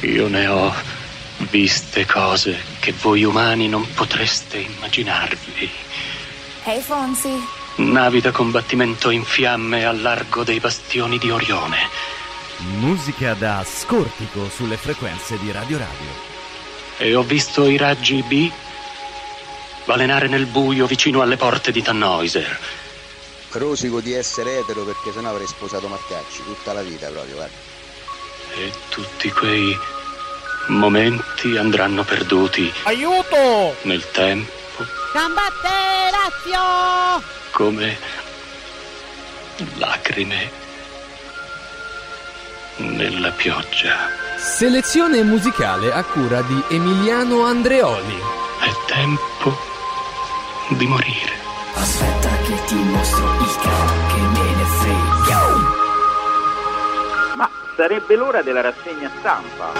Io ne ho viste cose che voi umani non potreste immaginarvi. Ehi Fonzi, Navi da combattimento in fiamme al largo dei bastioni di Orione. Musica da scortico sulle frequenze di Radio Radio. E ho visto i raggi B balenare nel buio vicino alle porte di Tannhäuser. Rosico di essere etero perché sennò avrei sposato Marcacci tutta la vita proprio, guarda. E tutti quei momenti andranno perduti Aiuto! nel tempo Combatte Lazio! come lacrime nella pioggia. Selezione musicale a cura di Emiliano Andreoli. È tempo di morire. Aspetta che ti mostro il cane che sarebbe l'ora della rassegna stampa.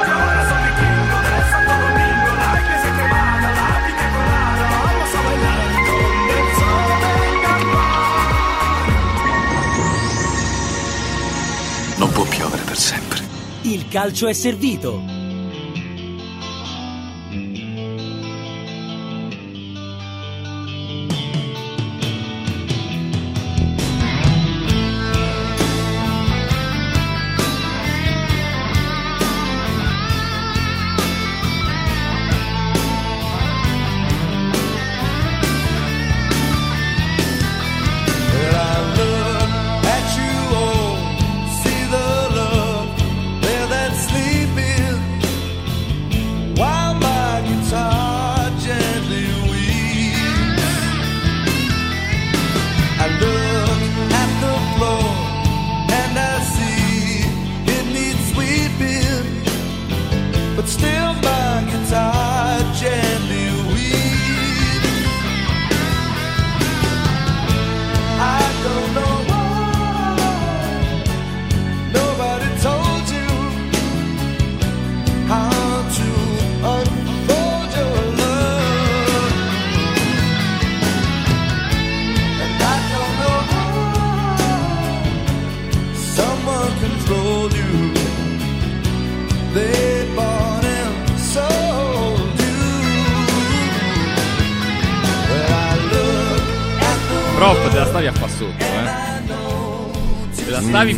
Non può piovere per sempre. Il calcio è servito.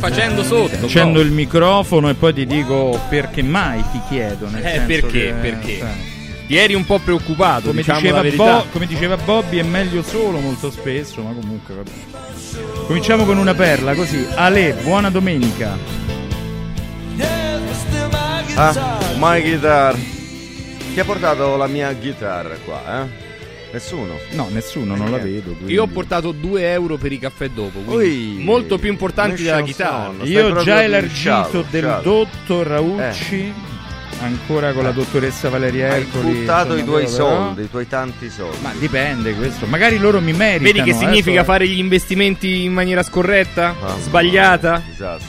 Facendo sotto. Accendo prof. il microfono e poi ti dico perché mai ti chiedo. Nel Eh, senso perché? che, Perché? sai, Ti eri un po' preoccupato, Come diciamo diceva. Bo- come diceva Bobby è meglio solo molto spesso, ma comunque vabbè. Cominciamo con una perla così. Ale, buona domenica. Ah, my guitar. Chi ha portato la mia chitarra qua, eh? Nessuno? No, nessuno, non la vedo. quindi. Io ho portato 2 euro per i caffè dopo, quindi Ui, molto più importanti della chitarra. Stai Io già elargito del scialo. dottor Raucci, ancora con la dottoressa Valeria Hai Ercoli. buttato i tuoi però- soldi, i tuoi tanti soldi. Ma dipende questo. Magari loro mi meritano. Vedi che eh, significa so- fare gli investimenti in maniera scorretta? Mamma Sbagliata?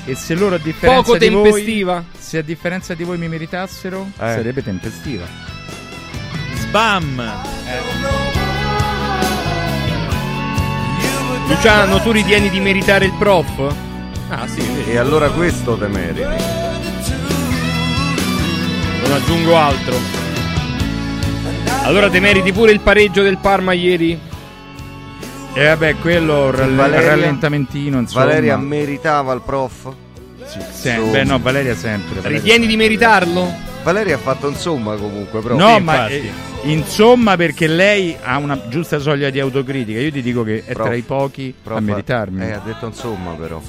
E se loro a differenza Poco di voi- tempestiva? se a differenza di voi mi meritassero, Eh. sarebbe tempestiva. Sbam! Luciano, tu ritieni di meritare il prof? Ah, sì, vedi. E allora questo te meriti. Non aggiungo altro. Allora te meriti pure il pareggio del Parma ieri? E vabbè, quello rall- Valeria- rallentamentino, insomma. Valeria meritava il prof? Sì, Insomma. beh, no, Valeria sempre. Valeria Ritieni di sempre. meritarlo? Valeria ha fatto insomma comunque, però. No, Sì, ma infatti. eh, insomma, perché lei ha una giusta soglia di autocritica. Io ti dico che è Prof, tra i pochi prof, a meritarmi. Eh, ha detto insomma però.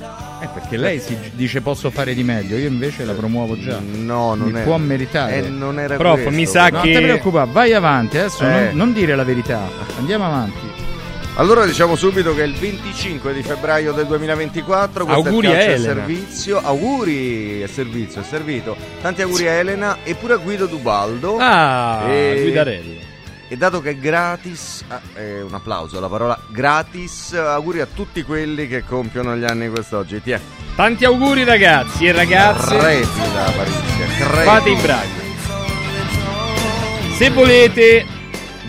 Eh, perché lei si dice posso fare di meglio, io invece la promuovo già. No, non Mi è. può meritare. Eh, non era Prof, questo, mi sa No, che- non ti preoccupare, vai avanti, adesso Eh. non, non dire la verità. Andiamo avanti. Allora diciamo subito che è il 25 di febbraio del 2024 questo Auguri a Elena. servizio. Auguri a servizio, è servito. Tanti auguri a Elena e pure a Guido Dubaldo. Ah, E- Guidarelli. E dato che è gratis, eh, un applauso alla parola gratis, auguri a tutti quelli che compiono gli anni quest'oggi. Ti è. Tanti auguri ragazzi e ragazze. Crepida Parizia, crepida. Fate i bravi. Se volete,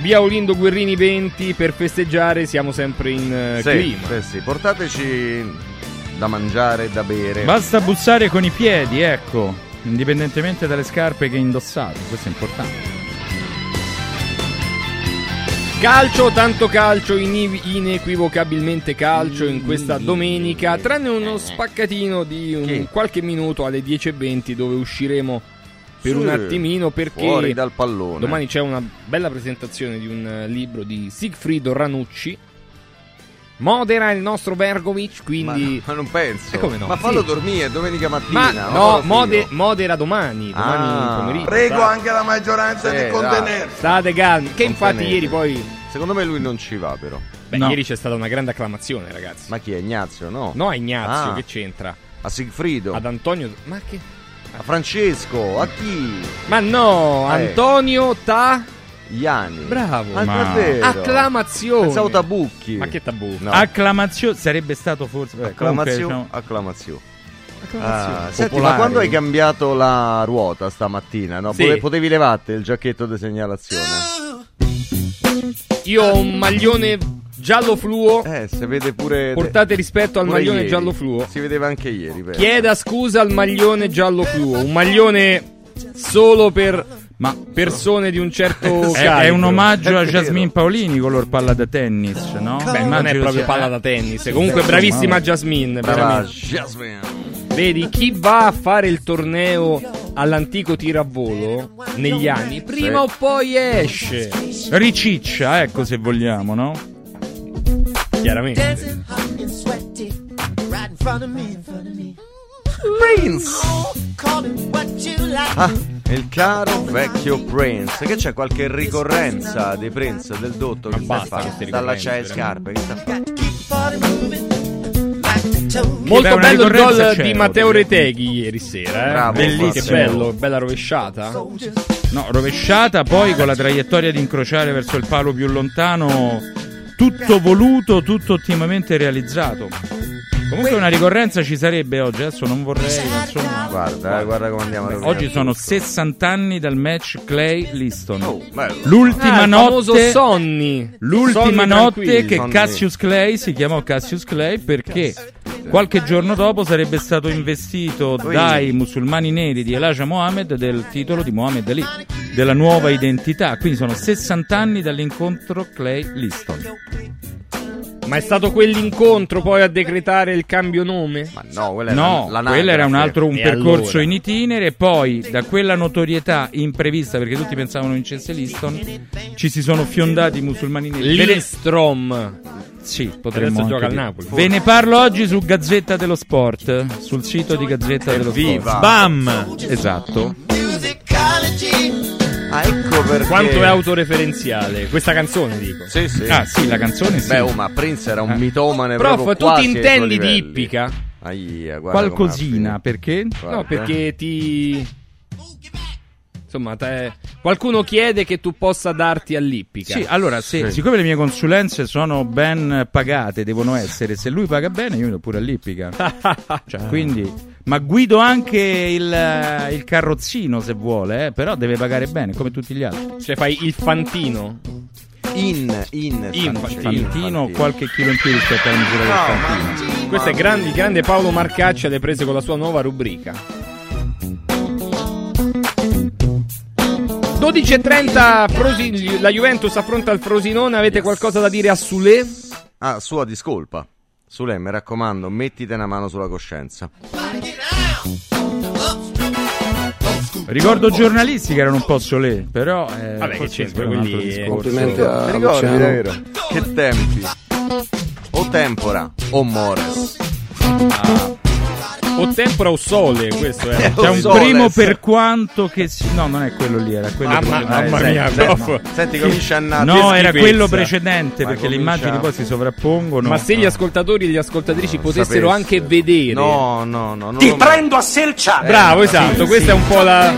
via Olindo Guerrini 20 per festeggiare, siamo sempre in eh, Sì, clima. sì, sì, portateci da mangiare e da bere. Basta bussare con i piedi, ecco. indipendentemente dalle scarpe che indossate, questo è importante. Calcio, tanto calcio, ine- inequivocabilmente calcio in questa domenica, tranne uno spaccatino di un qualche minuto alle 10.20 dove usciremo per Sì, un attimino perché fuori dal pallone. domani c'è una bella presentazione di un eh, libro di Sigfrido Ranucci. Modera il nostro Bergovic, Ma, quindi... ma non penso. Eh, come no? Ma fallo Sì. dormire domenica mattina. Ma ma no, mode- modera domani, domani Ah. pomeriggio. Prego State- anche la maggioranza Sì, di contenersi. State calmi, che infatti ieri poi... Secondo me lui non ci va, però. Beh, No. ieri c'è stata una grande acclamazione, ragazzi. Ma chi è Ignazio? No. No, a Ignazio, Ah. che c'entra? A Sigfrido. Ad Antonio... Ma che... A Francesco. A chi? Ma no, Eh. Antonio Ta... Iani. Bravo. Ah, Ma-. Acclamazione. Pensavo Tabucchi. Ma che tabù? No. Acclamazione sarebbe stato forse... beh, comunque, Acclamazione. diciamo, Acclamazione. Acclamazione. Ah, senti, ma quando hai cambiato la ruota stamattina? No? Sì. Pote- Potevi levarti il giacchetto di segnalazione? Io ho un maglione giallo fluo. Eh, si vede pure. Portate rispetto al pure maglione ieri. giallo fluo. Si vedeva anche ieri. vero? Chieda scusa al maglione giallo fluo. Un maglione solo per Ma persone di un certo è, è un omaggio È a. Jasmine Paolini, color palla da tennis, no? Beh, non è Immagino proprio sia- palla da tennis. Comunque, Beh, bravissima Jasmine. Jasmine. Vedi, chi va a fare il torneo all'antico tiro a volo negli anni, prima o poi esce. Riciccia, ecco se vogliamo, no? Chiaramente. Prince. Ah, il caro vecchio Prince. Che c'è qualche ricorrenza di Prince del dotto? Che sta basta fare? queste Dalla ricorrenze, c'è scarpe. Che sta fare? Molto Beh, una bello il ricorrenza gol di Matteo oddio. Reteghi ieri sera. Eh? Bravo, Bellissimo. Che bello, bella rovesciata. No, rovesciata, poi con la traiettoria di incrociare verso il palo più lontano, tutto voluto, tutto ottimamente realizzato. Comunque una ricorrenza ci sarebbe oggi, adesso non vorrei, ma insomma... Guarda, eh, guarda come andiamo a rovinare Oggi sono tutto. 60 anni dal match Clay-Liston. Oh, bello. L'ultima Ah, il famoso notte... Sonny. L'ultima Sonny notte tranquilli. che Sonny. Cassius Clay si chiamò Cassius Clay perché qualche giorno dopo sarebbe stato investito dai musulmani neri di Elijah Mohammed del titolo di Mohammed Ali, della nuova identità. Quindi sono 60 anni dall'incontro Clay-Liston. Ma è stato quell'incontro poi a decretare il cambio nome? Ma no, quella era No, la quello era un altro un percorso allora? in itinere e poi da quella notorietà imprevista perché tutti pensavano vincesse Liston ci si sono fiondati i musulmani neri. Lindstrom. Sì, potremmo Adesso gioca al. Napoli. Ve ne parlo oggi su Gazzetta dello Sport, sul sito di Gazzetta dello Evviva! Sport. Bam! Esatto. Ah, ecco perché. Quanto è autoreferenziale? Questa canzone, dico. Sì, sì. Ah, sì, la canzone sì. Beh, oh, ma Prince era un Eh. mitomane Prof, proprio tu ti intendi di ippica? Aia, guarda Qualcosina, perché? Guarda, No, perché ti... Insomma, te- qualcuno chiede che tu possa darti all'ippica. Sì, allora, se- Sì. siccome le mie consulenze sono ben pagate, devono essere, se lui paga bene, io do pure all'ippica. Cioè, quindi... Ma guido anche il, il carrozzino se vuole, eh, però deve pagare bene, come tutti gli altri. Cioè fai il fantino. In, in, In, Fantino, Fantino, qualche chilo in più rispetto alla misura del Fantino. Questo è gran- il grande Paolo Marcaccia le prese con la sua nuova rubrica. 12.30 Frosi- la Juventus affronta il Frosinone. Avete qualcosa da dire a Sule? Ah, sua discolpa. Sule, mi raccomando, mettite una mano sulla coscienza. Ricordo giornalisti che erano un po' solè, però eh, Vabbè, che forse c'entra, discorso. Complimenti a ricordi, Luciano. davvero? Che tempi. O tempora o mores. O tempora o sole, questo è. C'è un Soles. primo per quanto che si... No, non è quello lì, era quello Mamma, precedente. mamma mia, senti, prof. Senti, comincia a nare. No, che era quello precedente Ma perché le comincia- immagini poi si sovrappongono. Ma se gli ascoltatori e le ascoltatrici potessero sapesse. anche vedere. No, no, no. Ti lo- prendo a! Bravo, Eh, esatto. sì, questa sì. è un po' la.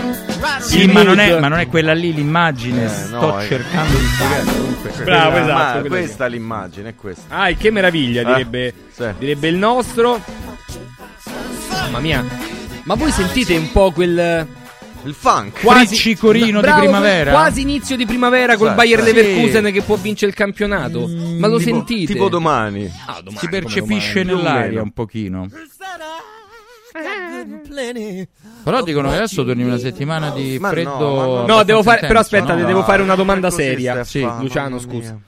Sì, ma non, è, ma non è quella lì l'immagine, Eh, sto no, è- cercando di spiegare. Bravo, Quella- esatto, ma quella questa è l'immagine, è questa. Ah, che meraviglia, Eh, direbbe, sì. direbbe il nostro. Mamma mia. Ma voi sentite un po' quel Il funk. Friccicorino di Bravo, primavera? Quasi inizio di primavera col Sì. Bayer Sì. Leverkusen che può vincere il campionato. Ma lo Tipo- sentite? Tipo domani. Ah, domani, Si come percepisce domani. nell'aria meno. un pochino. Però dicono che adesso torni una settimana di Ma no, freddo. ma no. No, abbastanza devo fare, intenso, però aspetta, no? devo fare una domanda Così, seria. Stefano, Luciano, scusa.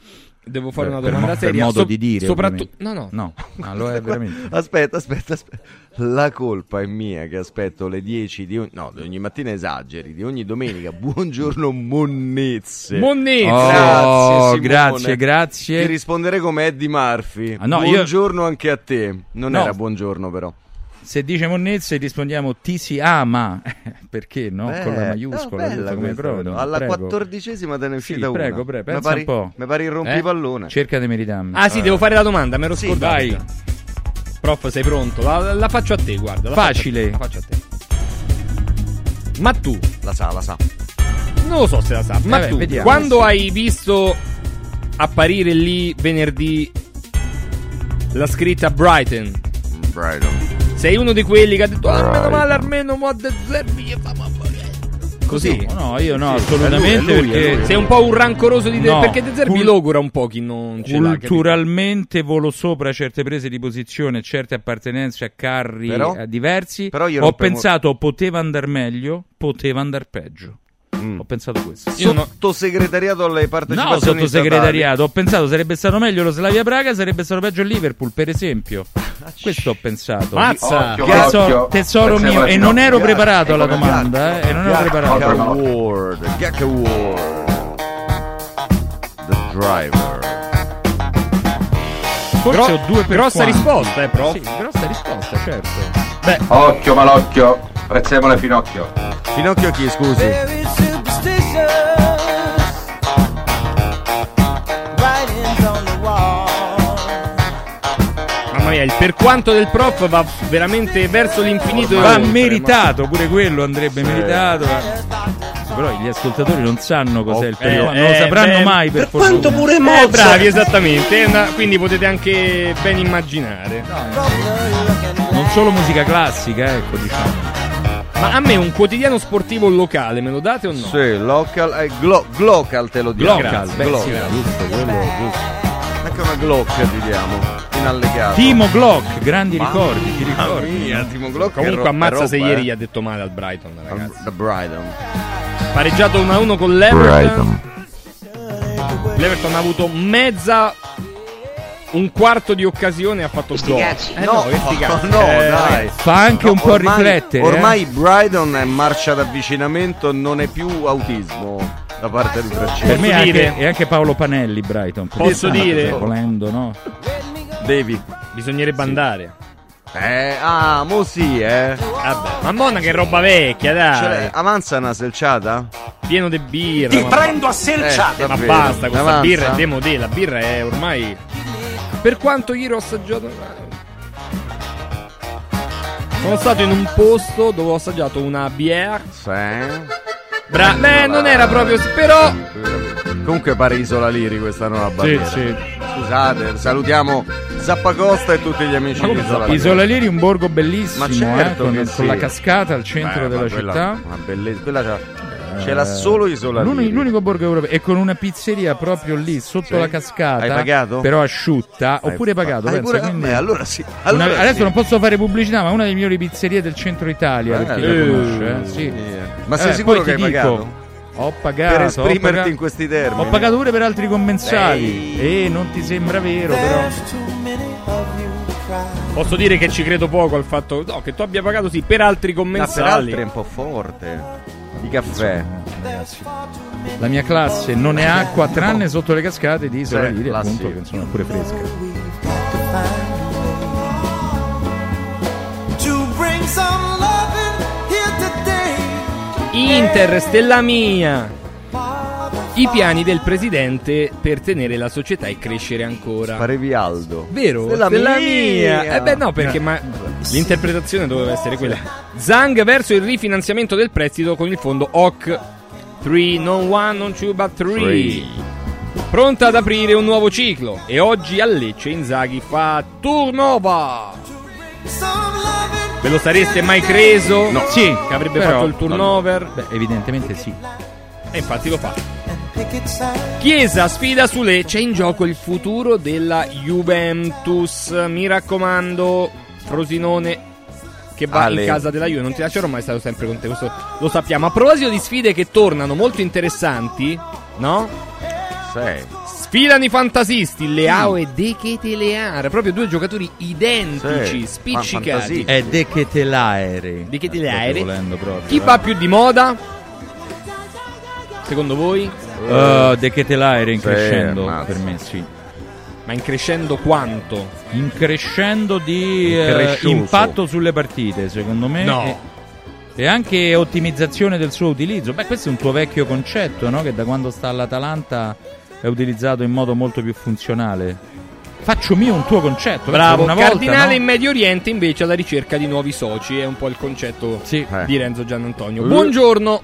Devo fare Beh, una domanda per seria. modo di dire, Soprattutto. No, no. No, lo è veramente. Aspetta, aspetta, aspetta. La colpa è mia che aspetto le 10 di ogni... No, di ogni mattina esageri, di ogni domenica. Buongiorno Monnezze. Monnezze. Oh, Grazie, Simone. grazie, grazie. Ti risponderei come Eddie Murphy. Ah, no, io- buongiorno anche a te. Non No. era buongiorno però. Se dice Monnezze rispondiamo ti si ama. Perché no? Beh, Con la no, maiuscola. bella tutto come però. Alla Prego. quattordicesima te ne è Sì, uscita prego, una. prego, Mi pensa pari, un po'. Mi pari il rompipallone. Eh? Cerca di meritarmi. Ah, sì, devo fare la domanda, mi ero Sì, scordato. vai. Prof, sei pronto? La, la faccio a te, guarda. la Facile. Faccio a te, la faccio a te. Ma tu, La sa, la sa. non lo so se la sa, ma Vabbè, tu, vediamo. quando hai visto apparire lì venerdì la scritta Brighton, Brighton. Sei uno di quelli che ha detto, ah, meno male, almeno mo De Zerbi e fa mamma mia." Così. No, no, io no, Sì, assolutamente lui, lui, perché lui. Sei un po' un rancoroso di De No, perché De Zerbi cul- logora un po' chi non ce culturalmente volo sopra certe prese di posizione, certe appartenenze a carri Però- eh, diversi. però io Ho pensato poteva andare meglio, poteva andare peggio. Mm. Ho pensato questo. Io no- Sottosegretariato alle No, partecipazioni sottosegretariato. Ho pensato sarebbe stato meglio lo Slavia Praga, sarebbe stato peggio il Liverpool, per esempio. Questo ho pensato. Mazza! Occhio, Tesoro, occhio. tesoro mio, alla e non ero preparato alla domanda, eh, e non ero preparato. Gatto. Award. Gak Award. The Driver. Forse Gro- ho due per grossa quanto. risposta, eh, prof. Sì, grossa risposta, certo. Beh, Occhio, malocchio. Prezzemolo e finocchio. Finocchio chi, scusi? Il per quanto del prof va veramente verso l'infinito. e Va oltre, meritato, pure quello andrebbe Sì. meritato. Però gli ascoltatori non sanno cos'è il Oh, per eh, quanto, non lo eh, sapranno beh, mai per, ma- fortuna. Eh, bravi, esattamente. una- quindi potete anche ben immaginare. Non solo musica classica, ecco, diciamo. Ma a me un quotidiano sportivo locale me lo date o no? Sì, local, eh, glo- Glocal te lo dico. Glocal, beh, Glocal. sì, giusto, quello, giusto. Anche una Glock ti diamo, in allegato. Timo Glock, grandi Mamma ricordi, ti ricordi? mia, Timo Glock è Comunque ro- ammazza è se roba, ieri eh. gli ha detto male al Brighton, ragazzi. The Brighton. Pareggiato 1-1 con l'Everton. L'Everton ha avuto mezza un quarto di occasione ha fatto gol. Eh no, cazzi. no, Eh, dai. Fa anche No, un po' ormai- riflettere. eh. Ormai Brighton è marcia d'avvicinamento, non è più autismo da parte di Francesco. Per me è anche, è anche Paolo Panelli Brighton. Posso dire- Volendo, no? Devi. Bisognerebbe andare. Eh, ah, mo sì, eh. Vabbè. Ma Monaco è roba vecchia, dai. Cioè, avanza una selciata? Pieno di birra. ma... prendo a selciate. Ma davvero. basta, questa Avanza? birra è demodè. La birra è ormai. Per quanto ieri ho assaggiato. Sono stato in un posto dove ho assaggiato una bière. Sì. Bra- Beh, non era proprio. Però. Comunque pare Isola Liri questa nuova Sì, bandiera. sì. Scusate, salutiamo Zappacosta e tutti gli amici di Isola Liri. Isola Liri un borgo bellissimo, Ma certo eh, con, che con sì. la cascata al centro Beh, della quella- città. Una bellezza. Quella c'ha, ce l'ha solo Isola L'uni- Liri. L'unico borgo europeo e con una pizzeria proprio lì sotto Sì. la cascata. Hai pagato? Però asciutta. Hai Oppure pagato. hai pensa, pure- quindi- beh, allora sì. Una- Allora adesso sì. non posso fare pubblicità, ma una delle migliori pizzerie del centro Italia. per chi la Eh, conosce, eh, sì. Ma Eh, sei sicuro poi che ti hai dico, pagato? Ho pagato. Per esprimerti pagato- in questi termini. Ho pagato pure per altri commensali. E non ti sembra vero, però. Posso dire che ci credo poco al fatto no, che tu abbia pagato sì per altri Ma per commensali. altri è un po' forte. Di caffè. La mia classe non è acqua tranne sotto le cascate di Isola Liri, appunto, che sono pure today. Inter, stella mia. I piani del presidente per tenere la società e crescere ancora. Parevi Aldo. Vero? Stella mia. Eh beh no, perché ma l'interpretazione doveva essere quella. Zang verso il rifinanziamento del prestito con il fondo OC 3, non 1, non 2, but 3. Three. Pronta ad aprire un nuovo ciclo e oggi a Lecce Inzaghi fa loving. Ve lo sareste mai creso? No. Sì, Che avrebbe però- fatto il turnover? Beh, evidentemente sì. E infatti lo fa. Chiesa sfida su Lecce, in gioco il futuro della Juventus. Mi raccomando, Frosinone, che va Ale. in casa della Juve, non ti lascerò mai, stato sempre con te, questo lo sappiamo. A proposito di sfide che tornano molto interessanti, no? Sì. Sfidano i fantasisti, Leao e De Ketelaere, proprio due giocatori identici, Sì, spiccicati. fantasisti. È De Ketelaere. De Ketelaere. volendo proprio. Chi eh. va più di moda? Secondo voi? Uh, De Ketelaere in Sì, crescendo, ammazza. per me sì. Ma in crescendo quanto? In crescendo di eh, impatto sulle partite, secondo me. No. E, e anche ottimizzazione del suo utilizzo. Beh, questo è un tuo vecchio concetto, no? Che da quando sta all'Atalanta è utilizzato in modo molto più funzionale. Faccio mio un tuo concetto. Bravo, una volta, Cardinale no? in Medio Oriente invece alla ricerca di nuovi soci, è un po' il concetto Sì. Di Renzo Giannantonio. Buongiorno,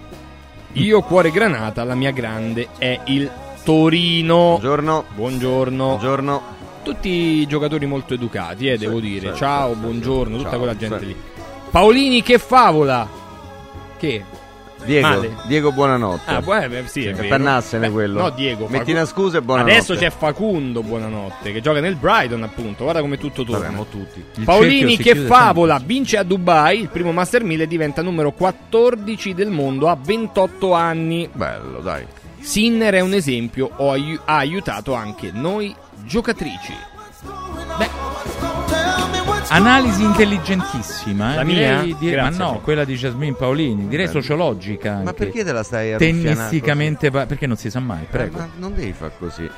io cuore granata, la mia grande è il Torino. Buongiorno. Buongiorno. Buongiorno. Tutti giocatori molto educati, eh, devo dire. sì, Ciao, sì, buongiorno, sì. tutta Ciao, quella gente sì. lì. Paolini, che favola! Che? Diego, Male. Diego buonanotte. Ah, beh, sì, è pennassene quello. No, Diego. Metti Facu- una scusa e buonanotte. Adesso c'è Facundo, buonanotte, che gioca nel Brighton, appunto. Guarda come tutto torna. Saremo tutti. Il Paolini che favola, vince a Dubai il primo Master 1000 e diventa numero 14 del mondo a 28 anni. Bello, dai. Sinner è un esempio, ho aiu- ha aiutato anche noi giocatrici. Analisi intelligentissima, eh? La mia? direi- ma no, quella di Jasmine Paolini, direi sociologica. Anche. Ma perché te la stai Tennisticamente, va- perché non si sa mai, Eh, prego. ma non devi fare così.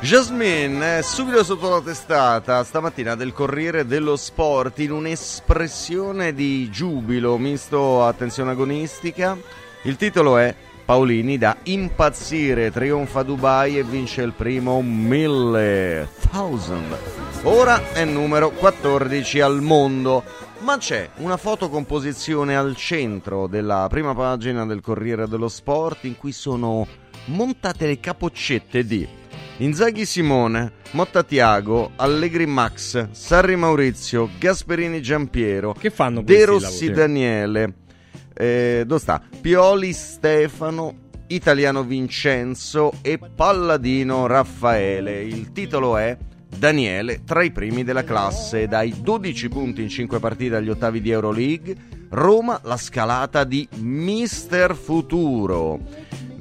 Jasmine, eh, subito sotto la testata stamattina del Corriere dello Sport in un'espressione di giubilo misto a tensione agonistica. Il titolo è Paolini da impazzire, trionfa Dubai e vince il primo 1000. Thousand. Ora è numero 14 al mondo. Ma c'è una fotocomposizione al centro della prima pagina del Corriere dello Sport in cui sono montate le capoccette di Inzaghi Simone, Motta Tiago, Allegri Max, Sarri Maurizio, Gasperini Giampiero, De Rossi? Daniele, eh, dove sta? Pioli Stefano, Italiano Vincenzo e Palladino Raffaele. Il titolo è Daniele tra i primi della classe, dai 12 punti in 5 partite agli ottavi di Euroleague, Roma la scalata di Mister Futuro.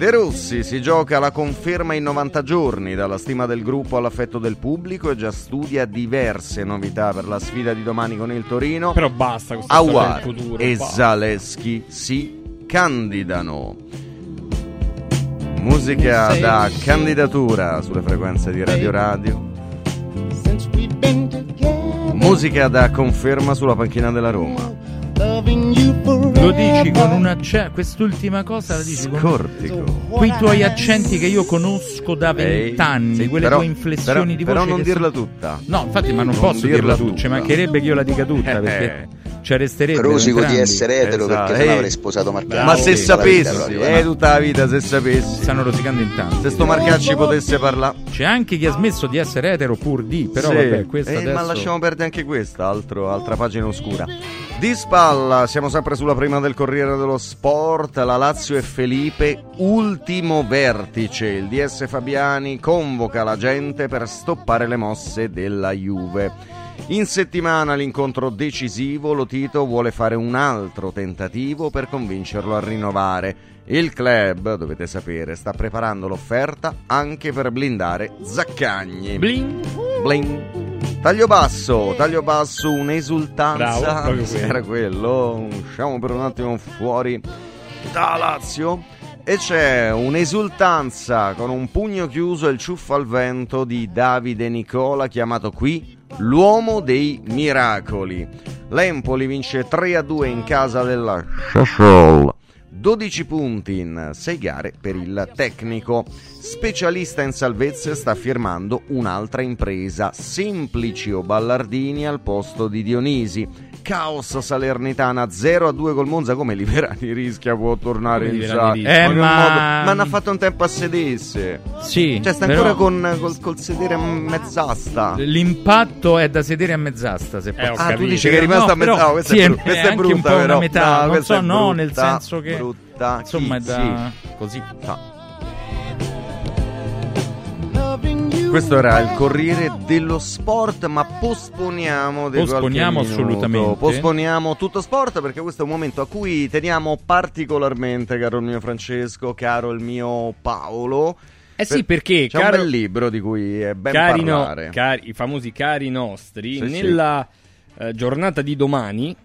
De Rossi si gioca la conferma in 90 giorni, dalla stima del gruppo all'affetto del pubblico e già studia diverse novità per la sfida di domani con il Torino. Però basta questa storia Awar futuro. e basta. Zaleschi si candidano. Musica da candidatura sulle frequenze di Radio Radio. Musica da conferma sulla panchina della Roma. Lo dici con un accento, quest'ultima cosa la dici con Scortico. quei tuoi accenti che io conosco da vent'anni, sì, quelle però- tue inflessioni però- di voce. però non dirla sono- tutta. No, infatti, ma non, Non posso dirla dirla tutta. tutta. Ci mancherebbe che io la dica tutta Eh. perché ci arresterebbe. Rosico di entrambi. essere etero Esatto. perché Ehi. avrei sposato Marcacci. Ma se sapessi, eh, eh. tutta la vita, se sapessi. Stanno rosicando in tanti. Se sto Marcacci potesse parlare. C'è anche chi ha smesso di essere etero pur di, però Sì. vabbè, questa Eh, adesso... Ma lasciamo perdere anche questa, altro- altra pagina oscura. Di spalla, siamo sempre sulla prima del Corriere dello Sport, la Lazio e Felipe, ultimo vertice. Il DS Fabiani convoca la gente per stoppare le mosse della Juve. In settimana l'incontro decisivo, lo Tito vuole fare un altro tentativo per convincerlo a rinnovare. Il club, dovete sapere, sta preparando l'offerta anche per blindare Zaccagni. Bling. Bling. Taglio basso, taglio basso, un'esultanza. Bravo, era quello. Usciamo per un attimo fuori da Lazio. E c'è un'esultanza con un pugno chiuso e il ciuffo al vento di Davide Nicola, chiamato qui l'uomo dei miracoli. L'Empoli vince 3-2 in casa della Shashol. 12 punti in 6 gare per il tecnico. Specialista in salvezze sta firmando un'altra impresa, Semplicio Ballardini al posto di Dionisi. Caos Salernitana 0-2 col Monza, come Liberani rischia può tornare Come in Liverani sa- rischia? Eh, ma- ma hanno fatto un tempo a sedersi. Sì, Cioè sta però ancora con, col, col sedere a mezz'asta. L'impatto è da sedere a mezz'asta, se Eh, Ah, tu capito. dici che è rimasta No, a metà. però Oh, questa sì, è, bru- questa è è brutta, un po' una però. metà, non questa so, è no, nel brutta, senso che- brutta. Insomma, è da sì. così. No. Questo era il Corriere dello Sport, ma posponiamo di Posponiamo assolutamente. Posponiamo tutto sport perché questo è un momento a cui teniamo particolarmente, caro il mio Francesco, caro il mio Paolo. Eh sì, perché, c'è caro- un bel libro di cui è ben cari no- parlare. cari- i famosi cari nostri, Sì, sì. nella eh, giornata di domani,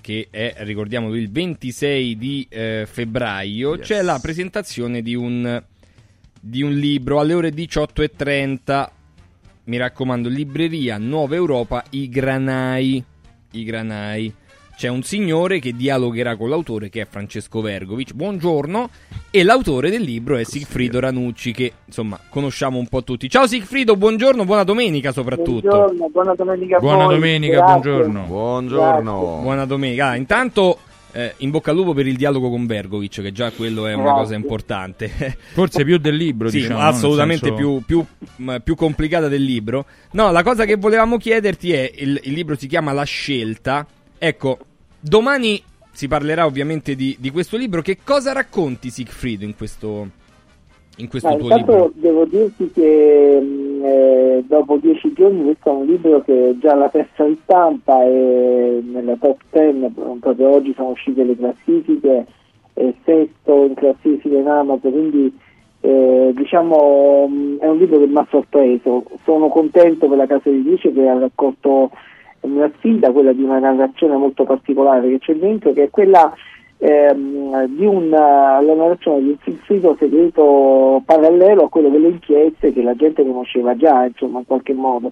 che è, ricordiamo, il 26 di eh, febbraio, c'è la presentazione di un, di un libro alle ore 18.30. Mi raccomando, libreria Nuova Europa, I Granai. I Granai. C'è un signore che dialogherà con l'autore, che è Francesco Vergovic. Buongiorno. E l'autore del libro è Sigfrido Ranucci, che insomma conosciamo un po' tutti. Ciao Sigfrido, buongiorno, buona domenica soprattutto. Buongiorno, buona domenica Buona voi. domenica, Grazie. buongiorno. Buongiorno. Buona domenica. Ah, intanto eh, in bocca al lupo per il dialogo con Vergovic, che già quello è una cosa importante. Forse più del libro, Sì, diciamo. assolutamente senso- più, più- più complicata del libro. No, la cosa che volevamo chiederti è: il, il libro si chiama La scelta. Ecco, domani si parlerà ovviamente di, di questo libro. Che cosa racconti, Siegfried, in questo, in questo Ma tuo intanto libro? devo dirti che mh, eh, dopo dieci giorni questo è un libro che è già alla terza ristampa e nella top 10 proprio oggi sono uscite le classifiche e sesto in classifica in Amazon quindi eh, diciamo mh, è un libro che mi ha sorpreso sono contento per la casa editrice che ha raccolto una sfida quella di una narrazione molto particolare che c'è dentro che è quella ehm, di narrazione di un filtrito segreto parallelo a quello delle inchieste che la gente conosceva già, insomma, in qualche modo.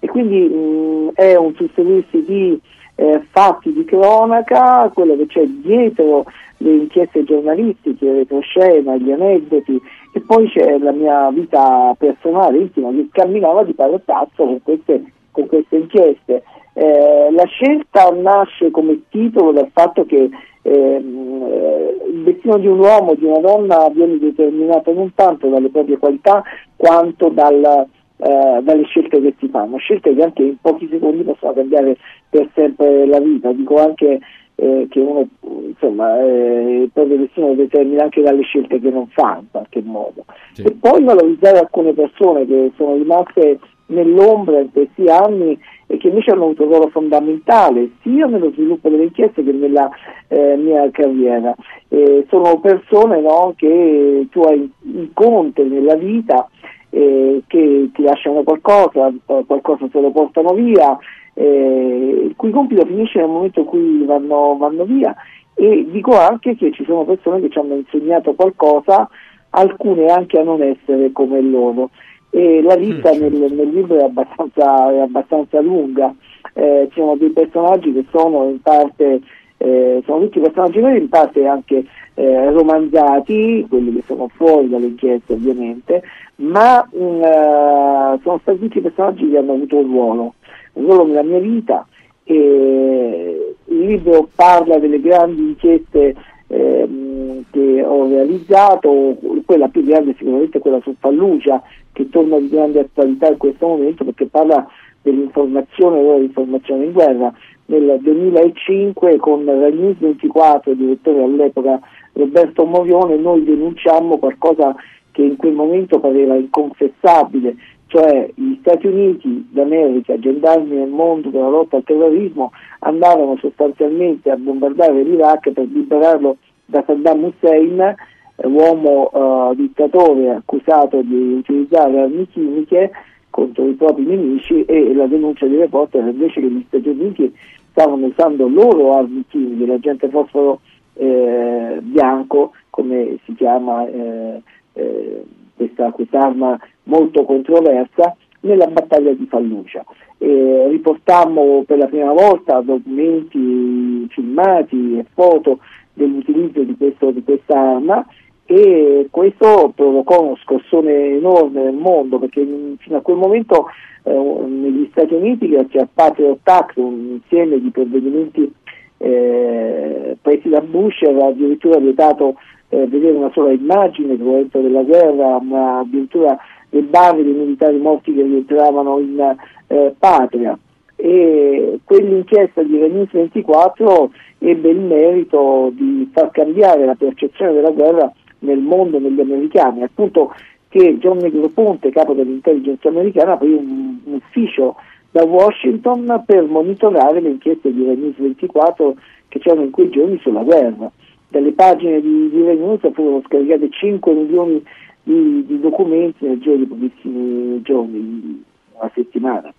E quindi mh, è un susseguirsi di eh, fatti di cronaca, quello che c'è dietro le inchieste giornalistiche, le retroscena, gli aneddoti e poi c'è la mia vita personale, intima, che camminava di pari passo con queste, con queste inchieste. Eh, la scelta nasce come titolo dal fatto che eh, il destino di un uomo, di una donna viene determinato non tanto dalle proprie qualità quanto dal, eh, dalle scelte che si fanno, scelte che anche in pochi secondi possono cambiare per sempre la vita. Dico anche eh, che uno insomma eh, il proprio destino lo determina anche dalle scelte che non fa in qualche modo. Sì. E poi valorizzare alcune persone che sono rimaste nell'ombra in questi anni e che invece hanno avuto un ruolo fondamentale sia nello sviluppo delle inchieste che nella eh, mia carriera. Eh, sono persone no, che tu hai incontri nella vita eh, che ti lasciano qualcosa, eh, qualcosa se lo portano via, eh, il cui compito finisce nel momento in cui vanno, vanno via. E dico anche che ci sono persone che ci hanno insegnato qualcosa, alcune anche a non essere come loro. E la lista nel, nel libro è abbastanza, è abbastanza lunga, eh, ci sono dei personaggi che sono in parte, eh, sono tutti personaggi veri, in parte anche eh, romanzati, quelli che sono fuori dalle inchieste ovviamente, ma mh, eh, sono stati tutti personaggi che hanno avuto un ruolo, un ruolo nella mia vita. E il libro parla delle grandi inchieste ehm, che ho realizzato, quella più grande sicuramente è quella su Fallucia, che torna di grande attualità in questo momento perché parla dell'informazione dell'informazione in guerra. Nel 2005 con Rai News 24, direttore all'epoca Roberto Morione, noi denunciammo qualcosa che in quel momento pareva inconfessabile, cioè gli Stati Uniti d'America, gendarmi nel mondo della lotta al terrorismo, andavano sostanzialmente a bombardare l'Iraq per liberarlo da Saddam Hussein, eh, uomo eh, dittatore accusato di utilizzare armi chimiche contro i propri nemici e la denuncia di reporter invece che gli Stati Uniti stavano usando loro armi chimiche, l'agente fosforo eh, bianco, come si chiama eh, eh, questa quest'arma molto controversa, nella battaglia di Fallucia. Eh, riportammo per la prima volta documenti filmati e foto dell'utilizzo di, questo, di questa arma e questo provocò uno scossone enorme nel mondo perché in- fino a quel momento eh, negli Stati Uniti grazie al Patriot Act un insieme di provvedimenti eh, presi da Bush aveva addirittura vietato eh, vedere una sola immagine del momento della guerra, ma addirittura le basi dei militari morti che rientravano in eh, patria. E quell'inchiesta di Renews 24 ebbe il merito di far cambiare la percezione della guerra nel mondo negli americani, appunto che John Negroponte, capo dell'intelligence americana, aprì un, un ufficio da Washington per monitorare le inchieste di Renews 24 che c'erano in quei giorni sulla guerra. Dalle pagine di, di Renews furono scaricate 5 milioni di, di documenti nel giro di pochissimi giorni, una settimana.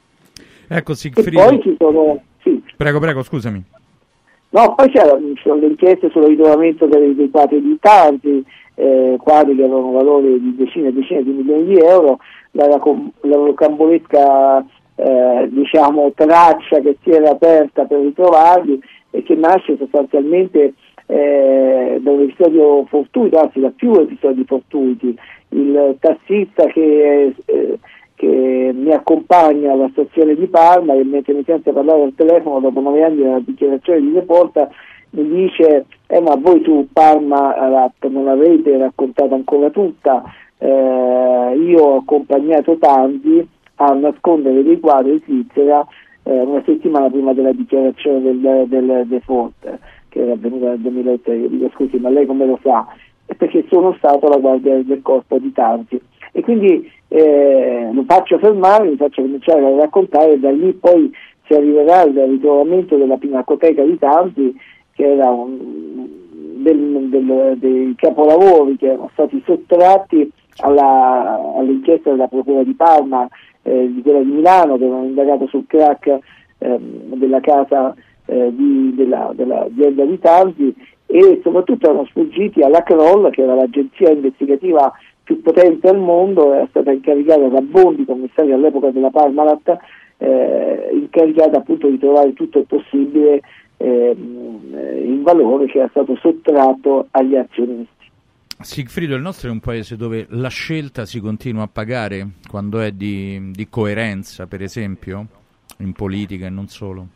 Ecco, E Sigfrido. poi ci sono... Sì. Prego, prego, scusami. No, poi c'erano, ci sono le inchieste sul ritrovamento dei, dei quadri di Tanti, eh, quadri che avevano valore di decine e decine di milioni di euro, la, la rocambolesca eh, diciamo, traccia che si era aperta per ritrovarli e che nasce sostanzialmente eh, da un episodio fortuito, anzi da più episodi fortuiti. Il tassista che, eh, che mi accompagna alla stazione di Parma e mentre mi sente parlare al telefono dopo nove anni della dichiarazione di Deporta mi dice eh, ma voi tu Parma non l'avete raccontata ancora tutta. Eh, io ho accompagnato tanti a nascondere dei quadri in Svizzera eh, una settimana prima della dichiarazione del, del default che era avvenuta nel 2003 io dico scusi ma lei come lo è perché sono stato la guardia del corpo di tanti. E quindi eh, lo faccio fermare, lo faccio cominciare a raccontare e da lì poi si arriverà al ritrovamento della pinacoteca di tanti che era un, del- del- dei capolavori che erano stati sottratti alla- all'inchiesta della Procura di Parma, eh, di quella di Milano, che avevano indagato sul crack ehm, della casa eh, di- della- dell'azienda di Tanzi e soprattutto erano sfuggiti alla Kroll, che era l'agenzia investigativa più potente al mondo, era stata incaricata da Bondi, commissario all'epoca della Parmalat, eh, incaricata appunto di trovare tutto il possibile in valore che era stato sottratto agli azionisti. Sigfrido, il nostro è un paese dove la scelta si continua a pagare quando è di, di coerenza, per esempio, in politica e non solo.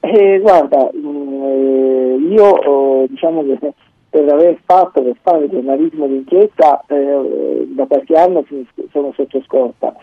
Eh, guarda, eh, io eh, diciamo che per aver fatto, per fare giornalismo d'inchiesta eh, da qualche anno sono sotto scorta,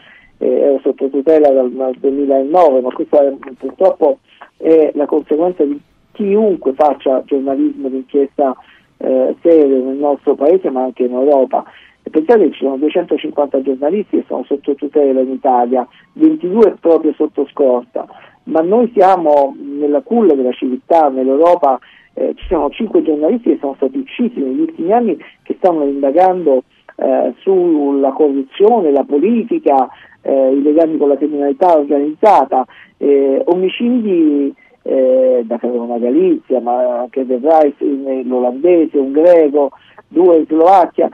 ero sotto tutela dal, dal 2009, ma questa è- purtroppo è la conseguenza di chiunque faccia giornalismo d'inchiesta eh, serio nel nostro paese ma anche in Europa. E pensate che ci sono 250 giornalisti che sono sotto tutela in Italia, 22 proprio sotto scorta, ma noi siamo nella culla della civiltà, nell'Europa eh, ci sono 5 giornalisti che sono stati uccisi negli ultimi anni che stanno indagando eh, sulla corruzione, la politica, eh, i legami con la criminalità organizzata, eh, omicidi eh, da Carolina Galizia, ma anche del in- l'olandese, un greco, due in Slovacchia,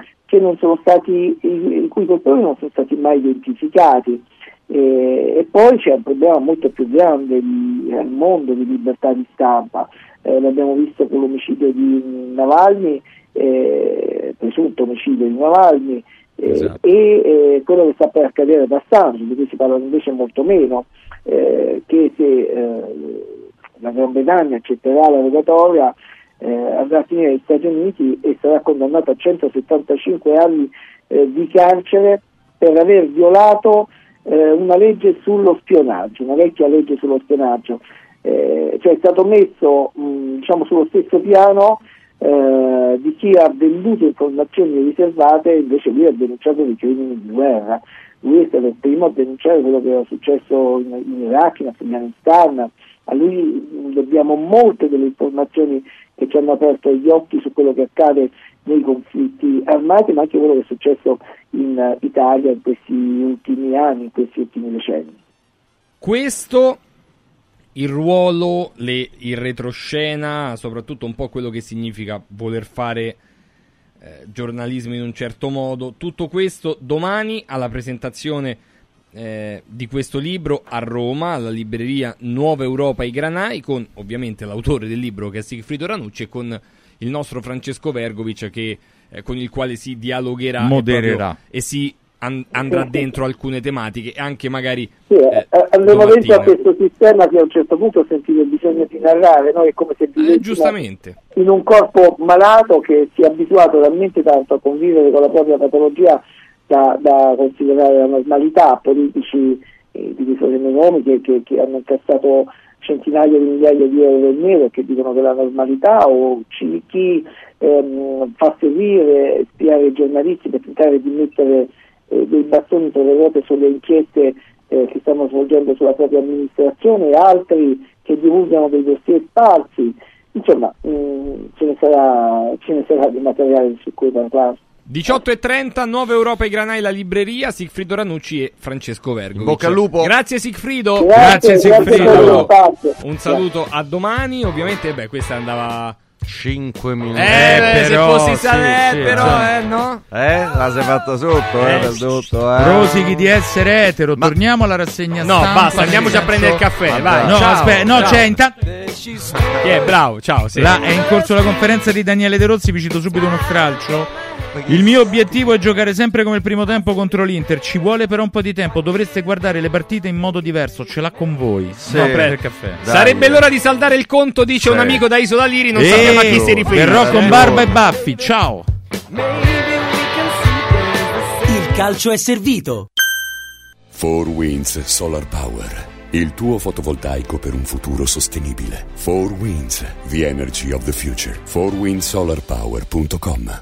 stati, i, cui colpevoli non sono stati mai identificati. E, e poi c'è un problema molto più grande di- al mondo di libertà di stampa. Eh, l'abbiamo visto con l'omicidio di Navalny, eh, presunto omicidio di Navalny, eh, e eh, quello che sta per accadere ad Assange, di cui si parla invece molto meno, eh, che se eh, la Gran Bretagna accetterà la rogatoria andrà a finire negli Stati Uniti e sarà condannato a 175 anni di carcere per aver violato una legge sullo spionaggio, una vecchia legge sullo spionaggio. Eh, cioè è stato messo mh, diciamo, sullo stesso piano eh, di chi ha venduto informazioni riservate invece lui ha denunciato dei crimini di guerra. Lui è stato il primo a denunciare quello che era successo in, in Iraq, in Afghanistan. A lui mh, dobbiamo molte delle informazioni che ci hanno aperto gli occhi su quello che accade nei conflitti armati, ma anche quello che è successo in eh, Italia in questi ultimi anni, in questi ultimi decenni. Questo, il ruolo, le- il retroscena, soprattutto un po' quello che significa voler fare eh, giornalismo in un certo modo, tutto questo domani alla presentazione eh, di questo libro a Roma, alla libreria Nuova Europa I Granai, con ovviamente l'autore del libro che è Sigfrido Ranucci e con il nostro Francesco Vergovic che, eh, con il quale si dialogherà e proprio- e, si an- andrà dentro alcune tematiche e anche magari Sì, eh, eh, andremo dentro a questo sistema che a un certo punto ho sentito il bisogno di narrare, noi è come se vivessimo Eh, giustamente. in un corpo malato che si è abituato talmente tanto a convivere con la propria patologia da, da considerare la normalità, politici eh, di i nomi che, che- hanno incassato centinaia di migliaia di euro del nero e che dicono che è la normalità o chi ehm, fa seguire, spiare i giornalisti per tentare di mettere eh, dei bastoni tra le ruote sulle inchieste eh, che stanno svolgendo sulla propria amministrazione, altri che divulgano dei dossier falsi, insomma mh, ce, ne sarà, ce ne sarà di materiale su cui parlare. 18.30, 9 Europa e Granai la libreria, Sigfrido Ranucci e Francesco Vergo. Bocca al lupo. Grazie Sigfrido. Grazie, grazie Sigfrido. Grazie Un saluto a domani, ovviamente, beh, questa andava 5 minuti. Eh, beh, se fossi sì, Salè, sì, però, cioè. eh, no? Eh, la sei fatta sotto, eh, Eh, tutto, eh. Rosichi di essere etero, torniamo alla rassegna No, stampa. basta, andiamoci a prendere il caffè, Vabbè. vai. No, ciao, aspetta, no, ciao. c'è intanto. Chi è? Bravo, ciao, sì. Là è in corso la conferenza di Daniele De Rossi, vi cito subito uno stralcio. Il mio obiettivo è giocare sempre come il primo tempo contro l'Inter. Ci vuole però un po' di tempo. Dovreste guardare le partite in modo diverso. Ce l'ha con voi. Sì. No, il caffè. Dai. Sarebbe l'ora di saldare il conto, dice Sì. un amico da Isola Liri, non Eh, sappiamo a chi si riferisce. Verrò con barba e baffi. Ciao. Il calcio è servito. 4 Winds Solar Power. Il tuo fotovoltaico per un futuro sostenibile. 4 Winds, the energy of the future. 4windsolarpower.com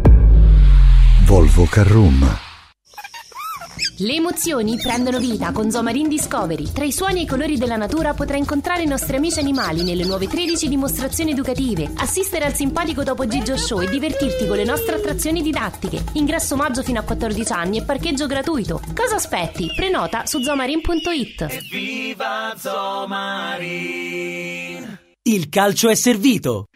Volvo Carroom. Le emozioni prendono vita con Zomarin Discovery. Tra i suoni e i colori della natura potrai incontrare i nostri amici animali nelle nuove 13 dimostrazioni educative, assistere al simpatico Topo Gigio Show e divertirti con le nostre attrazioni didattiche. Ingresso maggio fino a 14 anni e parcheggio gratuito. Cosa aspetti? Prenota su zomarin.it. Viva Zomarin! Il calcio è servito.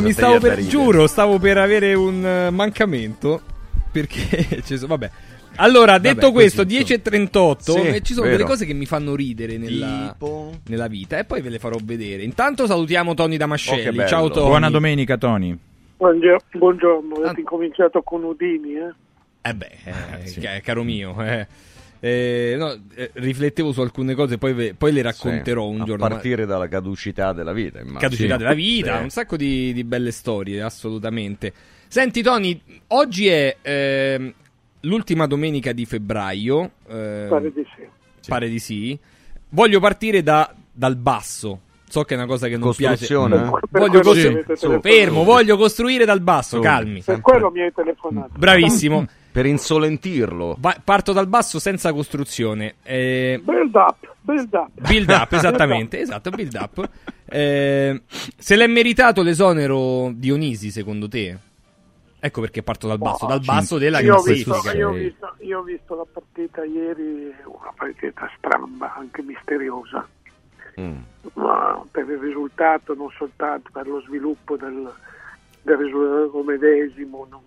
No, mi stavo per, giuro, stavo per avere un eh, mancamento. Perché ci sono, vabbè. Allora, detto così, questo, 10.38, Sì, eh, ci sono vero. delle cose che mi fanno ridere nella, nella vita e poi ve le farò vedere. Intanto salutiamo Tony Oh, Damascelli. bello. Ciao Tony. Buona domenica, Tony. Buongiorno, buongiorno. avete incominciato con Udini, eh? Eh beh, eh, ca- caro mio, eh. Eh, no, eh, riflettevo su alcune cose, poi, ve- poi le racconterò Sì, un a giorno. ma- partire dalla caducità della vita, immagino. Caducità della vita, Sì. un sacco di, di belle storie, assolutamente. Senti, Tony, oggi è ehm, l'ultima domenica di febbraio. ehm, Pare di sì. Pare di sì. Voglio partire da- dal basso. So che è una cosa che non piace. Voglio costru- Su, fermo, voglio costruire dal basso, Su. calmi. Per quello mi hai telefonato. Bravissimo. Per insolentirlo. Va- parto dal basso senza costruzione. Eh, Build up, build up. Build up, esattamente, esatto, build up. Eh, se l'è meritato l'esonero Dionisi, secondo te? Ecco perché parto dal basso, dal basso della io ho, visto, classifica. io, ho visto, io ho visto la partita ieri, una partita stramba, anche misteriosa, ma per il risultato, non soltanto per lo sviluppo del, del risultato medesimo. non-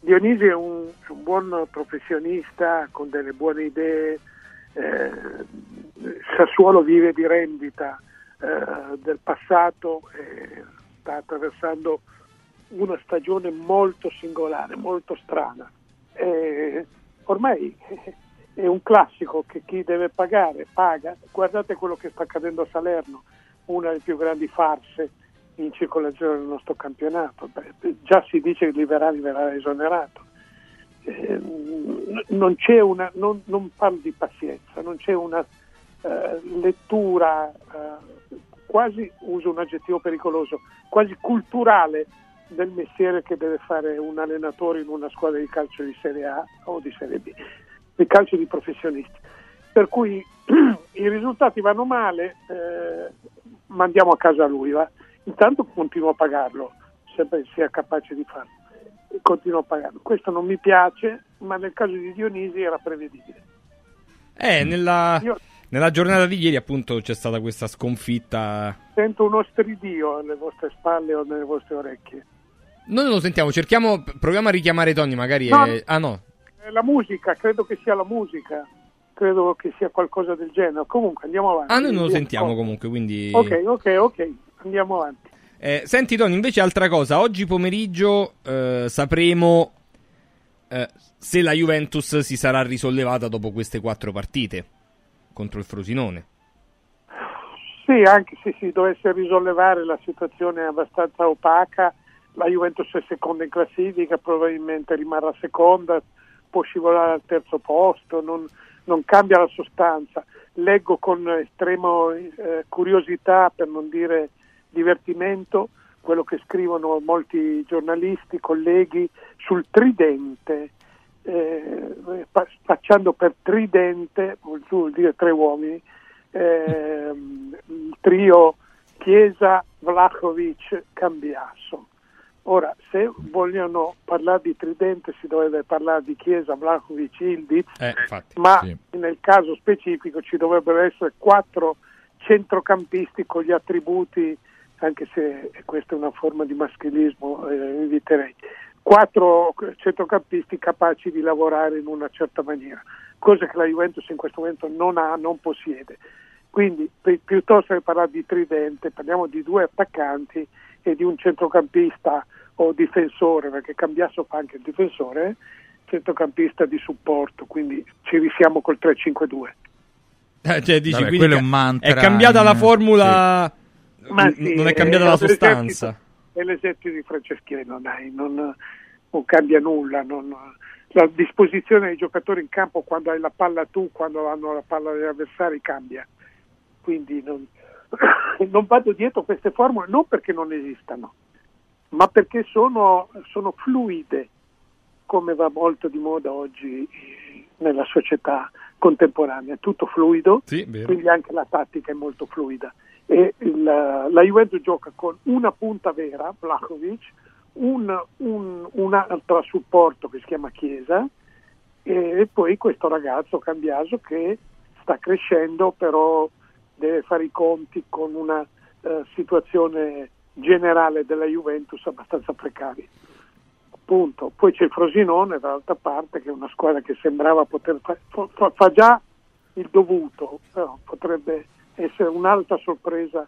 Dionisi è un, un buon professionista con delle buone idee. eh, Sassuolo vive di rendita eh, del passato e sta attraversando una stagione molto singolare, molto strana. E ormai è un classico che chi deve pagare paga. Guardate quello che sta accadendo a Salerno, una delle più grandi farse in circolazione nel nostro campionato. Beh, già si dice che Liverani verrà esonerato. Eh, non c'è una, non, non parlo di pazienza, non c'è una eh, lettura eh, quasi, uso un aggettivo pericoloso, quasi culturale del mestiere che deve fare un allenatore in una squadra di calcio di Serie A o di Serie B, di calcio di professionisti. Per cui i risultati vanno male, eh, mandiamo a casa lui, va. intanto continuo a pagarlo, sempre sia capace di farlo, continuo a pagarlo. Questo non mi piace, ma nel caso di Dionisi era prevedibile. Eh, nella, Io- nella giornata di ieri, appunto, c'è stata questa sconfitta. Sento uno stridio alle vostre spalle o nelle vostre orecchie. Noi non lo sentiamo, cerchiamo, proviamo a richiamare Tony, magari. No. è- Ah, no. La musica, credo che sia la musica. Credo che sia qualcosa del genere. Comunque andiamo avanti. Ah, noi non lo sentiamo comunque, quindi. Ok, ok, ok. Andiamo avanti. Eh, senti, Tony, invece, altra cosa. Oggi pomeriggio eh, sapremo eh, se la Juventus si sarà risollevata dopo queste quattro partite contro il Frosinone. Sì, anche se si dovesse risollevare la situazione è abbastanza opaca, la Juventus è seconda in classifica, probabilmente rimarrà seconda, può scivolare al terzo posto, non, non cambia la sostanza. Leggo con estrema eh, curiosità, per non dire divertimento, quello che scrivono molti giornalisti, colleghi, sul tridente, eh, spacciando per tridente, vuol dire tre uomini, ehm, il trio Chiesa, Vlahovic, Cambiasso. Ora, se vogliono parlare di tridente si dovrebbe parlare di Chiesa, Vlahovic, Ildiz, Eh, infatti. ma Sì. nel caso specifico ci dovrebbero essere quattro centrocampisti con gli attributi, anche se questa è una forma di maschilismo, eh, eviterei, quattro centrocampisti capaci di lavorare in una certa maniera, cosa che la Juventus in questo momento non ha, non possiede. Quindi pi- piuttosto che parlare di tridente, parliamo di due attaccanti e di un centrocampista o difensore, perché Cambiasso fa anche il difensore, centrocampista di supporto, quindi ci risiamo col 3-5-2. Eh, cioè, dici, Vabbè, quindi quello è un mantra È cambiata la in- formula. Ma n- sì, non è cambiata eh, la sostanza. È l'esercito di Franceschino, dai, non, non cambia nulla. non- la disposizione dei giocatori in campo quando hai la palla tu, quando hanno la palla degli avversari cambia. Quindi non, non vado dietro queste formule non perché non esistano, ma perché sono, sono fluide, come va molto di moda oggi eh, nella società contemporanea. È tutto fluido, Sì, quindi anche la tattica è molto fluida. E il- la Juventus gioca con una punta vera, Vlahovic, un, un, un altro supporto che si chiama Chiesa e poi questo ragazzo Cambiaso che sta crescendo però deve fare i conti con una eh, situazione generale della Juventus abbastanza precaria. Punto. Poi c'è il Frosinone dall'altra parte che è una squadra che sembrava poter fare, fa, già il dovuto, però potrebbe essere un'altra sorpresa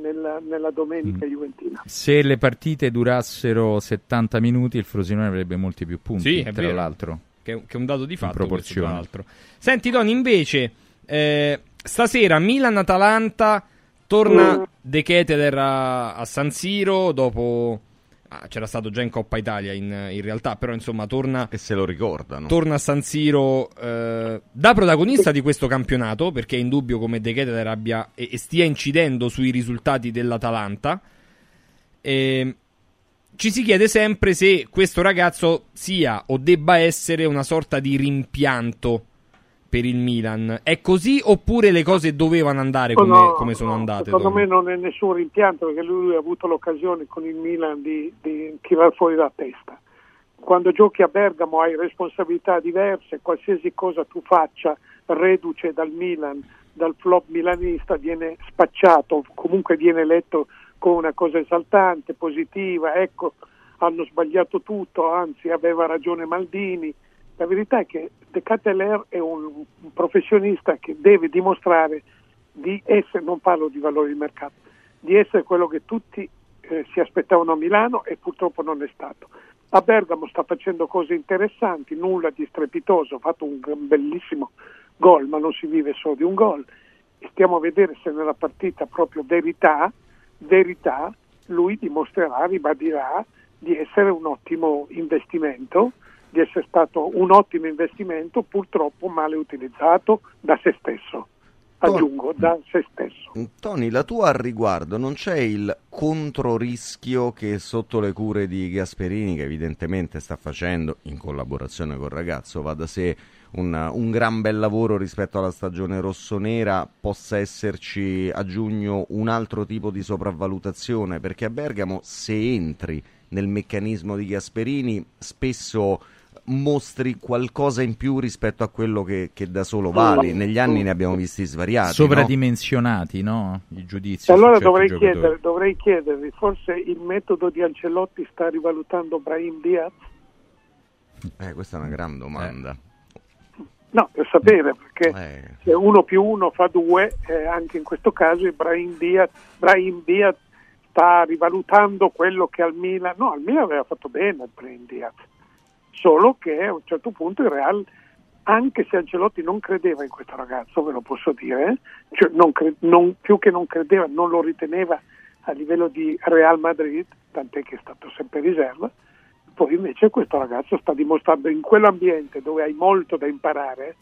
nella, nella domenica Mm. juventina. Se le partite durassero 70 minuti, il Frosinone avrebbe molti più punti, Sì, è tra vero. l'altro. Che, è- che è un dato di In fatto. questo, proporzione. tra l'altro. Senti, Tony, invece, eh, stasera Milan-Atalanta torna Mm. De Keteler a, a San Siro dopo. ah, c'era stato già in Coppa Italia in, in realtà, però insomma torna. E se lo ricordano. Torna a San Siro eh, da protagonista di questo campionato, perché è indubbio come De Keteler abbia e, e stia incidendo sui risultati dell'Atalanta. E ci si chiede sempre se questo ragazzo sia o debba essere una sorta di rimpianto per il Milan. È così oppure le cose dovevano andare come, No, come sono andate? Secondo me non è nessun rimpianto perché lui ha avuto l'occasione con il Milan di, di tirare fuori la testa. Quando giochi a Bergamo hai responsabilità diverse, qualsiasi cosa tu faccia reduce dal Milan, dal flop milanista, viene spacciato, comunque viene letto come una cosa esaltante, positiva, ecco, hanno sbagliato tutto, anzi aveva ragione Maldini. La verità è che De Cateler è un, professionista che deve dimostrare di essere, non parlo di valori di mercato, di essere quello che tutti eh, si aspettavano a Milano e purtroppo non è stato. A Bergamo sta facendo cose interessanti, nulla di strepitoso, ha fatto un bellissimo gol, ma non si vive solo di un gol. Stiamo a vedere se nella partita proprio verità, verità, lui dimostrerà, ribadirà di essere un ottimo investimento, di essere stato un ottimo investimento, purtroppo male utilizzato da se stesso. Aggiungo, da se stesso. Tony, la tua al riguardo non c'è il controrischio che sotto le cure di Gasperini, che evidentemente sta facendo in collaborazione col ragazzo, va da sé un, un gran bel lavoro rispetto alla stagione rossonera, possa esserci a giugno un altro tipo di sopravvalutazione? Perché a Bergamo, se entri nel meccanismo di Gasperini, spesso mostri qualcosa in più rispetto a quello che, che da solo vale. Negli anni ne abbiamo visti svariati. no? Sovradimensionati, no? I giudizi. Allora dovrei, chiedere, dovrei chiedervi, forse il metodo di Ancelotti sta rivalutando Brahim Diaz? Eh, questa è una gran domanda. No, per sapere, perché Eh. se uno più uno fa due, eh, anche in questo caso Ibrahim Diaz, Brahim Diaz sta rivalutando quello che al Milan, no, al Milan aveva fatto bene il Brahim Diaz, solo che a un certo punto il Real, anche se Ancelotti non credeva in questo ragazzo, ve lo posso dire, cioè non cre- non- più che non credeva, non lo riteneva a livello di Real Madrid, tant'è che è stato sempre riserva, poi invece questo ragazzo sta dimostrando in quell'ambiente dove hai molto da imparare,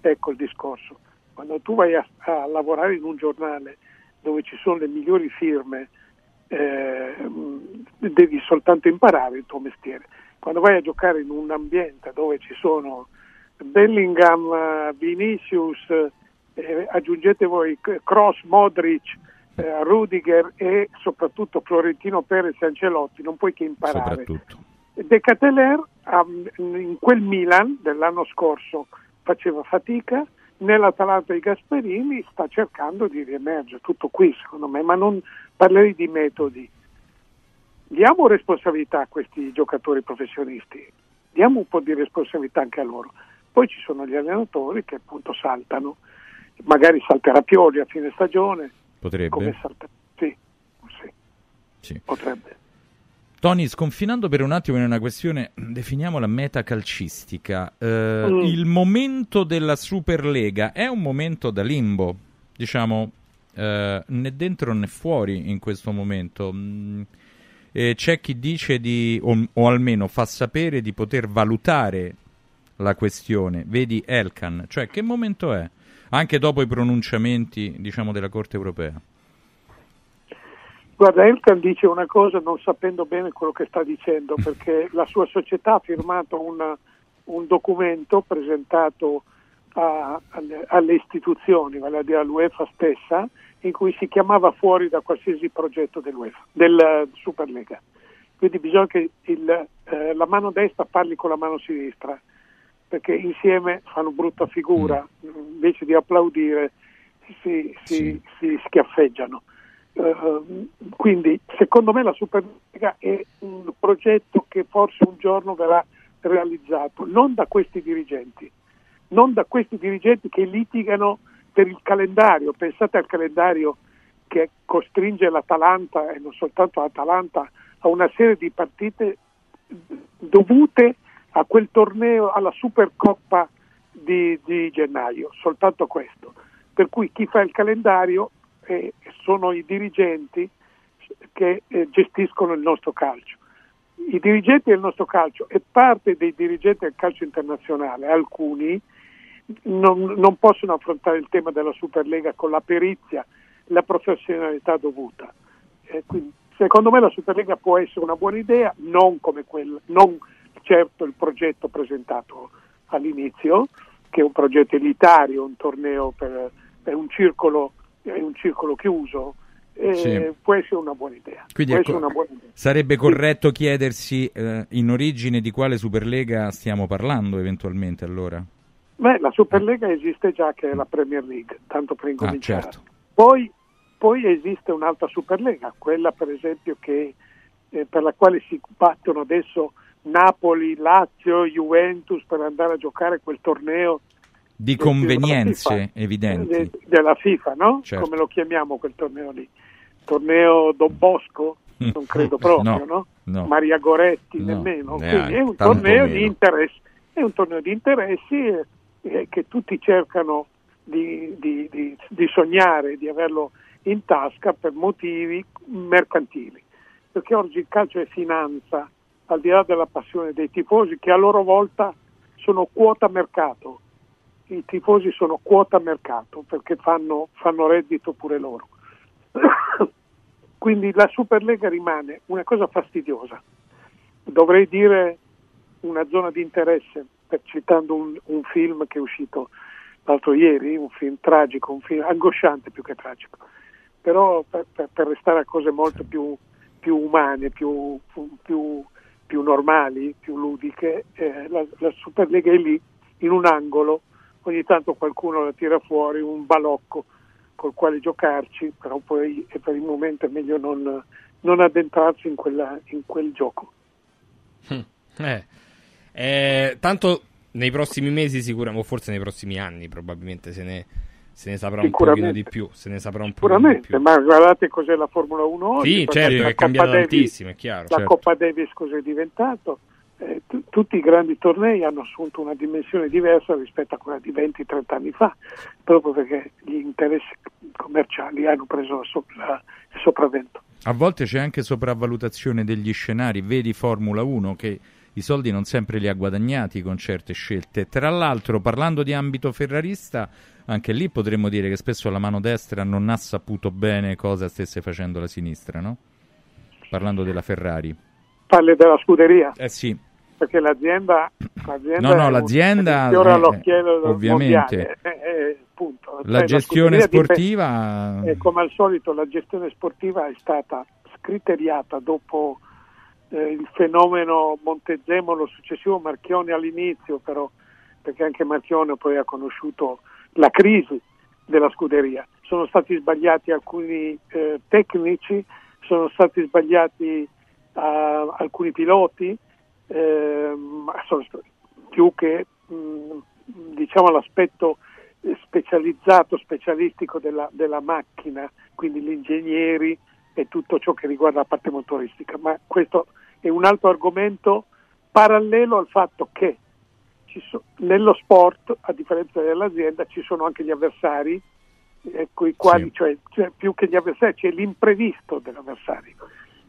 ecco il discorso, quando tu vai a, a lavorare in un giornale dove ci sono le migliori firme, eh, devi soltanto imparare il tuo mestiere. Quando vai a giocare in un ambiente dove ci sono Bellingham, Vinicius, eh, aggiungete voi Cross, Modric, eh, Rudiger e soprattutto Florentino Perez e Ancelotti, non puoi che imparare. De Cateler in quel Milan dell'anno scorso faceva fatica, nell'Atalanta di Gasperini sta cercando di riemergere, tutto qui secondo me, ma non parlerei di metodi. Diamo responsabilità a questi giocatori professionisti, diamo un po' di responsabilità anche a loro. Poi ci sono gli allenatori che appunto saltano, magari salterà Pioli a fine stagione, Potrebbe. come salta... Sì, sì, Sì. potrebbe. Tony, sconfinando per un attimo in una questione, definiamola metacalcistica, eh, Mm. il momento della Superlega è un momento da limbo, diciamo, eh, né dentro né fuori in questo momento. Mm, eh, c'è chi dice di, o, o almeno fa sapere di poter valutare la questione, vedi Elkan, cioè che momento è? Anche dopo i pronunciamenti, diciamo, della Corte europea. Guarda, Elkan dice una cosa non sapendo bene quello che sta dicendo, perché la sua società ha firmato una- un documento presentato a- alle, alle istituzioni, vale a dire all'UEFA stessa, in cui si chiamava fuori da qualsiasi progetto dell'UEFA, del Superlega. Quindi bisogna che il, eh, la mano destra parli con la mano sinistra, perché insieme fanno brutta figura, invece di applaudire si, si- si schiaffeggiano. Eh, quindi secondo me la Superlega è un progetto che forse un giorno verrà realizzato, non da questi dirigenti, non da questi dirigenti che litigano per il calendario. Pensate al calendario che costringe l'Atalanta e non soltanto l'Atalanta a una serie di partite dovute a quel torneo, alla Supercoppa di, di gennaio, soltanto questo. Per cui chi fa il calendario eh, sono i dirigenti che eh, gestiscono il nostro calcio. I dirigenti del nostro calcio e parte dei dirigenti del calcio internazionale, alcuni, non, non possono affrontare il tema della Superlega con la perizia, la professionalità dovuta. Eh, quindi, secondo me la Superlega può essere una buona idea, non come quella, non certo il progetto presentato all'inizio, che è un progetto elitario, un torneo per, per un, circolo, è un circolo chiuso, eh, Sì. può essere una buona idea. Quindi ecco, una buona idea. sarebbe corretto chiedersi eh, in origine di quale Superlega stiamo parlando eventualmente allora? Beh, la Superlega esiste già che è la Premier League, tanto per incominciare. certo. Poi, poi esiste un'altra Superlega, quella per esempio che, eh, per la quale si battono adesso Napoli, Lazio, Juventus per andare a giocare quel torneo Di convenienze FIFA, evidenti. de- della FIFA, no? Certo. Come lo chiamiamo quel torneo lì? Torneo Don Bosco? Non credo proprio, No, no? no. Maria Goretti No, nemmeno. neanche, Quindi è un torneo meno. di interessi, è un torneo di interessi eh, che tutti cercano di, di- di- di sognare, di averlo in tasca per motivi mercantili. Perché oggi il calcio è finanza, al di là della passione dei tifosi, che a loro volta sono quota mercato. I tifosi sono quota mercato perché fanno, fanno reddito pure loro. Quindi la Superlega rimane una cosa fastidiosa. Dovrei dire una zona di interesse, citando un, un film che è uscito l'altro ieri, un film tragico, un film angosciante più che tragico, però per, per- per restare a cose molto più, più umane, più, più- più normali, più ludiche, eh, la, la Superlega è lì in un angolo, ogni tanto qualcuno la tira fuori, un balocco col quale giocarci, però poi e per il momento è meglio non, non addentrarsi in, quella- in quel gioco. Eh. Eh, tanto nei prossimi mesi sicuramente, o forse nei prossimi anni probabilmente se ne, se ne saprà un pochino di più. Se ne saprà un pochino di Sicuramente, più. ma guardate cos'è la Formula 1 oggi. Sì, certo, la è cambiata Coppa Davis- tantissimo, è chiaro. La certo. Coppa Davis cos'è diventato? Eh, tu- tutti i grandi tornei hanno assunto una dimensione diversa rispetto a quella di 20-30 anni fa, proprio perché gli interessi commerciali hanno preso so- la- il sopravvento. A volte c'è anche sopravvalutazione degli scenari, vedi Formula 1 che i soldi non sempre li ha guadagnati con certe scelte. Tra l'altro, parlando di ambito ferrarista, anche lì potremmo dire che spesso la mano destra non ha saputo bene cosa stesse facendo la sinistra, no? Parlando della Ferrari. Parli della scuderia? Eh sì. Perché l'azienda, l'azienda No, no, l'azienda, eh, ovviamente. eh, eh, punto. La Cioè, gestione dipende- sportiva E come al solito la gestione sportiva è stata scriteriata dopo eh, il fenomeno Montezemolo successivo, Marchione all'inizio però, perché anche Marchione poi ha conosciuto la crisi della scuderia. Sono stati sbagliati alcuni eh, tecnici, sono stati sbagliati ah, alcuni piloti, ehm, più che mh, diciamo l'aspetto specializzato, specialistico della, della macchina, quindi gli ingegneri e tutto ciò che riguarda la parte motoristica. Ma questo è un altro argomento parallelo al fatto che ci so- nello sport, a differenza dell'azienda, ci sono anche gli avversari, eh, coi quali, cioè, cioè, più che gli avversari, c'è l'imprevisto dell'avversario.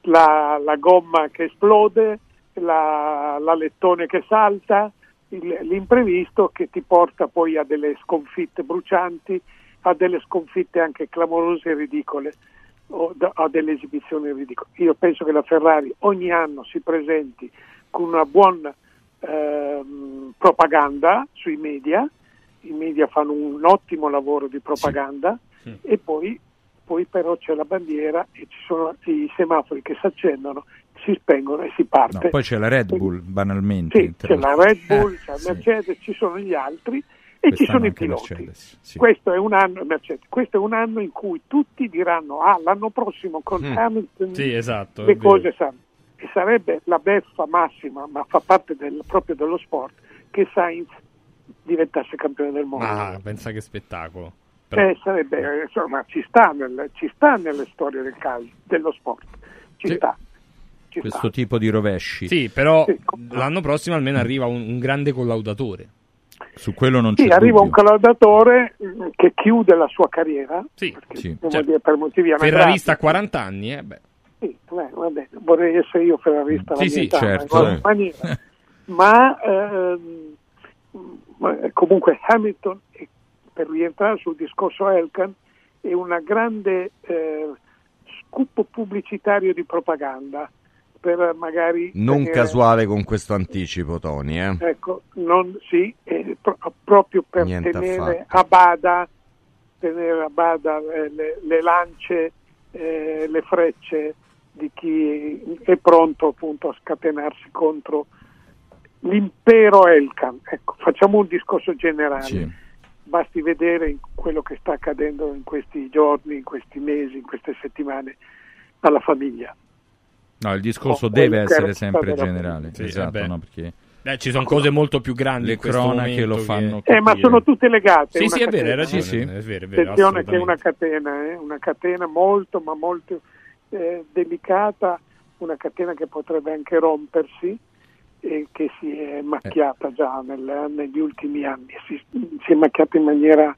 La, la gomma che esplode, la, la lettone che salta, il- l'imprevisto che ti porta poi a delle sconfitte brucianti, a delle sconfitte anche clamorose e ridicole, o da- a delle esibizioni ridicole. Io penso che la Ferrari ogni anno si presenti con una buona ehm, propaganda sui media, i media fanno un ottimo lavoro di propaganda e poi, poi però c'è la bandiera e ci sono i semafori che si accendono, si spengono e si parte. No, poi c'è la Red Bull, banalmente. Sì, c'è la Red Bull, c'è la Eh, sì. Mercedes, ci sono gli altri e ci sono i piloti. Sì. Questo, è un anno, Mercedes, questo è un anno in cui tutti diranno ah, l'anno prossimo con Mm. Hamilton Sì, esatto, le cose sanno. E sarebbe la beffa massima, ma fa parte del- proprio dello sport, che Sainz diventasse campione del mondo. Ah, pensa che spettacolo. Però- Eh, sarebbe, eh, insomma, ci sta, nel- ci sta nelle storie del calcio, dello sport. Ci sta. Ci Questo sta. tipo di rovesci. Sì, però l'anno prossimo almeno arriva un, un grande collaudatore. Su quello non Sì, c'è arriva un collaudatore mm, che chiude la sua carriera, Sì, Sì. Certo. dire, per motivi. Ferrarista a 40 anni, eh, beh. Sì, beh, va bene, vorrei essere io ferrarista Sì, sì, età, certo. ma in qualche maniera. ma ehm, eh, comunque Hamilton, per rientrare sul discorso Elkan, è una grande eh, scoop pubblicitario di propaganda per magari Non tenere- casuale con questo anticipo, Tony. Eh? Ecco, non, sì, eh, pro- proprio per Niente tenere a bada, tenere a bada eh, le, le lance, eh, le frecce di chi è pronto appunto a scatenarsi contro l'impero Elkan. Ecco, facciamo un discorso generale. Sì. Basti vedere quello che sta accadendo in questi giorni, in questi mesi, in queste settimane alla famiglia. No, il discorso Oh, deve che essere sempre generale. Sì, esatto, no, perché Beh, ci sono cose molto più grandi le in questo cronache lo che- fanno Eh, ma sono tutte legate. Sì, sì, è vero. Sì, sì. È vero, è vero, Attenzione che è una catena, eh, una catena molto ma molto eh, delicata, una catena che potrebbe anche rompersi e che si è macchiata già nel- negli ultimi anni, si, si è macchiata in maniera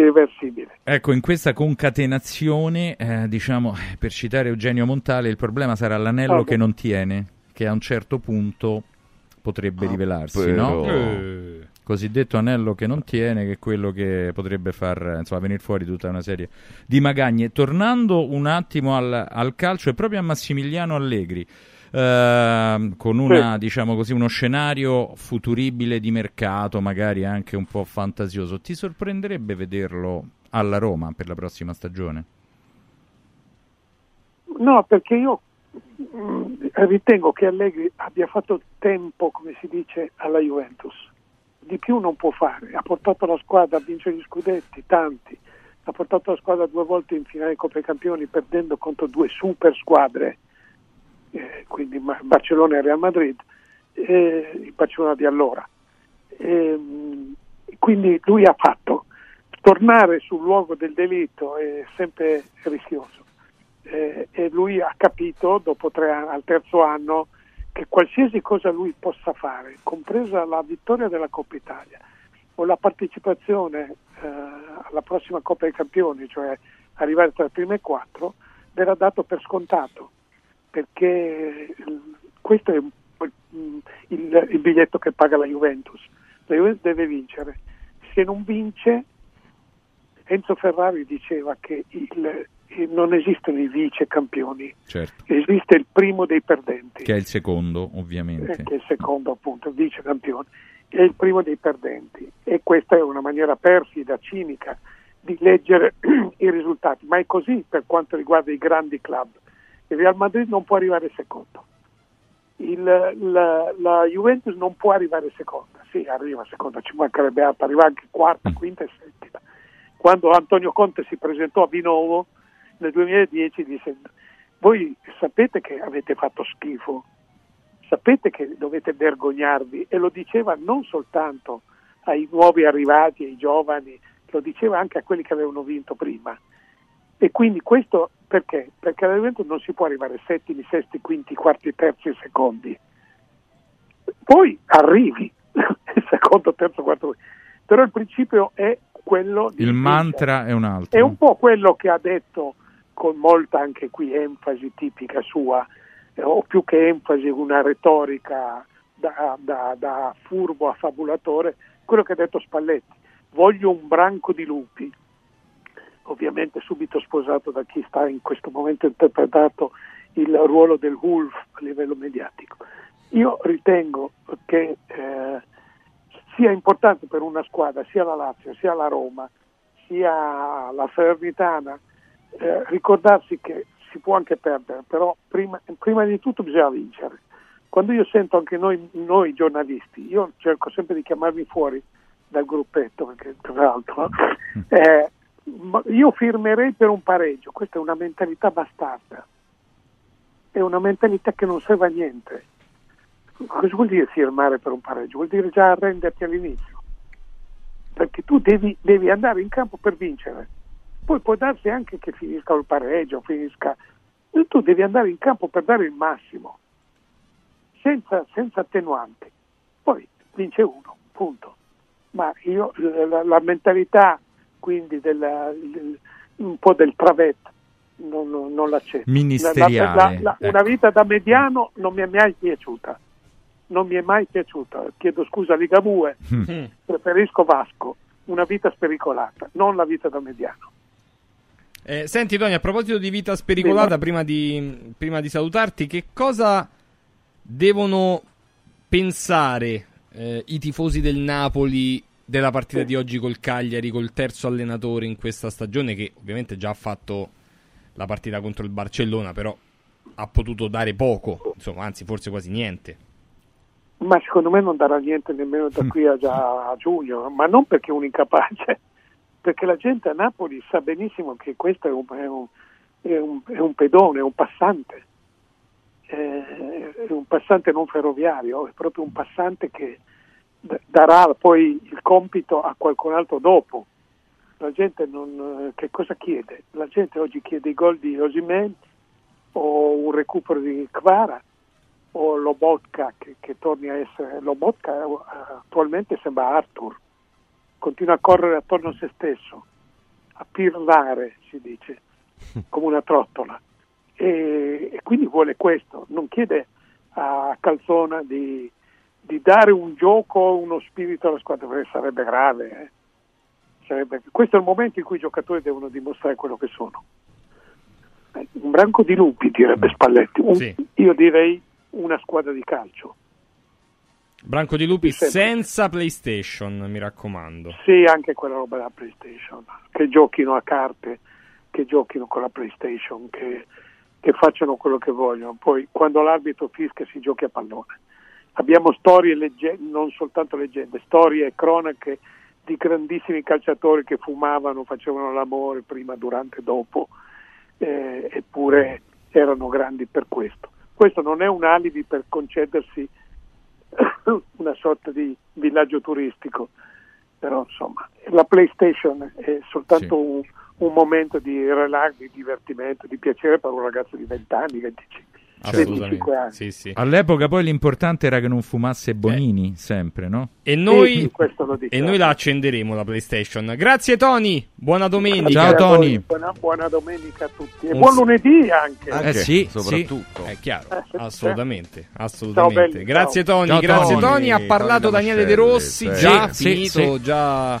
irreversibile. Ecco, in questa concatenazione, eh, diciamo, per citare Eugenio Montale, il problema sarà l'anello Vabbè. che non tiene, che a un certo punto potrebbe rivelarsi, no? però- Eh, Cosiddetto anello che non tiene, che è quello che potrebbe far insomma, venire fuori tutta una serie di magagne. Tornando un attimo al, al calcio e proprio a Massimiliano Allegri, ehm, con una, diciamo così, uno scenario futuribile di mercato, magari anche un po' fantasioso, ti sorprenderebbe vederlo alla Roma per la prossima stagione? No, perché io mm, ritengo che Allegri abbia fatto tempo, come si dice, alla Juventus. Di più non può fare. Ha portato la squadra a vincere gli scudetti, tanti. Ha portato la squadra due volte in finale Coppa dei Campioni perdendo contro due super squadre, eh, quindi Barcellona e Real Madrid, eh, il Barcellona di allora. Ehm, quindi lui ha fatto. Tornare sul luogo del delitto è sempre rischioso eh, e lui ha capito dopo tre anni, al terzo anno che qualsiasi cosa lui possa fare, compresa la vittoria della Coppa Italia o la partecipazione eh, alla prossima Coppa dei Campioni, cioè arrivare tra le prime quattro, verrà dato per scontato, perché eh, questo è mm, il, il biglietto che paga la Juventus. La Juventus deve vincere. Se non vince, Enzo Ferrari diceva che il- eh, non esistono i vice campioni, Certo. esiste il primo dei perdenti, Che è il secondo, eh, ovviamente. che è il secondo appunto, il vice campione, è il primo dei perdenti e questa è una maniera perfida, cinica di leggere i risultati, ma è così per quanto riguarda i grandi club. Il Real Madrid non può arrivare secondo, il- la, la Juventus non può arrivare seconda, sì arriva seconda, ci mancherebbe altro, arriva anche quarta, quinta e settima. Quando Antonio Conte si presentò a Vinovo nel 2010 disse voi sapete che avete fatto schifo, sapete che dovete vergognarvi? E lo diceva non soltanto ai nuovi arrivati, ai giovani, lo diceva anche a quelli che avevano vinto prima. E quindi questo perché? Perché alla Juventus non si può arrivare settimi, sesti, quinti, quarti, terzi e secondi. Poi arrivi, secondo, terzo, quarto. Però il principio è quello di Il mantra è un altro. È un po' quello che ha detto con molta anche qui enfasi tipica sua, eh, o più che enfasi una retorica da, da- da furbo affabulatore, quello che ha detto Spalletti. Voglio un branco di lupi, ovviamente subito sposato da chi sta in questo momento interpretato il ruolo del Wolf a livello mediatico. Io ritengo che eh, sia importante per una squadra, sia la Lazio, sia la Roma, sia la Salernitana, eh, ricordarsi che si può anche perdere, però prima, prima di tutto bisogna vincere. Quando io sento anche noi, noi giornalisti, io cerco sempre di chiamarmi fuori dal gruppetto, perché tra l'altro eh, io firmerei per un pareggio, questa è una mentalità bastarda, è una mentalità che non serve a niente. Cosa vuol dire firmare per un pareggio? Vuol dire già arrenderti all'inizio, perché tu devi, devi andare in campo per vincere, poi può darsi anche che finisca il pareggio, finisca... Tu devi andare in campo per dare il massimo, senza, senza attenuanti, poi vince uno, punto. Ma io la, la mentalità quindi della- il- un po' del travetto non, non, non l'accetto. Ministeriale, La- la- la- ecco. Una vita da mediano non mi è mai piaciuta. Non mi è mai piaciuta. Chiedo scusa a Ligabue, Mm. preferisco Vasco. Una vita spericolata, non la vita da mediano. Eh, senti Tony, a proposito di vita spericolata, Sì, prima, di, prima di salutarti, che cosa devono pensare eh, i tifosi del Napoli della partita di oggi col Cagliari, col terzo allenatore in questa stagione, che ovviamente già ha fatto la partita contro il Barcellona, però ha potuto dare poco, insomma, anzi forse quasi niente. Ma secondo me non darà niente nemmeno da qui a, a giugno, ma non perché è un incapace, perché la gente a Napoli sa benissimo che questo è un, è un- è un- è un pedone, è un passante, è un passante non ferroviario, è proprio un passante che darà poi il compito a qualcun altro dopo. La gente non, eh, che cosa chiede? La gente oggi chiede i gol di Osimen o un recupero di Kvara o Lobotka che, che torni a essere Lobotka eh, attualmente sembra Arthur continua a correre attorno a se stesso a pirlare si dice come una trottola e, e quindi vuole questo non chiede a Calzona di, di dare un gioco uno spirito alla squadra perché sarebbe grave eh. Sarebbe- questo è il momento in cui i giocatori devono dimostrare quello che sono Eh, un branco di lupi direbbe Spalletti Un- Sì. io direi una squadra di calcio Branco di lupi Sempre. senza PlayStation, mi raccomando. Sì, anche quella roba della PlayStation, che giochino a carte, che giochino con la PlayStation, che che facciano quello che vogliono, poi quando l'arbitro fischia si giochi a pallone. Abbiamo storie, legge- non soltanto leggende, storie e cronache di grandissimi calciatori che fumavano, facevano l'amore prima, durante e dopo, eh, eppure erano grandi per questo. Questo non è un alibi per concedersi una sorta di villaggio turistico, però insomma la PlayStation è soltanto un, un momento di relax, di divertimento, di piacere per un ragazzo di 20 anni, 25, 25 anni. Sì, sì. All'epoca poi l'importante era che non fumasse Bonini, sempre, no? E noi, Sì, e noi la accenderemo la PlayStation. Grazie Tony, buona domenica. Ciao, Tony. Buona, buona domenica a tutti e Un buon lunedì anche. Anche, Eh sì, soprattutto. È chiaro, Eh, assolutamente, Ciao, assolutamente. belli, grazie ciao. Tony, Ciao, grazie Tony. Tony. Ha parlato Tony Daniele De Rossi, sì. già Sì, finito, sì. già... eh,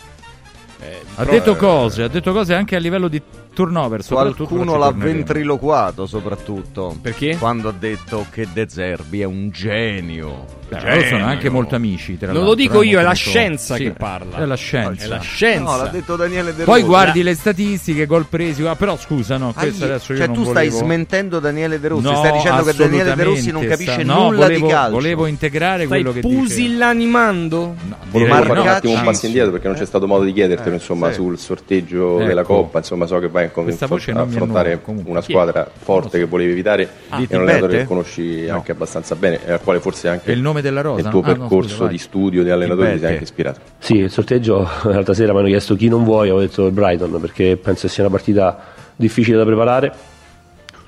Ha pro- detto cose, ha detto cose anche a livello di turnover. soprattutto Qualcuno l'ha ventriloquato soprattutto. Perché? Quando ha detto che De Zerbi è un genio. Beh, loro sono anche molto amici. tra Non lo dico eh, io, è la scienza sì, che parla. È la scienza. È la scienza. No, l'ha detto Daniele De Poi Rossi. guardi le statistiche, gol presi. ah, però scusa, no, questo Ah, adesso io cioè non tu stai volevo... smentendo Daniele De Rossi, No, stai dicendo che Daniele De Rossi non capisce sta- no, nulla volevo, di calcio. Volevo integrare Stai quello che dice. pusillanimando? Volevo no. fare un attimo un passo indietro perché non c'è stato modo di chiedertelo Eh, insomma sul sorteggio Ecco. della Coppa insomma so che vai a con- Questa voce non mi è affrontare nuova, comunque. una squadra forte che volevi evitare Ah. e un allenatore che conosci No. anche abbastanza bene e al quale forse anche il nome della rosa? nel tuo Ah, no, percorso scusa, vai. di studio di allenatore ti sei anche ispirato Sì, il sorteggio l'altra sera mi hanno chiesto chi non vuoi, ho detto il Brighton perché penso sia una partita difficile da preparare,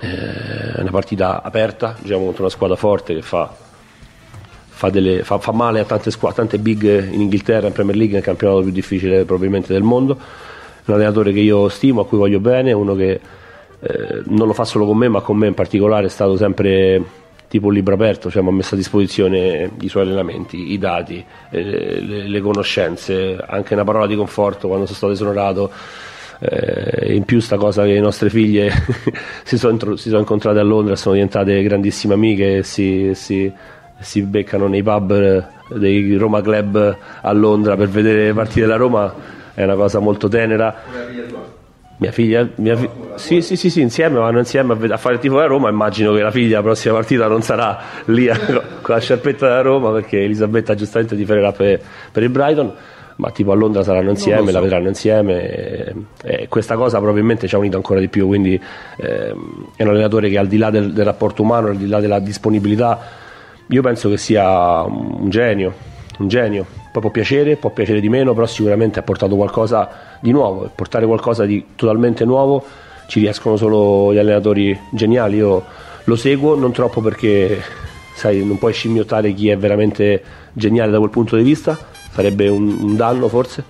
Eh, è una partita aperta, diciamo contro una squadra forte che fa, fa, delle- fa- fa male a tante, squa- tante big in Inghilterra, in Premier League, nel campionato più difficile probabilmente del mondo. Un allenatore che io stimo, a cui voglio bene, uno che eh, non lo fa solo con me, ma con me in particolare è stato sempre tipo un libro aperto, cioè mi ha messo a disposizione i suoi allenamenti, i dati, eh, le, le conoscenze, anche una parola di conforto quando sono stato esonorato. Eh, in più sta cosa che le nostre figlie si, sono, sono incontrate a Londra, sono diventate grandissime amiche si, si- si beccano nei pub eh, dei Roma Club a Londra per vedere le partite della Roma, è una cosa molto tenera. Mia figlia, mia fi- sì, sì, sì, sì, insieme vanno insieme a, fare il tifo della Roma. Immagino che la figlia la prossima partita non sarà lì a- con la sciarpetta della Roma perché Elisabetta giustamente tiferà per, per il Brighton. Ma tipo a Londra saranno insieme, so. la vedranno insieme e, e questa cosa probabilmente ci ha unito ancora di più. Quindi ehm, è un allenatore che al di là del, del rapporto umano, al di là della disponibilità, io penso che sia un genio, un genio. Può piacere, può piacere di meno, però sicuramente ha portato qualcosa di nuovo. E portare qualcosa di totalmente nuovo ci riescono solo gli allenatori geniali. Io lo seguo non troppo perché, sai, non puoi scimmiottare chi è veramente geniale da quel punto di vista, sarebbe un, un danno forse.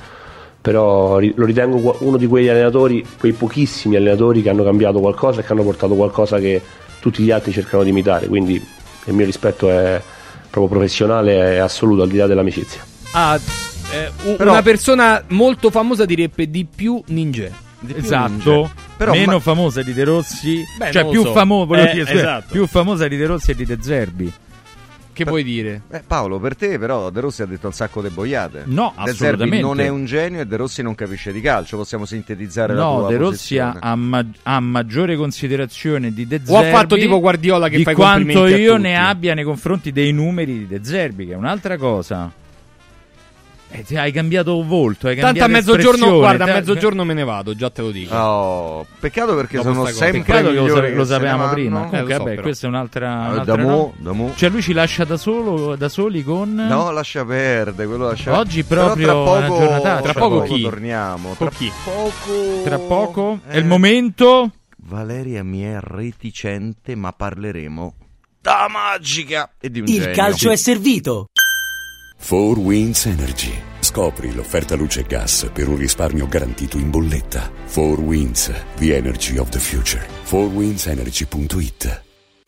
Però lo ritengo uno di quegli allenatori, quei pochissimi allenatori che hanno cambiato qualcosa e che hanno portato qualcosa che tutti gli altri cercano di imitare. Quindi il mio rispetto è proprio professionale e assoluto al di là dell'amicizia. Ah, eh, u- Però- una persona molto famosa direbbe di più ninja. Esatto, Però, meno ma- famosa di De Rossi, Beh, cioè non più so. famosa, volevo Eh, dire, scusa, esatto. più famosa di De Rossi e di De Zerbi. Che vuoi dire? Eh, Paolo, per te però De Rossi ha detto un sacco di boiate. No, De Zerbi assolutamente. non è un genio e De Rossi non capisce di calcio. Possiamo sintetizzare la No, tua De Rossi ha, posizione. ha ma- ha maggiore considerazione di De O ha Zerbi fatto tipo Guardiola che di fa i quanto complimenti a io tutti. ne abbia nei confronti dei numeri di De Zerbi, che è un'altra cosa. Eh, ti hai cambiato volto, hai Tanto a cambiato mezzogiorno, guarda, a mezzogiorno me ne vado, già te lo dico. Oh, peccato perché Dopo sono sta cosa. sempre Peccato che lo, migliori sa- che lo se ne sapevamo vanno. prima. Eh, Comunque, lo so, vabbè, però. questa è un'altra. Eh, un'altra da mo- no? da mo. Cioè, lui ci lascia da solo, da soli con. No, lascia perdere, quello lascia Oggi Però proprio tra poco, una giornataccia, tra poco torniamo. Tra Con chi? poco Tra poco è Eh. il momento. Valeria mi è reticente, ma parleremo da magica e di un Il genio. calcio è servito. 4 Winds Energy. Scopri l'offerta luce e gas per un risparmio garantito in bolletta. 4 Winds, the energy of the future. 4windsenergy.it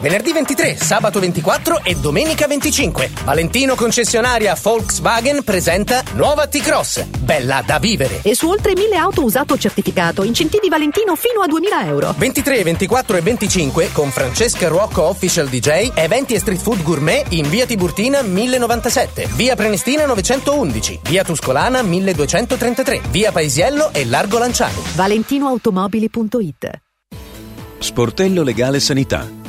Venerdì 23, sabato 24 e domenica 25. Valentino concessionaria Volkswagen presenta nuova T-Cross. Bella da vivere. E su oltre 1000 auto usato certificato, incentivi Valentino fino a 2000 euro. 23, 24 e 25 con Francesca Ruocco Official DJ, eventi e street food gourmet in via Tiburtina 1097, via Prenestina 911, via Tuscolana 1233, via Paisiello e Largo Lanciani. ValentinoAutomobili.it Sportello Legale Sanità.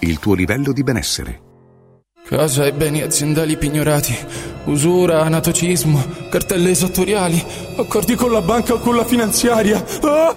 il tuo livello di benessere. Casa e beni aziendali pignorati, usura, anatocismo, cartelle esattoriali, accordi con la banca o con la finanziaria. Ah!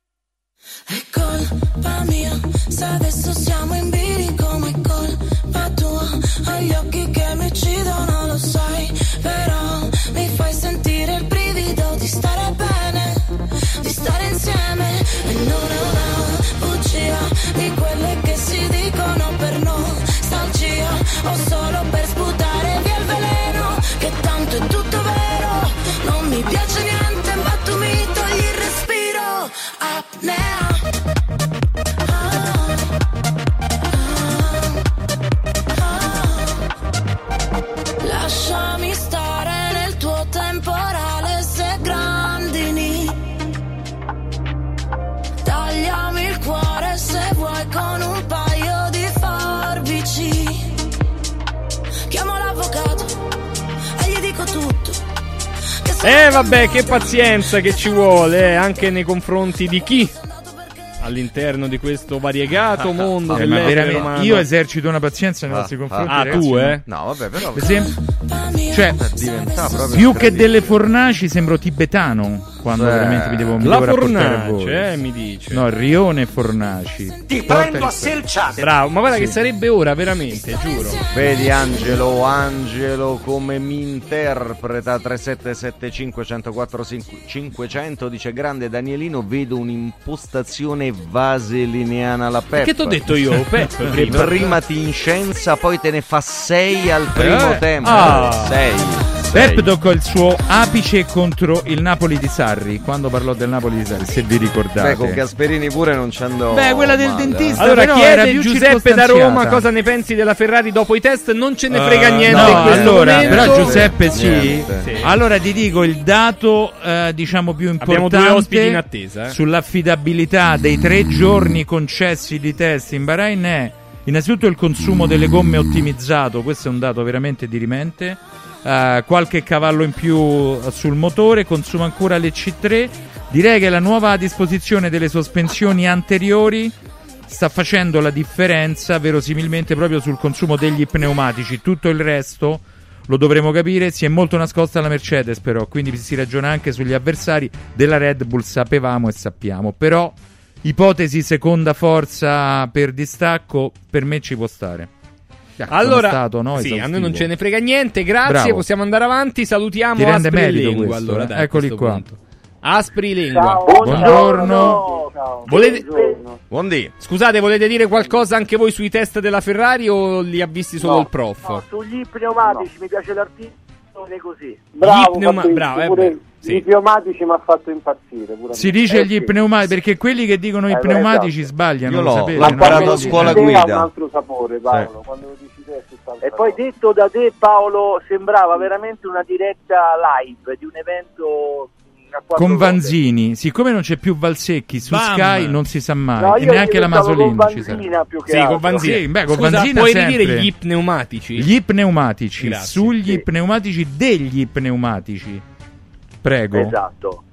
Colpa mia, se adesso siamo in bilico, ma è colpa tua. Hai gli occhi che mi uccidono, lo sai. Però mi fai sentire il brivido di stare bene, di stare insieme. E non è una bugia di quelle che si dicono per nostalgia. O solo per sputare via il veleno, che tanto è tutto vero. Non mi piace niente, ma tu mi togli il respiro. Apnea. Eh vabbè, che pazienza che ci vuole, eh, anche nei confronti di chi? All'interno di questo variegato mondo Eh, dell'essere umano. io esercito una pazienza nei Ah, nostri ah. confronti. Ah, ragazzi, tu, eh? No, vabbè, però. Per esempio, cioè, più che delle fornaci sembro tibetano quando Cioè, veramente mi devo mi La fornace, eh, mi dice. No, Rione Fornaci. Ti prendo a selciate. Bravo, ma guarda Sì. che sarebbe ora, veramente, giuro. Vedi Angelo, Angelo come mi interpreta 3775 104 500 dice grande Danielino vedo un'impostazione vaselineana alla Pep che t'ho detto io, Pep, che prima? ti incensa poi te ne fa 6 al primo Eh? tempo Ah. 6 Pep toccò il suo apice contro il Napoli di Sarri quando parlò del Napoli di Sarri, se vi ricordate. Beh, con Gasperini pure non ci andò Beh, quella del male, eh. dentista Allora però era chiede più Giuseppe da Roma cosa ne pensi della Ferrari dopo i test, non ce ne Eh, frega niente no, allora, momento. però Giuseppe sì. Niente. Sì. Allora ti dico il dato eh, diciamo più Abbiamo importante due ospiti in attesa, eh. sull'affidabilità dei tre giorni concessi di test in Bahrain è innanzitutto il consumo delle gomme ottimizzato, questo è un dato veramente dirimente. Eh, qualche cavallo in più sul motore, consuma ancora le C3. Direi che la nuova disposizione delle sospensioni anteriori sta facendo la differenza verosimilmente proprio sul consumo degli pneumatici. Tutto il resto lo dovremo capire. Si è molto nascosta la Mercedes, però, quindi si ragiona anche sugli avversari della Red Bull. Sapevamo e sappiamo, però. Ipotesi seconda forza per distacco, per me ci può stare. Allora, stato, no, sì, a noi non ce ne frega niente, grazie, Bravo. possiamo andare avanti, salutiamo Aspri Lingua, questo, allora, eh. dai, Eccoli qua. punto. Aspri Lingua. Ciao, Buongiorno. Volete... Buondì. Scusate, volete dire qualcosa anche voi sui test della Ferrari o li ha visti solo No, il prof? no, sugli pneumatici mi piace l'articolo è così. Bravo, pneuma- Fabrizio, bravo, eh pure beh, sì. I pneumatici mi ha fatto impazzire. pure Si dice Eh, gli sì. pneumatici perché quelli che dicono i Eh, pneumatici esatto. sbagliano. Io lo l'ho- sapete, l'ho no? imparato a scuola guida. Ha un altro sapore, Paolo. Quando lo dici te è E poi detto da te, Paolo, sembrava veramente una diretta live di un evento Con. Vanzini, siccome non c'è più Valsecchi su Bam! Sky, non si sa mai. No, e neanche la Masolino ci sarà. Più che Sì, altro. con Vanzina. Sì, beh, con Scusa, Vanzina puoi sempre. ridire gli pneumatici? Gli pneumatici, Grazie. sugli pneumatici degli pneumatici. Prego. Esatto.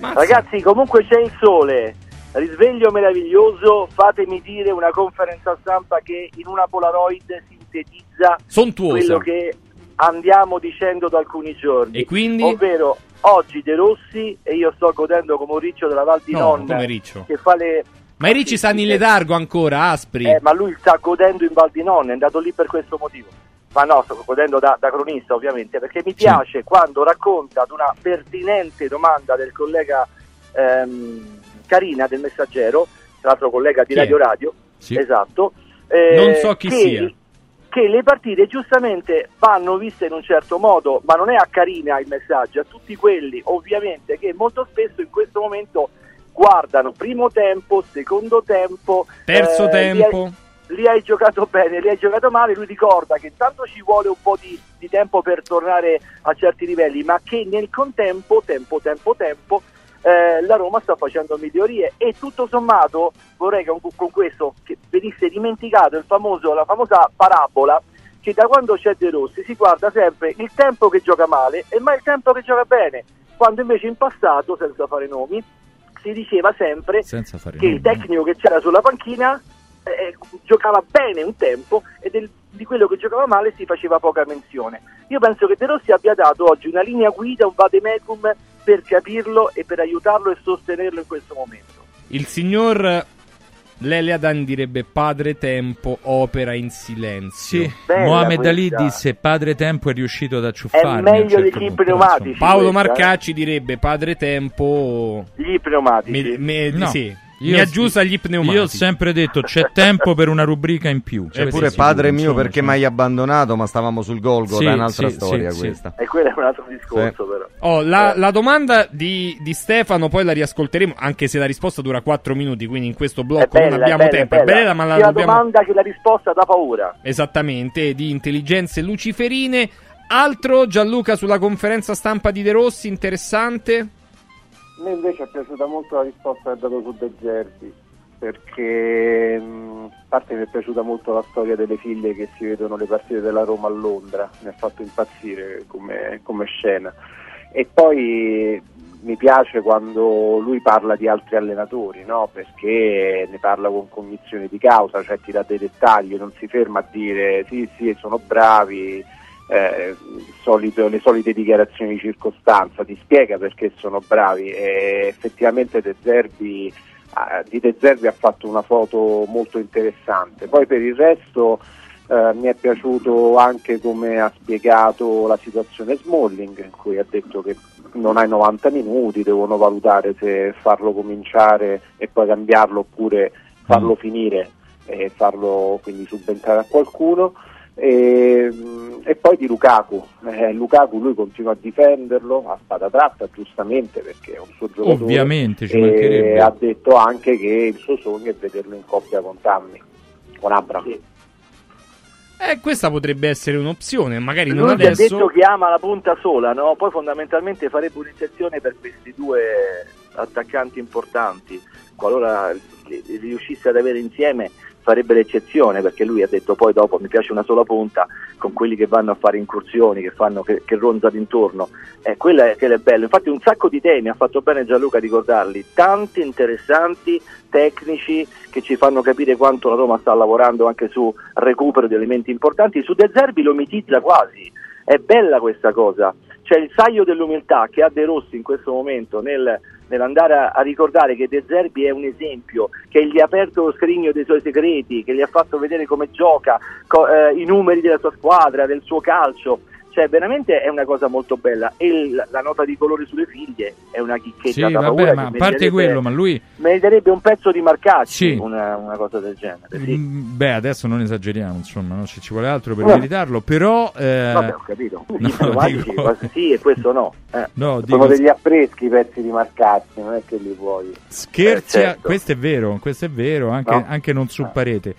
Ragazzi, comunque c'è il sole. Risveglio meraviglioso. Fatemi dire una conferenza stampa che in una Polaroid sintetizza Sontuosa. quello che andiamo dicendo da alcuni giorni. E quindi? Ovvero, oggi De Rossi e io sto godendo come un riccio della Val di No, Non come riccio. che fa le Ma i ricci stanno in letargo ancora, Aspri? eh, ma lui sta godendo in Val di Non, è andato lì per questo motivo. Ma no, sto godendo da, da cronista ovviamente, perché mi piace quando racconta ad una pertinente domanda del collega ehm, Carina del Messaggero, tra l'altro collega di è? Radio Radio, Sì. esatto. eh, Non so chi sia. Che le partite giustamente vanno viste in un certo modo, ma non è a Carina il messaggio, a tutti quelli ovviamente che molto spesso in questo momento guardano primo tempo, secondo tempo, Terzo eh, hai- tempo. li hai giocato bene, li hai giocato male, lui ricorda che intanto ci vuole un po' di, di tempo per tornare a certi livelli, ma che nel contempo, tempo, tempo, tempo, eh, la Roma sta facendo migliorie e tutto sommato vorrei che con, con questo che venisse dimenticato il famoso, la famosa parabola che da quando c'è De Rossi si guarda sempre il tempo che gioca male e mai il tempo che gioca bene, quando invece in passato, senza fare nomi, si diceva sempre che il tecnico che c'era sulla panchina eh, giocava bene un tempo e del- di quello che giocava male si faceva poca menzione. Io penso che De Rossi abbia dato oggi una linea guida, un vademecum per capirlo e per aiutarlo e sostenerlo in questo momento. Il signor Leleadan direbbe padre tempo, opera in silenzio. Sì, Mohamed Ali disse padre tempo è riuscito ad acciuffarmi. È meglio certo degli punto, pneumatici. Paolo questa, Marcacci direbbe padre tempo... Gli pneumatici. Me- me- No. sì, Io- mi aggiusta gli pneumatici. Io ho sempre detto c'è tempo per una rubrica in più. Cioè, Eppure padre mio insomma, perché cioè. mi hai abbandonato, ma stavamo sul Golgotha, Sì, è un'altra sì, storia sì, sì. questa. E quello è un altro discorso Sì. però. Oh, la, Eh. la domanda di, di Stefano poi la riascolteremo, anche se la risposta dura 4 minuti, quindi in questo blocco bella, non abbiamo è bella, tempo. è È bella. bella, ma la Sia dobbiamo... domanda che la risposta dà paura. Esattamente, di intelligenze luciferine. Altro, Gianluca, sulla conferenza stampa di De Rossi, interessante? A me invece è piaciuta molto la risposta che ha dato su De Zerbi, perché a parte mi è piaciuta molto la storia delle figlie che si vedono le partite della Roma a Londra, mi ha fatto impazzire come, come scena. E poi mi piace quando lui parla di altri allenatori, no? perché ne parla con cognizione di causa, cioè ti dà dei dettagli, non si ferma a dire sì sì sono bravi, eh, solito- le solite dichiarazioni di circostanza, ti spiega perché sono bravi e effettivamente De Zerbi, ah, di De Zerbi ha fatto una foto molto interessante. Poi per il resto eh, mi è piaciuto anche come ha spiegato la situazione Smalling, in cui ha detto che non hai 90 minuti, devono valutare se farlo cominciare e poi cambiarlo oppure farlo finire e farlo quindi subentrare a qualcuno. E, e poi di Lukaku, Eh, Lukaku lui continua a difenderlo a spada tratta giustamente perché è un suo giocatore Ovviamente, ci e mancherebbe. ha detto anche che il suo sogno è vederlo in coppia con Tammy, con Abram. Eh, questa potrebbe essere un'opzione, magari non Lui ha adesso. detto che ama la punta sola, no? Poi fondamentalmente farebbe un'eccezione per questi due attaccanti importanti. Qualora li riuscisse ad avere insieme farebbe l'eccezione perché lui ha detto poi dopo mi piace una sola punta con quelli che vanno a fare incursioni, che, fanno, che, che ronzano intorno. Eh, quella è, quello è bello. Infatti un sacco di temi, ha fatto bene Gianluca a ricordarli, tanti interessanti, tecnici che ci fanno capire quanto la Roma sta lavorando anche su recupero di elementi importanti. Su De Zerbi lo mitizza quasi, è bella questa cosa. C'è il saglio dell'umiltà che ha De Rossi in questo momento nel, nell'andare a, a ricordare che De Zerbi è un esempio, che gli ha aperto lo scrigno dei suoi segreti, che gli ha fatto vedere come gioca, co- eh, i numeri della sua squadra, del suo calcio. Cioè, veramente è una cosa molto bella. E il- la nota di colore sulle figlie è una chicchetta Sì, da vabbè, ma a parte quello, ma lui meriterebbe un pezzo di marcacci, Sì. una, una cosa del genere. Sì. Mm, Beh, adesso non esageriamo, insomma, no? ci, ci vuole altro per Eh. meritarlo, però... eh, Vabbè, ho capito. no, dico- questo sì e questo no. Eh. no, Sono dico, degli affreschi i pezzi di Marcazzi, non è che li puoi... scherzi, Eh, certo. questo è vero, questo è vero, anche, No. anche non su parete.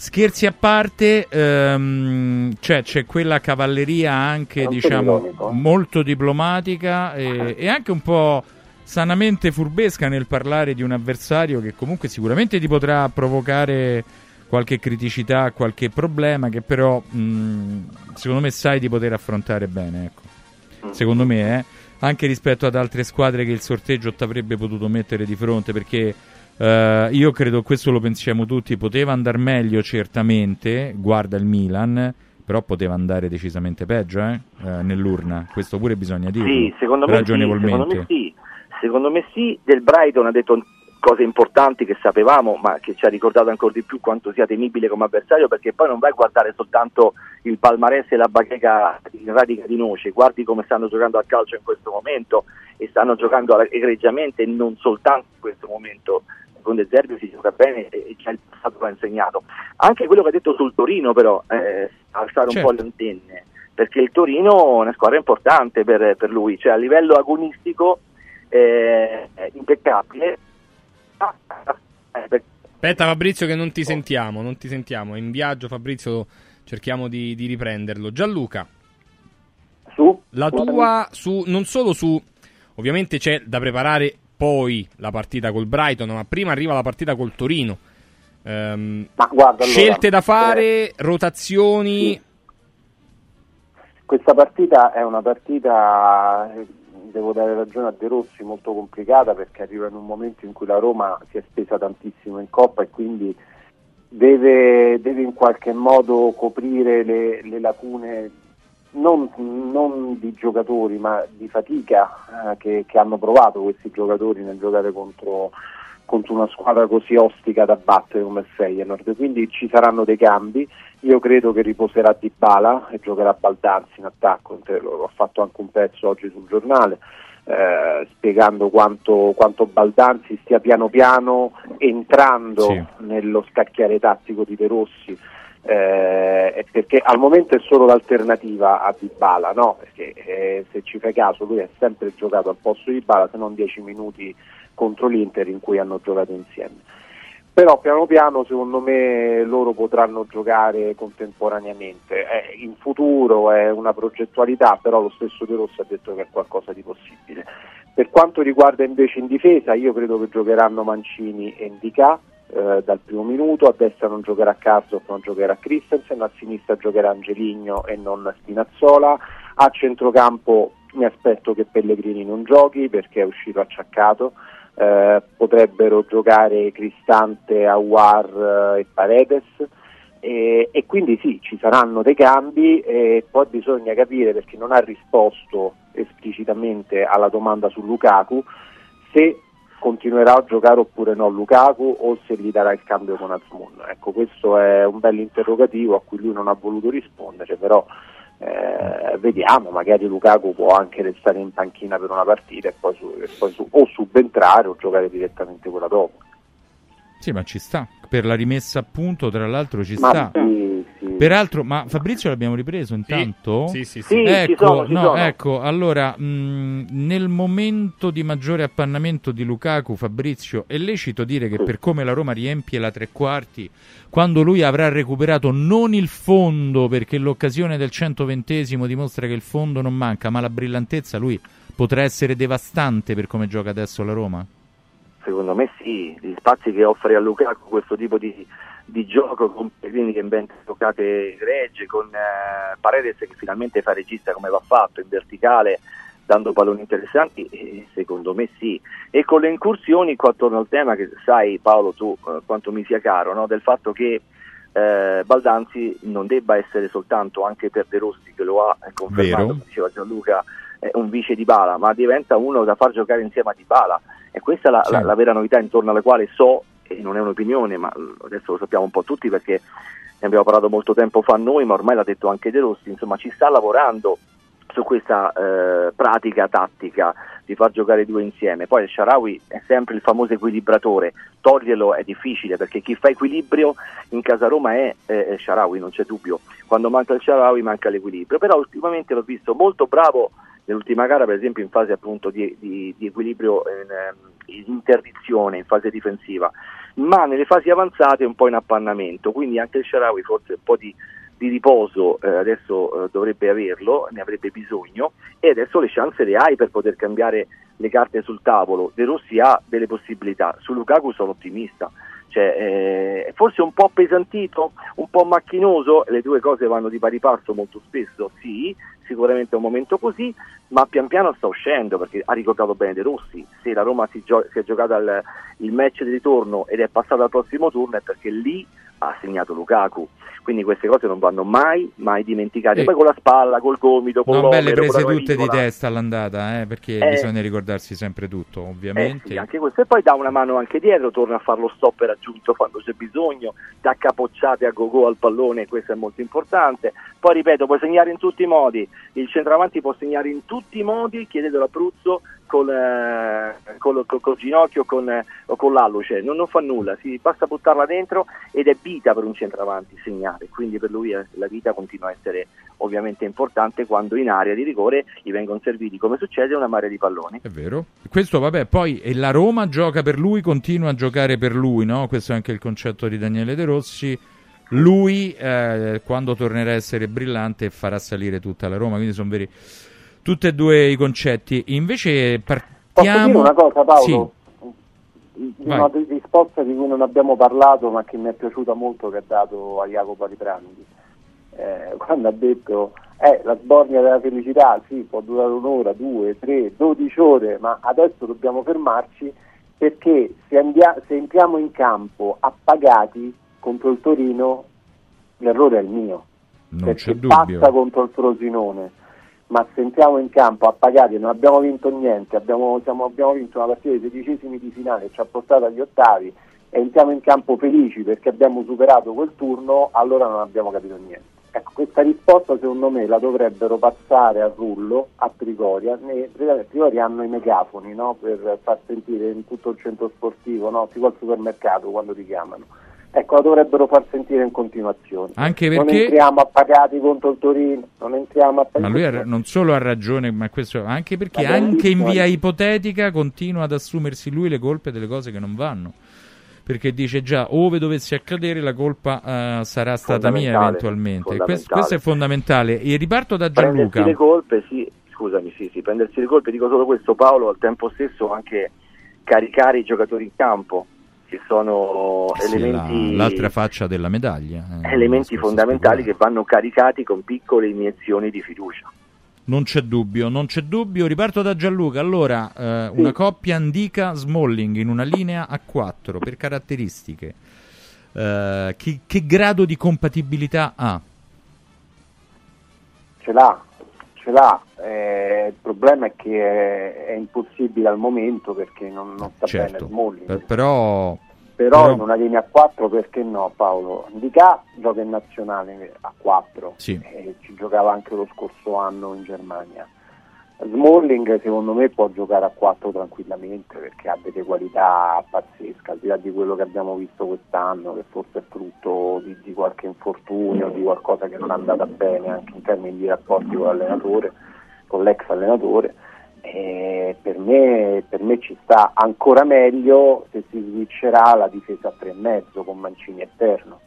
Scherzi a parte, ehm, cioè, c'è quella cavalleria anche, Molto diciamo, ironico. molto diplomatica e, e anche un po' sanamente furbesca nel parlare di un avversario che comunque sicuramente ti potrà provocare qualche criticità, qualche problema che però mh, secondo me sai di poter affrontare bene, ecco. Secondo me, eh, anche rispetto ad altre squadre che il sorteggio ti avrebbe potuto mettere di fronte perché eh, io credo questo lo pensiamo tutti, poteva andare meglio certamente, guarda il Milan, però poteva andare decisamente peggio eh, eh, nell'urna, questo pure bisogna dirlo Sì, secondo me, sì, ragionevolmente. secondo me sì. Secondo me sì, del Brighton ha detto cose importanti che sapevamo, ma che ci ha ricordato ancora di più quanto sia temibile come avversario, perché poi non vai a guardare soltanto il palmarès e la bacheca in radica di noce, guardi come stanno giocando a calcio in questo momento e stanno giocando egregiamente non soltanto in questo momento. Con De Zerbi si gioca bene e già il passato l'ha insegnato. Anche quello che ha detto sul Torino, però, eh, alzare Certo. un po' le antenne, perché il Torino è una squadra importante per, per lui, cioè a livello agonistico eh, è impeccabile. Ah, eh, Aspetta Fabrizio che non ti sentiamo, non ti sentiamo. È in viaggio Fabrizio, cerchiamo di, di riprenderlo. Gianluca, Su? la tua su non solo su ovviamente c'è da preparare poi la partita col Brighton, ma prima arriva la partita col Torino. Ma guarda, allora, scelte da eh, fare, rotazioni. Questa partita è una partita eh, devo dare ragione a De Rossi, molto complicata perché arriva in un momento in cui la Roma si è spesa tantissimo in Coppa e quindi deve, deve in qualche modo coprire le, le lacune non, non, di giocatori ma di fatica eh, che, che, hanno provato questi giocatori nel giocare contro, contro una squadra così ostica da battere come il Feyenoord. Quindi ci saranno dei cambi. Io credo che riposerà Di Bala e giocherà Baldanzi in attacco. Ho fatto anche un pezzo oggi sul giornale eh, spiegando quanto, quanto, Baldanzi stia piano piano entrando sì. nello scacchiere tattico di De Rossi eh, perché al momento è solo l'alternativa a Dybala, no? perché eh, se ci fai caso lui ha sempre giocato al posto di Dybala se non 10 minuti contro l'Inter in cui hanno giocato insieme. Però piano piano secondo me loro potranno giocare contemporaneamente. Eh, in futuro è una progettualità però lo stesso De Rossi ha detto che è qualcosa di possibile. Per quanto riguarda invece in difesa io credo che giocheranno Mancini e Indica eh, dal primo minuto, a destra non giocherà Karsdorp, non giocherà Christensen, a sinistra giocherà Angeligno e non Spinazzola, a centrocampo mi aspetto che Pellegrini non giochi perché è uscito acciaccato, eh, potrebbero giocare Cristante, Awar eh, e Paredes. E, e, quindi sì, ci saranno dei cambi e poi bisogna capire perché non ha risposto esplicitamente alla domanda su Lukaku se continuerà a giocare oppure no Lukaku o se gli darà il cambio con Azmoun. Ecco, questo è un bel interrogativo a cui lui non ha voluto rispondere, però eh, vediamo, magari Lukaku può anche restare in panchina per una partita e poi, su, e poi su, o subentrare o giocare direttamente quella dopo. Sì, ma ci sta. Per la rimessa a punto, tra l'altro, ci ma sta. Sì, sì. Peraltro, ma Fabrizio l'abbiamo ripreso intanto? Sì, sì, sì. sì ecco, ci sono, ci no, sono. ecco, allora, mh, nel momento di maggiore appannamento di Lukaku, Fabrizio, è lecito dire che per come la Roma riempie la tre quarti, quando lui avrà recuperato non il fondo, perché l'occasione del 120esimo dimostra che il fondo non manca, ma la brillantezza, lui potrà essere devastante per come gioca adesso la Roma? Secondo me sì, gli spazi che offre a Lukaku questo tipo di, di gioco con Pellegrini che inventa giocate gregge, con eh, Paredes che finalmente fa regista come va fatto, in verticale, dando palloni interessanti, eh, secondo me sì. E con le incursioni, qua torno al tema che sai Paolo tu eh, quanto mi sia caro, no? del fatto che eh, Baldanzi non debba essere soltanto anche per De Rossi che lo ha confermato, Vero. come diceva Gianluca, un vice di Bala, ma diventa uno da far giocare insieme a Di Bala e questa è la, Sì. la, la vera novità intorno alla quale so, non è un'opinione, ma adesso lo sappiamo un po' tutti perché ne abbiamo parlato molto tempo fa noi, ma ormai l'ha detto anche De Rossi, insomma ci sta lavorando su questa eh, pratica tattica di far giocare due insieme. Poi il Sharawi è sempre il famoso equilibratore, toglierlo è difficile perché chi fa equilibrio in casa Roma è, è, è Sharawi, non c'è dubbio. Quando manca il Sharawi manca l'equilibrio, però ultimamente l'ho visto molto bravo nell'ultima gara, per esempio in fase appunto di, di- di equilibrio in, ehm, in interdizione, in fase difensiva, ma nelle fasi avanzate un po' in appannamento, quindi anche il Sharawi forse un po' di, di riposo eh, adesso eh, dovrebbe averlo, ne avrebbe bisogno e adesso le chance le hai per poter cambiare le carte sul tavolo. De Rossi ha delle possibilità, su Lukaku sono ottimista. Cioè, eh, forse un po' pesantito, un po' macchinoso, le due cose vanno di pari passo molto spesso, sì, sicuramente è un momento così, ma pian piano sta uscendo perché ha ricordato bene De Rossi, se la Roma si, gio- si è giocata il, il match di ritorno ed è passata al prossimo turno è perché lì ha segnato Lukaku, quindi queste cose non vanno mai, mai dimenticate, E- poi con la spalla, col gomito, con Non belle prese tutte di testa all'andata, eh, perché Eh. bisogna ricordarsi sempre tutto, ovviamente. Eh sì, anche questo. E poi dà una mano anche dietro, torna a fare lo stopper aggiunto quando c'è bisogno, dà capocciate a go-go al pallone, questo è molto importante. Poi ripeto, puoi segnare in tutti i modi, il centravanti può segnare in tutti i modi, chiedetelo a Pruzzo, col, eh, col, col- col ginocchio con, eh, o con l'alluce, non, non fa nulla, si basta buttarla dentro ed è vita per un centravanti segnare, quindi per lui eh, la vita continua a essere ovviamente importante quando in area di rigore gli vengono serviti, come succede, una marea di palloni. È vero. Questo, vabbè, poi la Roma gioca per lui, continua a giocare per lui, no? Questo è anche il concetto di Daniele De Rossi. Lui, eh, quando tornerà a essere brillante, farà salire tutta la Roma. Quindi sono veri tutti e due i concetti. Invece Posso partiamo. dire una cosa Paolo? Sì. Di Vai. una di- risposta di cui non abbiamo parlato ma che mi è piaciuta molto che ha dato a Jacopo Aliprandi eh, quando ha detto Eh, la sbornia della felicità, sì, può durare un'ora, due, tre, dodici ore, ma adesso dobbiamo fermarci perché se, andia- se entriamo in campo appagati contro il Torino, l'errore è il mio. Non perché c'è dubbio. passa contro il Frosinone, ma se entriamo in campo appagati e non abbiamo vinto niente, abbiamo, siamo- abbiamo vinto una partita dei sedicesimi di finale che ci ha portato agli ottavi e entriamo in campo felici perché abbiamo superato quel turno, allora non abbiamo capito niente. Ecco, questa risposta secondo me la dovrebbero passare a Rullo, a Trigoria. Ne- Trigoria hanno i megafoni no? per far sentire in tutto il centro sportivo, no? tipo al supermercato quando ti chiamano. Ecco, la dovrebbero far sentire in continuazione. Anche Non perché- entriamo appagati contro il Torino, non entriamo appagati Ma lui ha- non solo ha ragione, ma questo anche perché anche in via ipotetica continua ad assumersi lui le colpe delle cose che non vanno. Perché dice già, ove dovessi accadere la colpa eh, sarà stata mia eventualmente. Questo, questo è fondamentale. E riparto da prendersi Gianluca. le colpe, sì, scusami, sì, sì, prendersi le colpe, dico solo questo Paolo, al tempo stesso anche caricare i giocatori in campo, che sono Sì, elementi, la- l'altra faccia della medaglia. eh, elementi fondamentali che vanno caricati con piccole iniezioni di fiducia. Non c'è dubbio, non c'è dubbio. Riparto da Gianluca. Allora, eh, una coppia Andica Smalling in una linea a 4 per caratteristiche. Eh, che, che grado di compatibilità ha? ce l'ha, ce l'ha. Eh, il problema è che è, è impossibile al momento perché non, non sta bene Certo, Smalling. per- però, Però, però- in una linea a 4 perché no Paolo? Indica gioca in nazionale a 4 Sì. e ci giocava anche lo scorso anno in Germania. Smalling secondo me può giocare a 4 tranquillamente perché ha delle qualità pazzesche, al di là di quello che abbiamo visto quest'anno, che forse è frutto di, di qualche infortunio, di qualcosa che non è andata bene anche in termini di rapporti con l'allenatore, con l'ex allenatore. Per, me, per me ci sta ancora meglio se si switcherà la difesa a 3,5 con Mancini esterno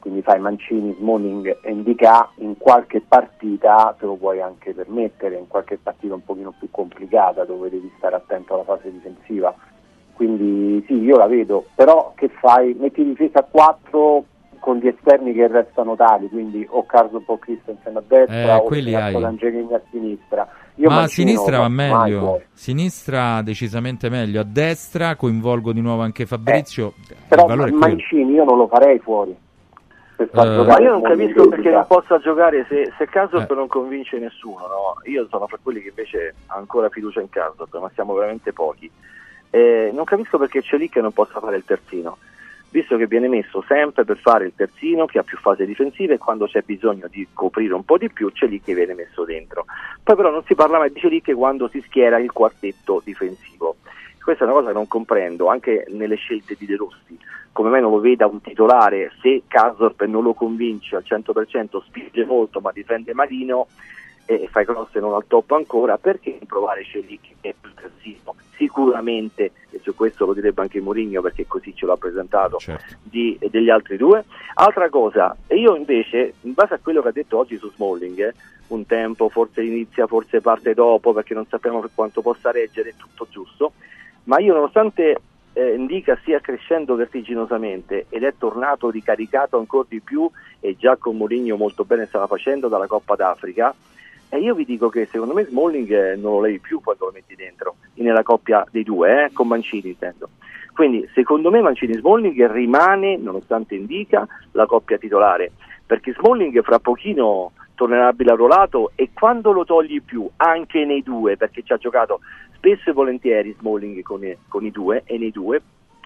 quindi fai Mancini, Smalling e Indica in qualche partita te lo puoi anche permettere, in qualche partita un pochino più complicata dove devi stare attento alla fase difensiva. Quindi sì, io la vedo, però che fai? Metti difesa a 4 con gli esterni che restano tali, quindi o Carlo o Christensen a destra Eh, o. Angelini a sinistra. Io Ma a sinistra va mai meglio. fuori. Sinistra decisamente meglio. A destra coinvolgo di nuovo anche Fabrizio. Il Però. Mancini io non lo farei fuori. Per far Eh, giocare Ma io non capisco perché non possa giocare se, se Karsdorp Eh. non convince nessuno. No? Io sono fra quelli che invece ha ancora fiducia in Karsdorp, ma siamo veramente pochi. Eh, non capisco perché c'è lì che non possa fare il terzino, visto che viene messo sempre per fare il terzino che ha più fase difensiva e quando c'è bisogno di coprire un po' di più c'è lì che viene messo dentro. Poi però non si parla mai di Celic quando si schiera il quartetto difensivo. Questa è una cosa che non comprendo anche nelle scelte di De Rossi. Come mai non lo veda un titolare se Kasorp non lo convince al 100%, spinge molto ma difende malino e fa i cross e non al top ancora, perché provare Celic che è più terzino? Sicuramente, e su questo lo direbbe anche Mourinho perché così ce l'ha presentato, Certo. di- degli altri due. Altra cosa, e io invece, in base a quello che ha detto oggi su Smalling, eh, un tempo forse inizia, forse parte dopo perché non sappiamo per quanto possa reggere, è tutto giusto, ma io nonostante eh, Indica stia crescendo vertiginosamente ed è tornato ricaricato ancora di più e già con Mourinho molto bene stava facendo dalla Coppa d'Africa, e io vi dico che secondo me Smalling eh, non lo levi più quando lo metti dentro, nella coppia dei due, eh, con Mancini intendo. Quindi secondo me Mancini Smalling rimane, nonostante indica, la coppia titolare, perché Smalling fra pochino tornerà bilarorato e quando lo togli più, anche nei due, perché ci ha giocato spesso e volentieri Smalling con, i- con i due e nei due,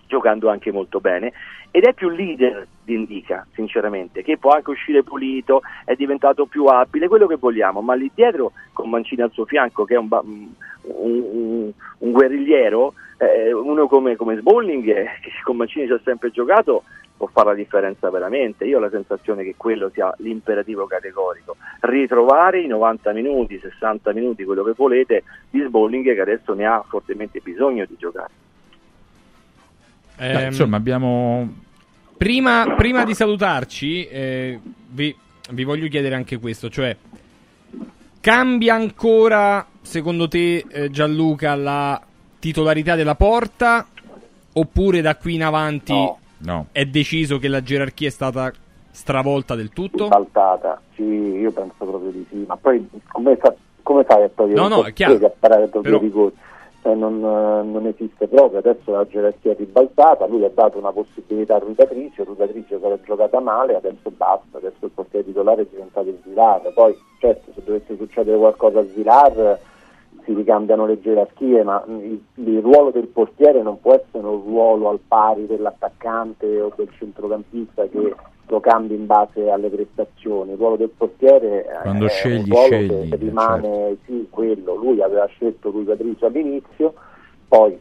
giocando anche molto bene, ed è più leader di Indica, sinceramente, che può anche uscire pulito, è diventato più abile, quello che vogliamo, ma lì dietro con Mancini al suo fianco, che è un, un- un guerrigliero, eh, uno come, come Smalling, eh, che con Mancini ci ha sempre giocato, può fare la differenza veramente. Io ho la sensazione che quello sia l'imperativo categorico, ritrovare i 90 minuti, 60 minuti, quello che volete, di Smalling che adesso ne ha fortemente bisogno di giocare. Ehm, insomma, abbiamo. Prima, prima di salutarci, eh, vi, vi voglio chiedere anche questo, cioè cambia ancora, secondo te, eh, Gianluca, la titolarità della porta? Oppure da qui in avanti No. È deciso che la gerarchia è stata stravolta del tutto? Saltata, sì, io penso proprio di sì, ma poi come, fa- come fai a togliere No, no, è chiaro. che a parare proprio Però- di rigore? Cioè, non, eh, non esiste proprio, adesso la gerarchia è ribaltata, lui ha dato una possibilità a Patricio che era giocata male, adesso basta, adesso il portiere titolare è diventato il Svilar, poi certo se dovesse succedere qualcosa a Svilar si ricambiano le gerarchie, ma mh, il, il ruolo del portiere non può essere un ruolo al pari dell'attaccante o del centrocampista che lo cambia in base alle prestazioni. Il ruolo del portiere eh, Quando è scegli, un ruolo scegli, che rimane sì, quello. Lui aveva scelto lui Patricio all'inizio, poi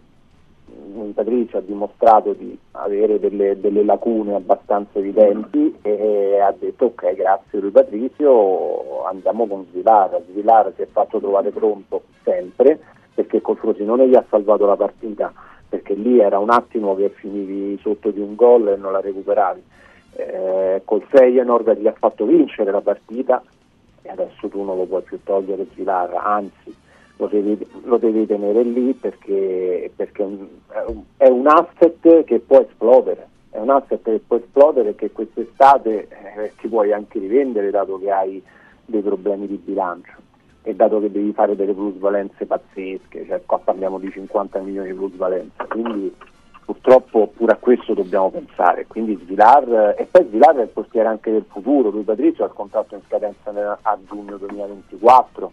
Patricio ha dimostrato di avere delle, delle lacune abbastanza evidenti e ha detto ok grazie lui Patricio andiamo con Svilar. Svilar si è fatto trovare pronto sempre perché col Frosinone gli ha salvato la partita perché lì era un attimo che finivi sotto di un gol e non la recuperavi. Eh, col Feyenoord gli ha fatto vincere la partita e adesso tu non lo puoi più togliere Svilar, anzi lo devi, lo devi tenere lì perché, perché è un- asset che può esplodere, è un asset che può esplodere e che quest'estate eh, ti puoi anche rivendere dato che hai dei problemi di bilancio e dato che devi fare delle plusvalenze pazzesche, cioè qua parliamo di 50 milioni di plusvalenze, quindi purtroppo pure a questo dobbiamo pensare, quindi Svilar, e poi Svilar è il portiere anche del futuro, lui Patrizio ha il contratto in scadenza a giugno 2024,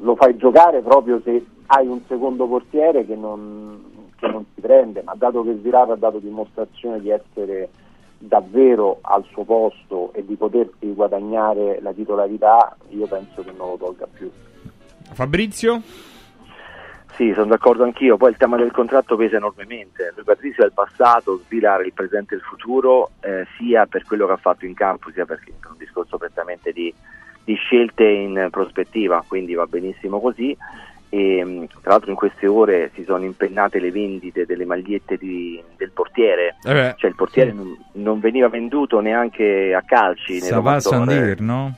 lo fai giocare proprio se hai un secondo portiere che non, che non si prende, ma dato che Svilar ha dato dimostrazione di essere davvero al suo posto e di potersi guadagnare la titolarità, io penso che non lo tolga più. Fabrizio? Sì, sono d'accordo anch'io, poi il tema del contratto pesa enormemente, lui Patrizio è il passato, Svilare il presente e il futuro, eh, sia per quello che ha fatto in campo, sia perché è un discorso prettamente di, di scelte in prospettiva, quindi va benissimo così. E, mh, tra l'altro in queste ore si sono impennate le vendite delle magliette di- del portiere, Eh cioè il portiere sì. non, non veniva venduto neanche a calci. Nell'Omazzone. dire, no?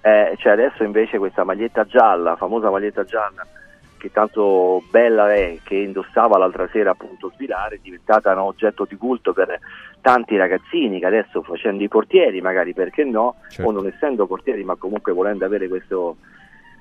Eh, cioè adesso invece questa maglietta gialla, famosa maglietta gialla, che tanto bella è, che indossava l'altra sera appunto Svilare, è diventata un oggetto di culto per tanti ragazzini che adesso facendo i portieri, magari perché no, Certo. o non essendo portieri, ma comunque volendo avere questo,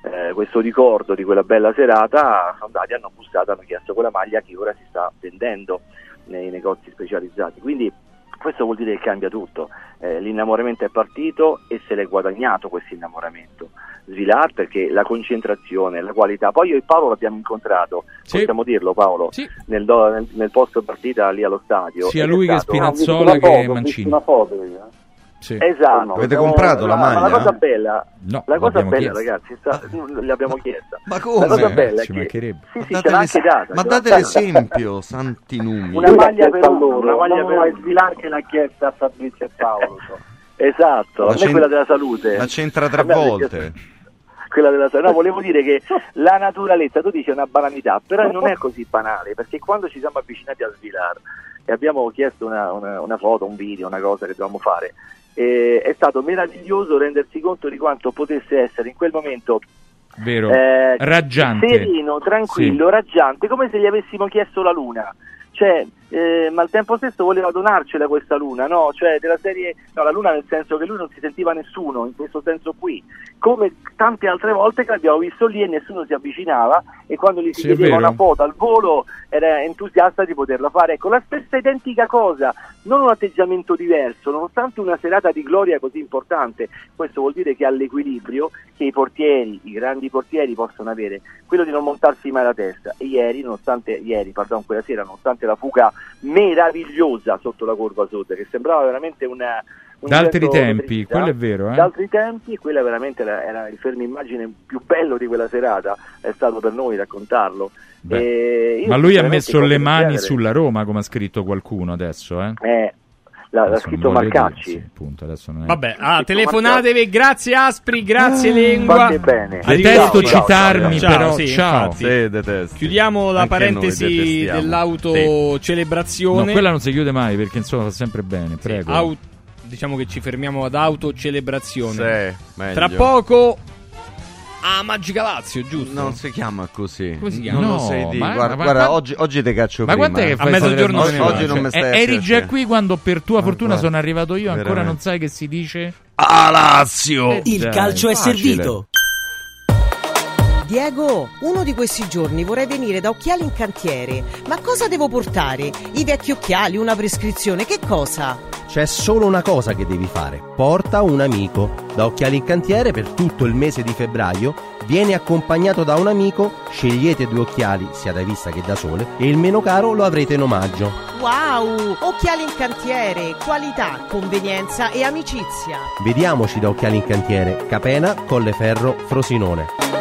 eh, questo ricordo di quella bella serata, sono andati, hanno bussato, hanno chiesto quella maglia che ora si sta vendendo nei negozi specializzati. Quindi questo vuol dire che cambia tutto. Eh, l'innamoramento è partito e se l'è guadagnato questo innamoramento. Svilar perché la concentrazione, la qualità. Poi io e Paolo l'abbiamo incontrato, Sì. possiamo dirlo Paolo, nel, do- nel, nel post partita lì allo stadio. Sia lui che Spinazzola che Mancini. Una foto, io, eh. Sì. Esatto. Avete comprato la ma- ma maglia? La cosa bella, No, la cosa bella ragazzi, sta- l'abbiamo chiesta. Ma La come? cosa Eh, bella è ci che mancherebbe. sì, sì, date data. ma date l'esempio, santi numi. Una maglia per loro, una maglia per è uno. Svilar che l'ha chiesta a Fabrizio e Paolo. so. Esatto, La a me quella della salute. La c'entra tre volte. quella della salute. No, volevo dire che la naturalezza, tu dici è una banalità, però non è così banale, perché quando ci siamo avvicinati a Svilar e abbiamo chiesto una, una- una foto, un video, una cosa che dovevamo fare, eh, è stato meraviglioso rendersi conto di quanto potesse essere in quel momento Vero? eh, Raggiante. sereno, tranquillo, raggiante, come se gli avessimo chiesto la luna. Cioè, eh, ma al tempo stesso voleva donarcela questa luna, no? Cioè, della serie, no, la luna nel senso che lui non si sentiva nessuno, in questo senso qui, come tante altre volte che l'abbiamo visto lì e nessuno si avvicinava e quando gli si Sì, chiedeva una foto al volo era entusiasta di poterla fare. Ecco, la stessa identica cosa, non un atteggiamento diverso, nonostante una serata di gloria così importante, questo vuol dire che ha l'equilibrio che i portieri, i grandi portieri possono avere, quello di non montarsi mai la testa. E ieri, nonostante, ieri, pardon, quella sera, nonostante la fuga meravigliosa sotto la curva sud, che sembrava veramente una... un D'altri evento tempi, quello eh? è vero, eh? D'altri tempi, quella veramente era, era il fermo immagine più bello di quella serata, è stato per noi raccontarlo. Ma lui ha messo le mani genere- sulla Roma, come ha scritto qualcuno adesso, eh? Eh, l'ha, l'ha scritto voglio dire, Marcacci. sì, non è- Vabbè, ah, telefonatevi, grazie Aspri, grazie Lengua. Fate bene. Detesto Arrivederci. citarmi, Ciao, però. sì, ciao. Sì. Chiudiamo la Anche parentesi dell'autocelebrazione. No, quella non si chiude mai perché insomma fa sempre bene. Prego. Au- diciamo che ci fermiamo ad autocelebrazione. Tra poco Ah, Magica Lazio, giusto? Non si chiama così. Come si chiama? Non No, lo sai di. ma- guarda, ma- guarda, ma- oggi, oggi te caccio Ma prima. quant'è che fai A mezzogiorno Oggi vado. non mi Cioè, stai a eri già qui quando per tua Ma fortuna guarda, sono arrivato io, ancora non sai che si dice? Ah, Lazio! Il calcio è servito. Diego, uno di questi giorni vorrei venire da Occhiali in Cantiere. Ma cosa devo portare? I vecchi occhiali, una prescrizione, che cosa? C'è solo una cosa che devi fare. Porta un amico. Da Occhiali in Cantiere per tutto il mese di febbraio vieni accompagnato da un amico, scegliete due occhiali, sia da vista che da sole, e il meno caro lo avrete in omaggio. Wow! Occhiali in Cantiere, qualità, convenienza e amicizia. Vediamoci da Occhiali in Cantiere, Capena, Colleferro, Frosinone.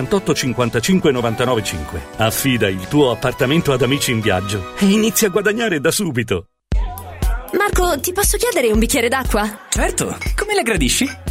55 99 5. Affida il tuo appartamento ad Amici in Viaggio e inizia a guadagnare da subito. Marco, ti posso chiedere un bicchiere d'acqua? Certo, come la gradisci?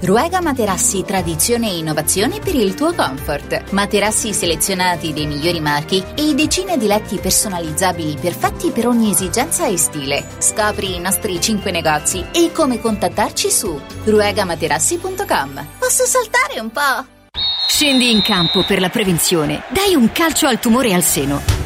Ruega Materassi Tradizione e Innovazione per il tuo comfort. Materassi selezionati dei migliori marchi e decine di letti personalizzabili perfetti per ogni esigenza e stile. Scopri i nostri 5 negozi e come contattarci su ruegamaterassi.com. Posso saltare un po'? Scendi in campo per la prevenzione. Dai un calcio al tumore al seno.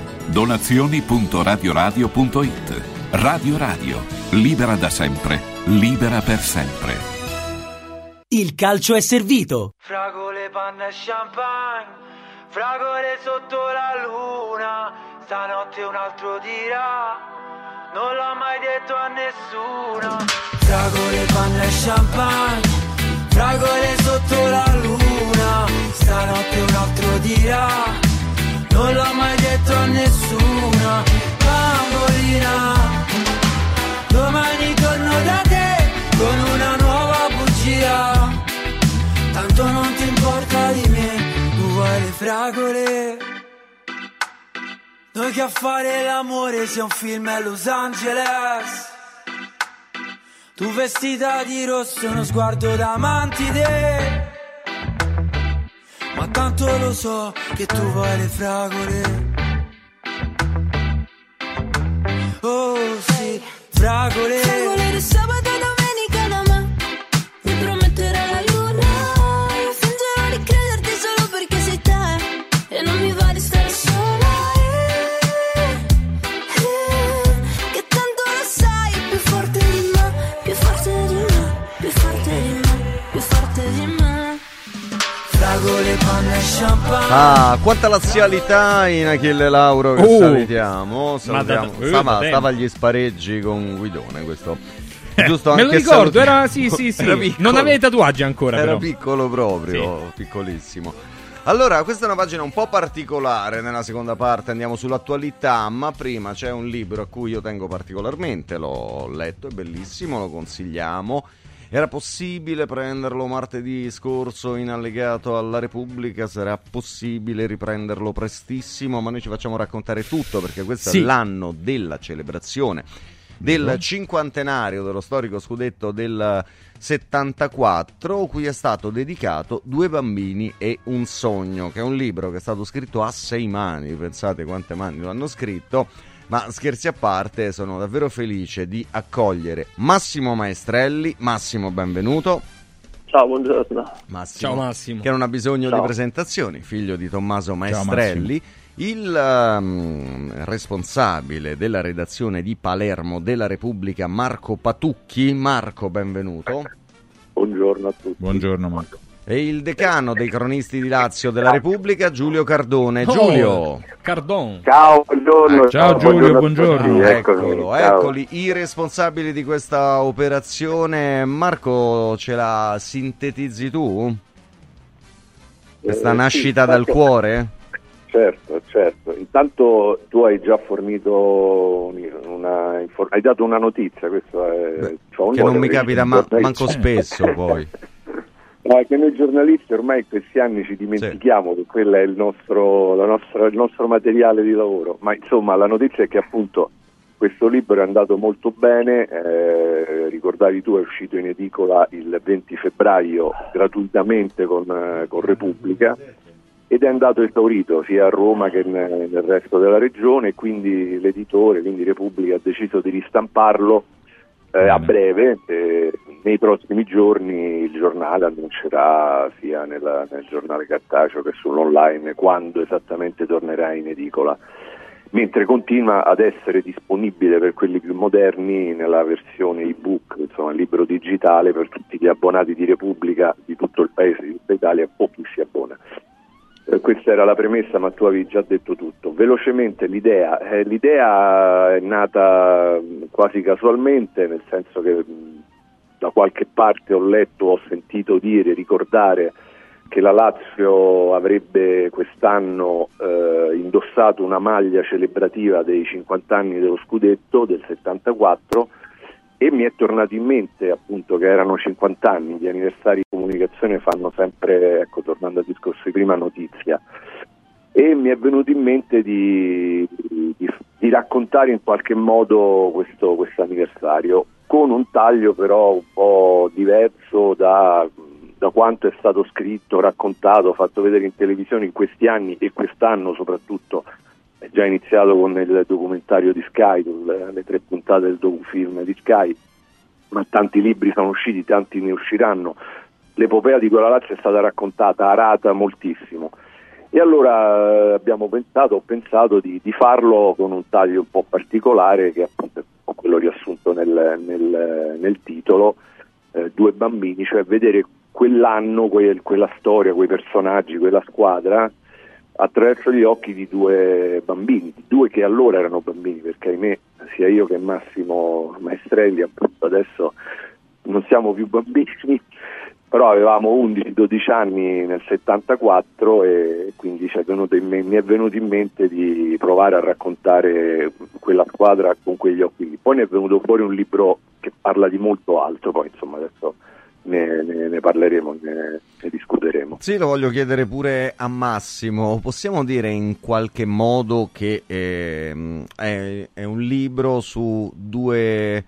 Donazioni.radioradio.it Radio Radio, libera da sempre, libera per sempre. Il calcio è servito. Fragole, panna e champagne, fragole sotto la luna, stanotte un altro dirà, non l'ho mai detto a nessuno. Fragole, panna e champagne, fragole sotto la luna, stanotte un altro dirà, non l'ho mai detto a nessuno. Bambolina, domani torno da te con una nuova bugia. Tanto non ti importa di me, tu vuoi le fragole. Noi che a fare l'amore sia un film a Los Angeles. Tu vestita di rosso, uno sguardo da mantide. Ma tanto lo so che tu vuoi le fragole. Oh sì, fragole. Ah, quanta lazialità in Achille Lauro che Oh. salutiamo. Salutiamo. Stava, stava agli spareggi con Guidone questo. Giusto Me lo ricordo, era sì, sì, sì. Era. Non aveva i tatuaggi ancora, Era però. piccolo proprio, piccolissimo. Allora, questa è una pagina un po' particolare nella seconda parte, andiamo sull'attualità, ma prima c'è un libro a cui io tengo particolarmente, l'ho letto, è bellissimo, lo consigliamo. Era possibile prenderlo martedì scorso in allegato alla Repubblica, sarà possibile riprenderlo prestissimo, ma noi ci facciamo raccontare tutto perché questo Sì. è l'anno della celebrazione del cinquantenario dello storico scudetto del 74, cui è stato dedicato Due bambini e un sogno, che è un libro che è stato scritto a sei mani, pensate quante mani lo hanno scritto. Ma scherzi a parte, sono davvero felice di accogliere Massimo Maestrelli. Massimo, benvenuto. Ciao, buongiorno. Massimo, Ciao, Massimo. Che non ha bisogno Ciao. di presentazioni, figlio di Tommaso. Maestrelli. Il ehm, responsabile della redazione di Palermo della Repubblica, Marco Patucchi. Marco, benvenuto. Buongiorno a tutti. Buongiorno Marco. E il decano dei cronisti di Lazio della Repubblica, Giulio Cardone. Oh, Giulio. Cardon. Ciao, buongiorno. Ciao, Giulio, buongiorno. a tutti, eccomi, Eccolo, ciao. eccoli i responsabili di questa operazione. Marco, ce la sintetizzi tu? Questa Eh, sì, nascita dal certo. cuore? Certo, certo. Intanto tu hai già fornito un- una infor- hai dato una notizia, questo è fa onore, Che non mi capita ma- manco spesso poi. È che noi giornalisti ormai in questi anni ci dimentichiamo che quello è il nostro, la nostra- il nostro materiale di lavoro, ma insomma la notizia è che appunto questo libro è andato molto bene, eh, ricordavi tu è uscito in edicola il 20 febbraio gratuitamente con, eh, con Repubblica ed è andato esaurito sia a Roma che ne- nel resto della regione e quindi l'editore, quindi Repubblica ha deciso di ristamparlo eh, a breve, eh, nei prossimi giorni il giornale annuncerà sia nella- nel giornale cartaceo che sull'online quando esattamente tornerà in edicola, mentre continua ad essere disponibile per quelli più moderni nella versione ebook, insomma libro digitale per tutti gli abbonati di Repubblica di tutto il paese, di tutta Italia o chi si abbona. Eh, questa era la premessa, ma tu avevi già detto tutto. Velocemente l'idea, eh, l'idea è nata mh, quasi casualmente, nel senso che mh, da qualche parte ho letto, ho sentito dire, ricordare che la Lazio avrebbe quest'anno eh, indossato una maglia celebrativa dei 50 anni dello scudetto del 74 e mi è tornato in mente appunto che erano 50 anni, gli anniversari di comunicazione fanno sempre, ecco tornando al discorso di prima, notizia e mi è venuto in mente di, di- di raccontare in qualche modo questo anniversario, con un taglio però un po' diverso da, da, quanto è stato scritto, raccontato, fatto vedere in televisione in questi anni e quest'anno soprattutto. È già iniziato con il documentario di Sky, le, le tre puntate del docufilm di Sky, ma tanti libri sono usciti, tanti ne usciranno. L'epopea di quella Lazio è stata raccontata a rata moltissimo e allora eh, abbiamo pensato, ho pensato di, di, farlo con un taglio un po' particolare che appunto è quello riassunto nel, nel, nel titolo, eh, Due bambini, cioè vedere quell'anno, quel, quella storia, quei personaggi, quella squadra attraverso gli occhi di due bambini, di due che allora erano bambini, perché ahimè sia io che Massimo Maestrelli appunto adesso non siamo più bambini, però avevamo 11-12 anni nel 74 e quindi me, mi è venuto in mente di provare a raccontare quella squadra con quegli occhi Poi ne è venuto fuori un libro che parla di molto altro, poi insomma adesso ne, ne, ne parleremo, ne, ne, discuteremo. Sì, lo voglio chiedere pure a Massimo. Possiamo dire in qualche modo che eh, è, è un libro su due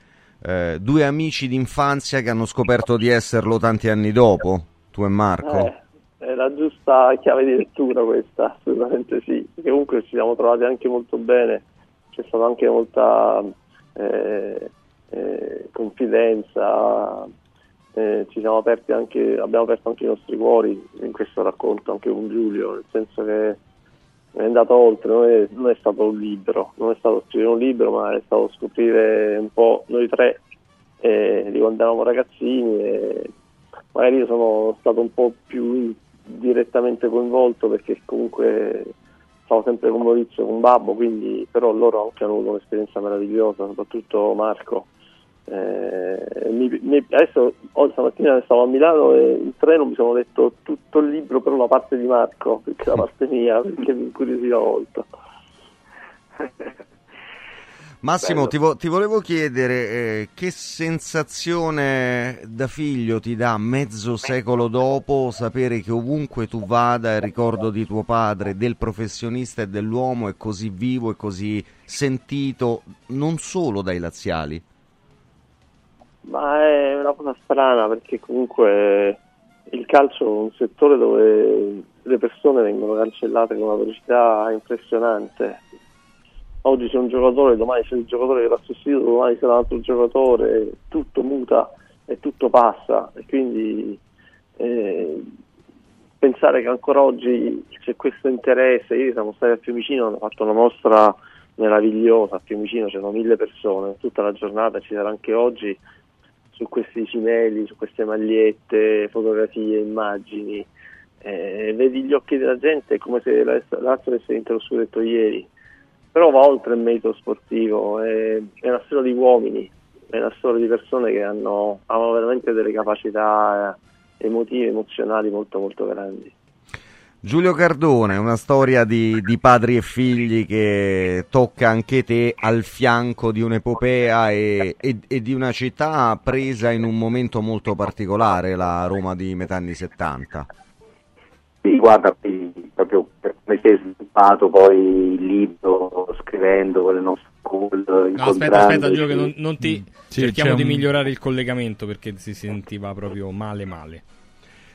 eh, due amici d'infanzia che hanno scoperto di esserlo tanti anni dopo, tu e Marco. Eh, è la giusta chiave di lettura questa, assolutamente sì, perché comunque ci siamo trovati anche molto bene, c'è stata anche molta eh, eh confidenza, eh, ci siamo aperti anche, abbiamo aperto anche i nostri cuori in questo racconto, anche con Giulio, nel senso che è andato oltre, non è, non è, stato un libro, non è stato scrivere un libro, ma è stato scoprire un po' noi tre eh, di quando eravamo ragazzini e magari io sono stato un po' più direttamente coinvolto perché comunque stavo sempre con Maurizio, con Babbo, quindi però loro anche hanno avuto un'esperienza meravigliosa, soprattutto Marco eh, mi, mi, adesso oggi stamattina stavo a Milano e in treno mi sono letto tutto il libro per una parte di Marco, perché la parte mia, perché mi incuriosiva molto. Massimo, ti, vo- ti, volevo chiedere eh, che sensazione da figlio ti dà mezzo secolo dopo sapere che ovunque tu vada il ricordo di tuo padre, del professionista e dell'uomo è così vivo e così sentito non solo dai laziali? Ma è una cosa strana perché comunque il calcio è un settore dove le persone vengono cancellate con una velocità impressionante. Oggi c'è un giocatore, domani c'è il giocatore che l'ha sostituito, domani c'è un altro giocatore, tutto muta e tutto passa e quindi eh, pensare che ancora oggi c'è questo interesse, ieri siamo stati a Fiumicino, hanno fatto una mostra meravigliosa, a Fiumicino c'erano mille persone, tutta la giornata, ci sarà anche oggi su questi cimeli, su queste magliette, fotografie, immagini. Eh, vedi gli occhi della gente, è come se l'altro avesse vinto lo scudetto ieri. Però va oltre il merito sportivo, è, è, una storia di uomini, è una storia di persone che hanno, hanno veramente delle capacità emotive, emozionali molto molto grandi. Giulio Cardone, una storia di, di, padri e figli che tocca anche te al fianco di un'epopea e, e, e, di una città presa in un momento molto particolare, la Roma di metà anni 70. Sì, guarda, proprio per come si è sviluppato poi il libro, scrivendo con le nostre call. No, aspetta, aspetta, Giulio, che non, non ti... Mm. Sì, cerchiamo di un... migliorare il collegamento perché si sentiva proprio male male.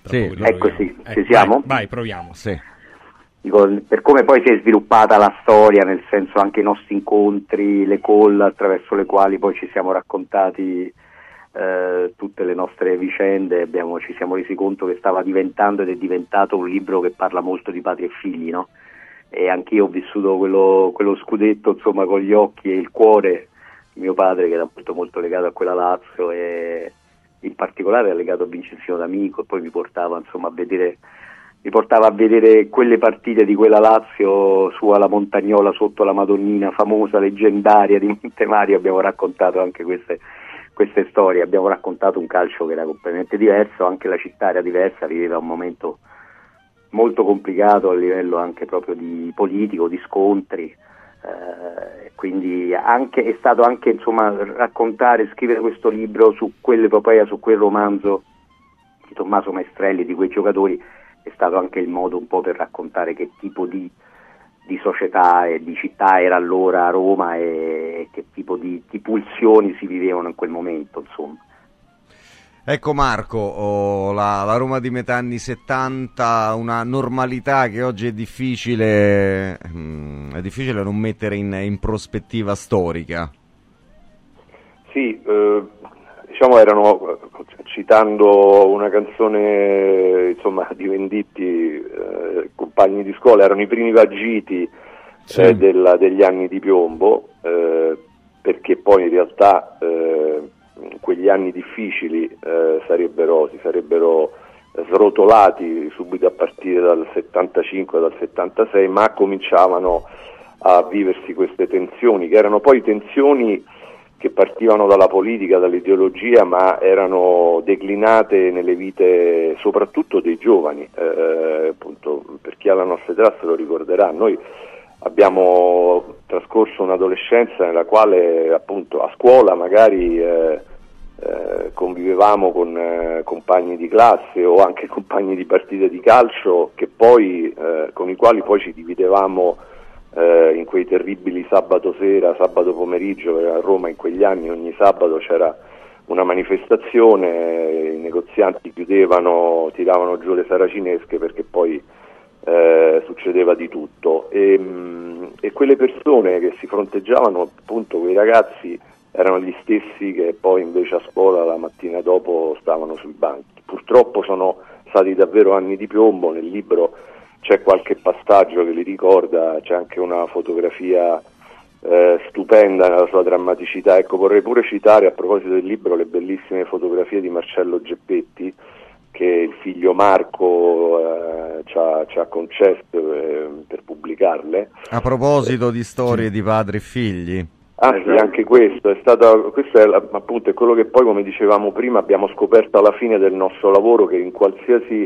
Sì. Ecco sì, ci siamo? Vai, vai proviamo. Sì. Dico, per come poi si è sviluppata la storia, nel senso anche i nostri incontri, le call attraverso le quali poi ci siamo raccontati eh, tutte le nostre vicende, abbiamo, ci siamo resi conto che stava diventando ed è diventato un libro che parla molto di padri e figli, no? E anch'io ho vissuto quello, quello scudetto insomma con gli occhi e il cuore di mio padre che era molto molto legato a quella Lazio e in particolare legato a Vincenzino D'Amico e poi mi portava insomma a vedere mi portava a vedere quelle partite di quella Lazio su alla Montagnola sotto la Madonnina famosa, leggendaria di Montemario, abbiamo raccontato anche queste, queste, storie, abbiamo raccontato un calcio che era completamente diverso, anche la città era diversa, viveva un momento molto complicato a livello anche proprio di politico, di scontri, eh, quindi anche, è stato anche insomma, raccontare, scrivere questo libro su quell'epopea, su quel romanzo di Tommaso Maestrelli, di quei giocatori, è stato anche il modo un po' per raccontare che tipo di, di società e di città era allora Roma e che tipo di, di pulsioni si vivevano in quel momento, insomma. Ecco Marco, oh, la, la, Roma di metà anni 70, una normalità che oggi è difficile, mm, è difficile non mettere in, in prospettiva Sì, eh, diciamo erano, citando una canzone insomma, di Venditti, eh, compagni di scuola, erano i primi vagiti sì. eh, della, degli anni di piombo, eh, perché poi in realtà eh, quegli anni difficili eh, sarebbero, si sarebbero srotolati subito a partire dal 75, dal 76, ma cominciavano a viversi queste tensioni, che erano poi tensioni che partivano dalla politica, dall'ideologia, ma erano declinate nelle vite soprattutto dei giovani, eh, appunto, per chi ha la nostra età se lo ricorderà. Noi abbiamo trascorso un'adolescenza nella quale appunto a scuola magari eh, eh, convivevamo con eh, compagni di classe o anche compagni di partite di calcio poi, eh, con i quali poi ci dividevamo eh, in quei terribili sabato sera, sabato pomeriggio, a Roma in quegli anni ogni sabato c'era una manifestazione, i negozianti chiudevano, tiravano giù le saracinesche perché poi eh, succedeva di tutto e, mh, mm, e, quelle persone che si fronteggiavano, appunto quei ragazzi, erano gli stessi che poi invece a scuola la mattina dopo stavano sui banchi. Purtroppo sono stati davvero anni di piombo, nel libro c'è qualche passaggio che li ricorda, c'è anche una fotografia eh, stupenda nella sua drammaticità. Ecco, vorrei pure citare a proposito del libro le bellissime fotografie di Marcello Geppetti che il figlio Marco eh, ci, ha, ci, ha, concesso eh, per pubblicarle. A proposito di storie di padri e figli. Ah sì, anche questo, è stato, questo è appunto è quello che poi, come dicevamo prima, abbiamo scoperto alla fine del nostro lavoro, che in qualsiasi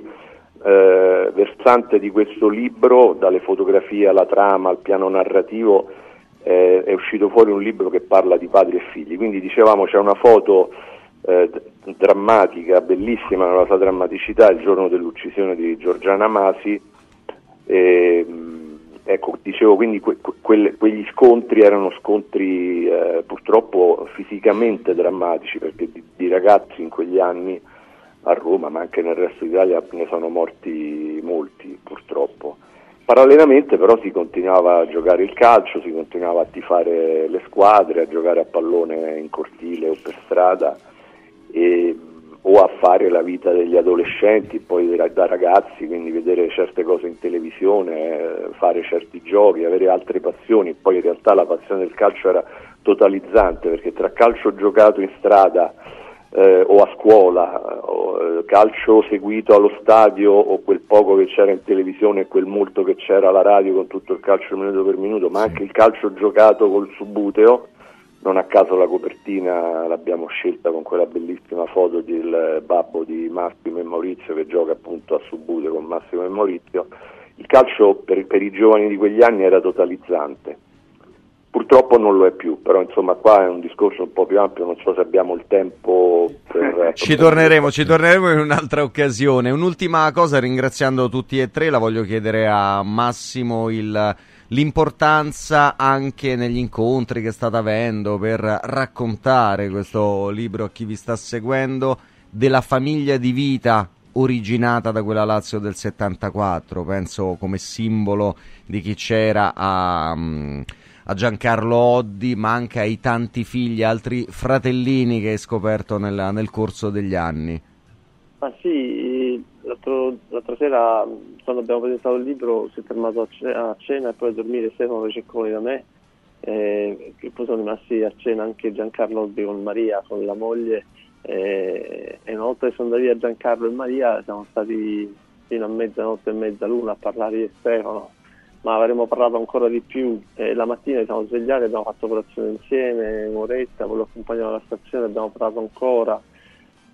eh, versante di questo libro, dalle fotografie alla trama, al piano narrativo, eh, è uscito fuori un libro che parla di padri e figli. Quindi dicevamo c'è una foto eh, drammatica, bellissima nella sua drammaticità, il giorno dell'uccisione di Giorgiana Masi. E, ecco, dicevo quindi que- que- quegli scontri erano scontri eh, purtroppo fisicamente drammatici perché di, di ragazzi in quegli anni a Roma, ma anche nel resto d'Italia ne sono morti molti purtroppo. Parallelamente però si continuava a giocare il calcio, si continuava a tifare le squadre, a giocare a pallone in cortile o per strada e, o a fare la vita degli adolescenti, poi da ragazzi, quindi vedere certe cose in televisione, fare certi giochi, avere altre passioni. Poi in realtà la passione del calcio era totalizzante perché tra calcio giocato in strada eh, o a scuola, o, eh, calcio seguito allo stadio o quel poco che c'era in televisione e quel molto che c'era alla radio con tutto il calcio minuto per minuto, ma anche il calcio giocato col subuteo. Non a caso la copertina l'abbiamo scelta con quella bellissima foto del babbo di Massimo e Maurizio che gioca appunto a subuteo con Massimo e Maurizio. Il calcio per, per i giovani di quegli anni era totalizzante Purtroppo non lo è più, però insomma qua è un discorso un po' più ampio, non so se abbiamo il tempo per... ci torneremo, ci torneremo in un'altra occasione. Un'ultima cosa, ringraziando tutti e tre, la voglio chiedere a Massimo il, l'importanza anche negli incontri che state avendo per raccontare questo libro a chi vi sta seguendo della famiglia di vita originata da quella Lazio del 74, penso come simbolo di chi c'era a... Um, a Giancarlo Oddi, ma anche ai tanti figli, altri fratellini che hai scoperto nel, nel corso degli anni. Ma sì, l'altra sera quando abbiamo presentato il libro si è fermato a, cena, a cena e poi a dormire Stefano Rececconi da me eh, e poi sono rimasti a cena anche Giancarlo con Maria, con la moglie eh, e una volta che sono andati via Giancarlo e Maria siamo stati fino a mezzanotte e mezza l'una a parlare di Stefano ma avremmo parlato ancora di più. Eh, la mattina ci siamo svegliati, abbiamo fatto colazione insieme, un'oretta, poi lo accompagnato alla stazione, abbiamo parlato ancora.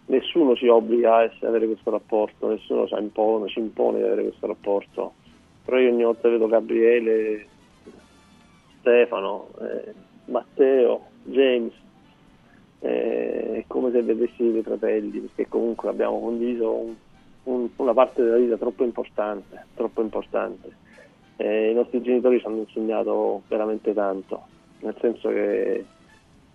Nessuno ci obbliga a avere questo rapporto, nessuno ci impone, ci impone di avere questo rapporto. Però io ogni volta vedo Gabriele, Stefano, eh, Matteo, James, eh, come se vedessi dei fratelli, perché comunque abbiamo condiviso un, un, una parte della vita troppo importante, troppo importante eh, i nostri genitori ci hanno insegnato veramente tanto, nel senso che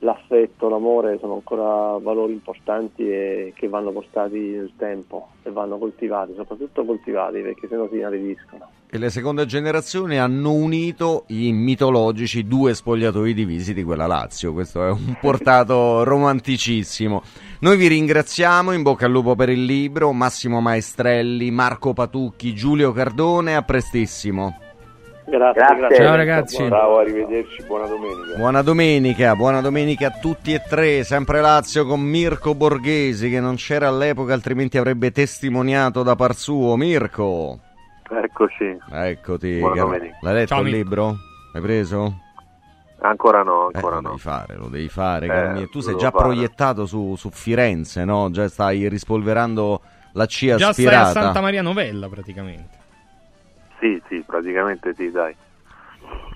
l'affetto, l'amore sono ancora valori importanti e che vanno portati nel tempo e vanno coltivati, soprattutto coltivati perché sennò si inaridiscono. E le seconde generazioni hanno unito i mitologici due spogliatoi divisi di quella Lazio. Questo è un portato romanticissimo. Noi vi ringraziamo, in bocca al lupo per il libro, Massimo Maestrelli, Marco Patucchi, Giulio Cardone, a prestissimo. Grazie, Grazie. grazie. Ciao ragazzi. Ciao, arrivederci, buona domenica. Buona domenica, buona domenica a tutti e tre, sempre Lazio con Mirko Borghesi che non c'era all'epoca altrimenti avrebbe testimoniato da par suo. Mirko, Eccoci. eccoti. Buona caro. domenica. L'hai letto Ciao, il Mirko. libro? Hai preso? Ancora no, Eh, ancora lo no. devi fare, lo devi fare, Eh. Tu sei lo già fare. proiettato su, su Firenze, no? Già stai rispolverando la CIA Già stai aspirata. a Santa Maria Novella praticamente. Sì, sì, praticamente sì, dai.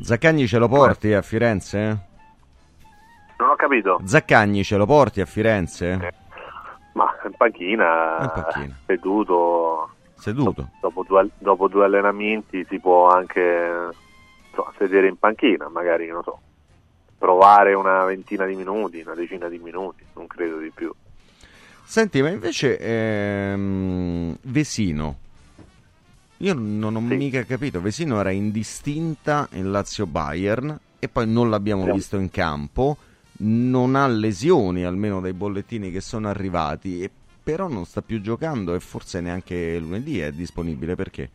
Zaccagni ce lo porti a Firenze? Non ho capito. Zaccagni ce lo porti a Firenze? Ma in panchina, In panchina. seduto. Seduto. Dopo due, dopo due allenamenti si può anche insomma, sedere in panchina, magari, non so, provare una ventina di minuti, una decina di minuti, non credo di più. Senti, ma invece ehm, Vesino, io non ho mica capito, Vesino era indistinta in Lazio-Bayern e poi non l'abbiamo Sì. visto in campo, non ha lesioni almeno dai bollettini che sono arrivati, però non sta più giocando e forse neanche lunedì è disponibile perché?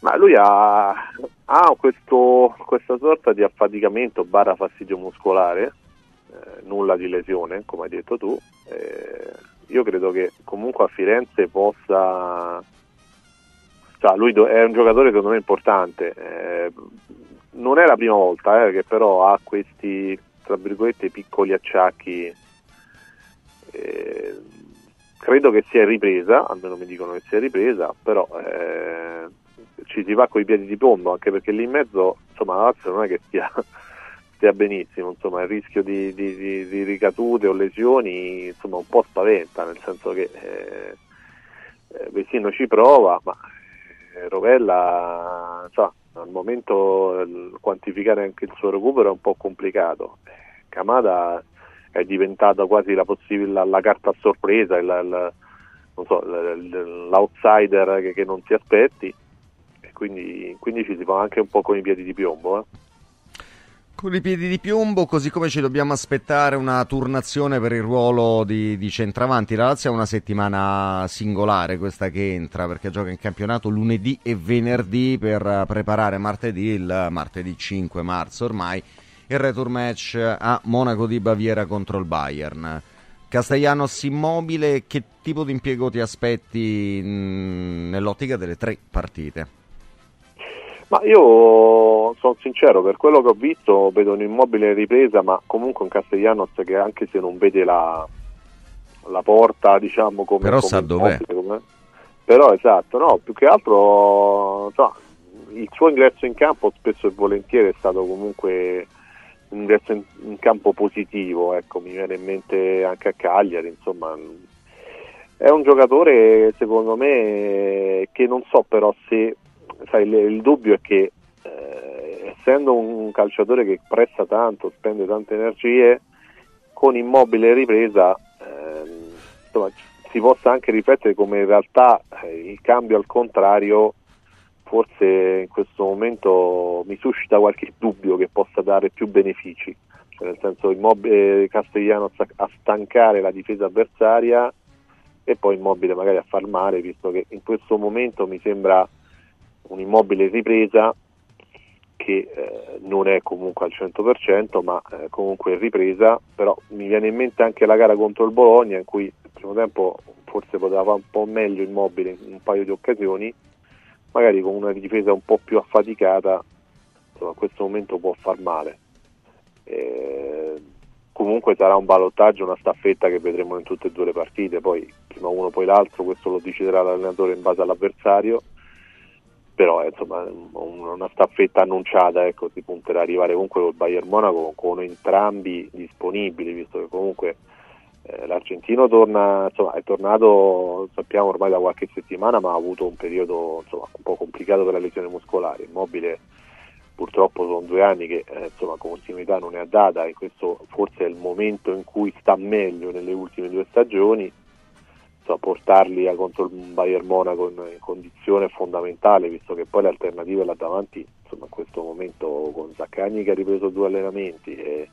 Ma lui ha, ha questo, questa sorta di affaticamento barra fastidio muscolare, eh, nulla di lesione, come hai detto tu. Eh, io credo che comunque a Firenze possa... Cioè, lui è un giocatore secondo me importante. eh, non è la prima volta eh, che però ha questi, tra virgolette, piccoli acciacchi. Eh, credo che sia ripresa, almeno mi dicono che sia ripresa, però eh, ci si va con i piedi di piombo, anche perché lì in mezzo, insomma, la Lazio non è che stia, stia benissimo, insomma, il rischio di, di- di- di ricadute o lesioni, insomma, un po' spaventa, nel senso che eh, eh, Vecino ci prova, ma eh, Rovella, insomma, al momento eh, quantificare anche il suo recupero è un po' complicato. Camada è diventata quasi la, la, la carta a sorpresa, il, il- so, l'outsider che, che non ti aspetti e quindi, quindi ci si va anche un po' con i piedi di piombo. eh. Con i piedi di piombo, così come ci dobbiamo aspettare una turnazione per il ruolo di, di centravanti. La Lazio ha una settimana singolare questa che entra perché gioca in campionato lunedì e venerdì per eh, preparare martedì, il martedì 5 marzo ormai, il return match a Monaco di Baviera contro il Bayern. Castellanos immobile, che tipo di impiego ti aspetti mh, nell'ottica delle tre partite? Ma io sono sincero, per quello che ho visto vedo un immobile in ripresa, ma comunque un Castellanos che anche se non vede la, la porta, diciamo come... Però come sa dov'è. come- Però esatto, no, più che altro insomma, il suo ingresso in campo spesso e volentieri è stato comunque un ingresso in, in campo positivo, ecco, mi viene in mente anche a Cagliari, insomma, è un giocatore secondo me che non so però se sai, il, il dubbio è che eh, essendo un calciatore che presta tanto, spende tante energie, con immobile ripresa ehm, insomma, si possa anche riflettere come in realtà eh, il cambio al contrario forse in questo momento mi suscita qualche dubbio che possa dare più benefici, cioè, nel senso immobile Castellano a, a stancare la difesa avversaria e poi immobile magari a far male, visto che in questo momento mi sembra un immobile ripresa che eh, non è comunque al 100%, ma eh, comunque in ripresa, però mi viene in mente anche la gara contro il Bologna in cui il primo tempo forse poteva fare un po' meglio immobile in un paio di occasioni, magari con una difesa un po' più affaticata, insomma, a questo momento può far male. Eh, comunque sarà un ballottaggio, una staffetta che vedremo in tutte e due le partite, poi prima uno poi l'altro, questo lo deciderà l'allenatore in base all'avversario, però è insomma un- una staffetta annunciata, ecco, si punterà ad arrivare comunque col Bayern Monaco con entrambi disponibili, visto che comunque Eh, l'argentino torna, insomma, è tornato, sappiamo ormai da qualche settimana, ma ha avuto un periodo insomma, un po' complicato per la lesione muscolare. Immobile purtroppo sono due anni che eh, insomma, continuità non è data e questo forse è il momento in cui sta meglio nelle ultime due stagioni. Insomma, portarli a, contro il Bayern Monaco in, in condizione fondamentale, visto che poi le alternative là davanti, insomma, in questo momento con Zaccagni che ha ripreso due allenamenti e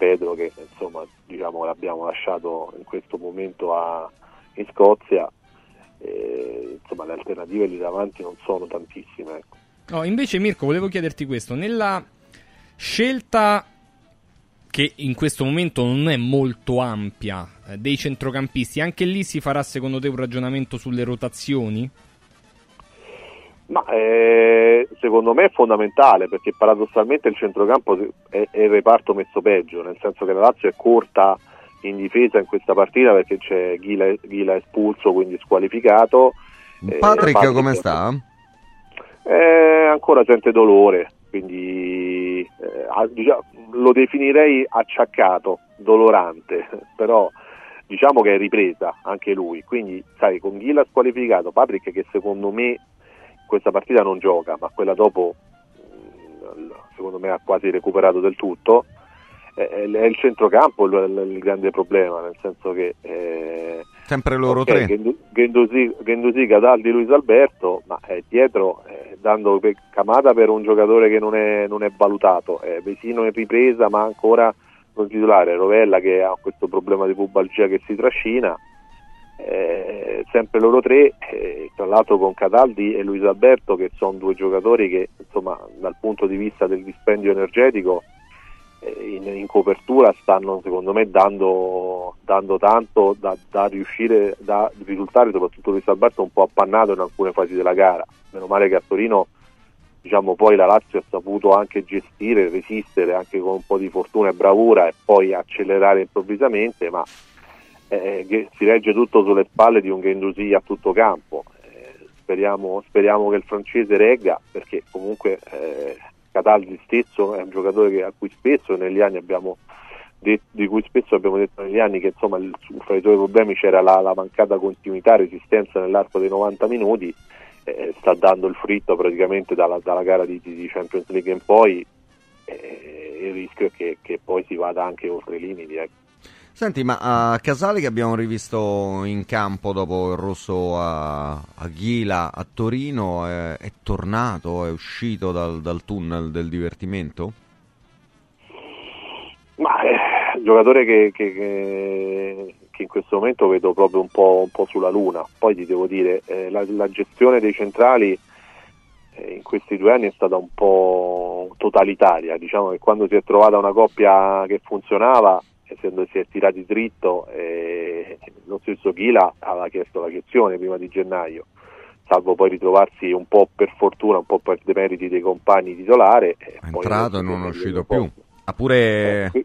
Pedro che insomma diciamo l'abbiamo lasciato in questo momento a, in Scozia e, insomma le alternative lì davanti non sono tantissime ecco. No, invece Mirko volevo chiederti questo nella scelta che in questo momento non è molto ampia eh, dei centrocampisti anche lì si farà secondo te un ragionamento sulle rotazioni? Ma eh, secondo me è fondamentale perché paradossalmente il centrocampo è, è, il reparto messo peggio, nel senso che la Lazio è corta in difesa in questa partita perché c'è Ghila, Ghila espulso, quindi squalificato. Patrick, eh, Patrick come sta? Eh, ancora sente dolore, quindi eh, diciamo, lo definirei acciaccato, dolorante, però diciamo che è ripresa anche lui, quindi sai con Ghila squalificato, Patrick che secondo me questa partita non gioca, ma quella dopo mm, secondo me ha quasi recuperato del tutto. È il centrocampo il, grande problema, nel senso che eh, sempre loro okay, tre. Gendusi, Gendusi, Cataldi, Luis Alberto, ma eh, dietro eh, dando per, Camata per un giocatore che non è, non è valutato, eh, Vesino in ripresa ma ancora non titolare, Rovella che ha questo problema di pubalgia che si trascina eh, sempre loro tre, eh, tra l'altro con Cataldi e Luis Alberto che sono due giocatori che insomma dal punto di vista del dispendio energetico in, in, copertura stanno secondo me dando, dando tanto da, da, riuscire da risultare soprattutto Luis Alberto un po' appannato in alcune fasi della gara meno male che a Torino diciamo poi la Lazio ha saputo anche gestire, resistere anche con un po' di fortuna e bravura e poi accelerare improvvisamente ma eh, si regge tutto sulle spalle di un Gendouzi a tutto campo. Eh, speriamo, speriamo, che il francese regga perché comunque eh, Cataldi stesso è un giocatore che, a cui spesso negli anni abbiamo detto, di cui spesso abbiamo detto negli anni che insomma il, fra i suoi problemi c'era la, la mancata continuità, resistenza nell'arco dei 90 minuti, eh, sta dando il fritto praticamente dalla, dalla gara di, di, Champions League in poi eh, il rischio è che, che, poi si vada anche oltre i limiti. Ecco. Senti, ma a Casale che abbiamo rivisto in campo dopo il rosso a, a Ghila a Torino è, è, tornato, è uscito dal, dal tunnel del divertimento? Ma è un giocatore che, che, che, che, in questo momento vedo proprio un po', un po sulla luna. Poi ti devo dire, eh, la, la, gestione dei centrali eh, in questi due anni è stata un po' totalitaria. Diciamo che quando si è trovata una coppia che funzionava essendo si è tirati dritto, eh, lo stesso Ghila aveva chiesto la chiezione prima di gennaio, salvo poi ritrovarsi un po' per fortuna, un po' per demeriti dei compagni titolare. È entrato e non è uscito più. Ha pure, eh,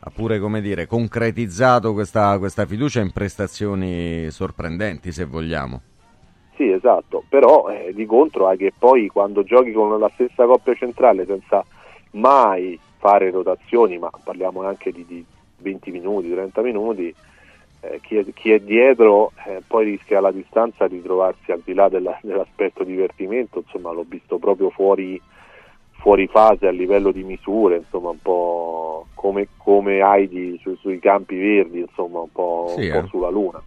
ha pure come dire, concretizzato questa, questa fiducia in prestazioni sorprendenti, se vogliamo. Sì, esatto, però eh, di contro è che poi quando giochi con la stessa coppia centrale senza mai fare rotazioni, ma parliamo anche di, di 20 minuti, 30 minuti, eh, chi, è, chi, è, dietro eh, poi rischia alla distanza di trovarsi al di là della, dell'aspetto divertimento, insomma l'ho visto proprio fuori, fuori, fase a livello di misure, insomma un po' come, come Heidi su, sui campi verdi, insomma un po', sì, un po' eh. sulla luna.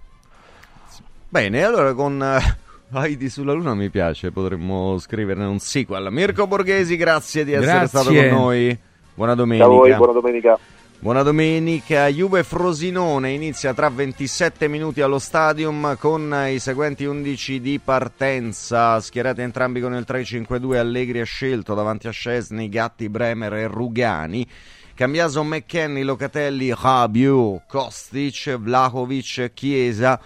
Bene, allora con... Heidi sulla Luna mi piace, potremmo scriverne un sequel. Mirko Borghesi, grazie di essere grazie. stato con noi. Buona domenica. Ciao a voi, buona domenica. Buona domenica, Juve Frosinone inizia tra 27 minuti allo stadium con i seguenti 11 di partenza, schierati entrambi con il 3-5-2, Allegri ha scelto davanti a Scesni, Gatti, Bremer e Rugani. Cambiaso McKenny, Locatelli, Rabiot, Kostic, Vlahovic, Chiesa.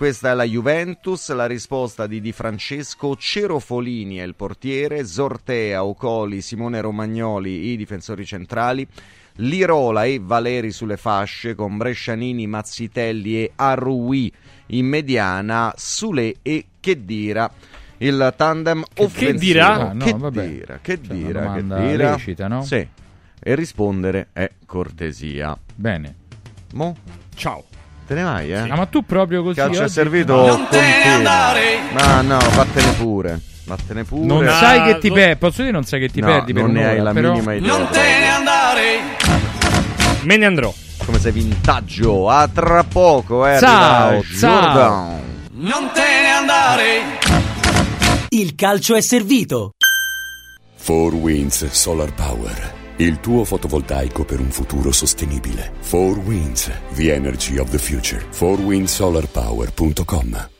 Questa è la Juventus, la risposta di Di Francesco, Cerofolini è il portiere, Zortea, Ocoli, Simone Romagnoli i difensori centrali, Lirola e Valeri sulle fasce con Brescianini, Mazzitelli e Arrui in mediana, Sule e Chedira il tandem che, offensivo. Che dirà? Ah, no, che vabbè. dira? Che cioè, dira? Che dira? Lecita, no? Sì. E rispondere è cortesia. Bene. Mo? Ciao. Te ne vai, eh? Ah, ma tu proprio così Calcio è servito Non te ne andare. Ma no, vattene pure. Vattene pure. Non sai che ti perdi, posso dire non sai che ti No, perdi per non ne hai la però- minima idea. Non te ne andare. Me ne andrò. Come sei vintaggio. A tra poco, eh. Ciao, ciao. Jordan. Non te ne andare. Il calcio è servito. 4 Winds Solar Power. Il tuo fotovoltaico per un futuro sostenibile. 4 Winds, the energy of the future. 4windsolarpower.com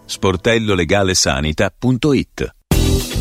sportellolegalesanita.it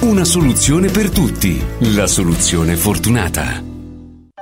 Una soluzione per tutti. La soluzione fortunata.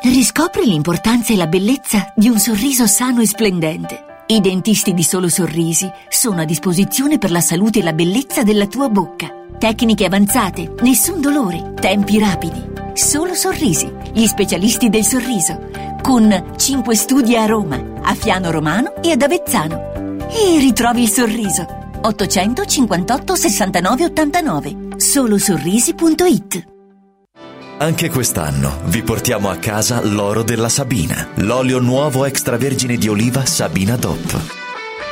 Riscopri l'importanza e la bellezza di un sorriso sano e splendente. I dentisti di Solo Sorrisi sono a disposizione per la salute e la bellezza della tua bocca. Tecniche avanzate, nessun dolore, tempi rapidi. Solo Sorrisi, gli specialisti del sorriso. Con 5 studi a Roma, a Fiano Romano e ad Avezzano. E ritrovi il sorriso. 858 69 89. Solosorrisi.it Anche quest'anno vi portiamo a casa l'oro della Sabina, l'olio nuovo extravergine di oliva Sabina DOP.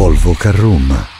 Volvo Carroom.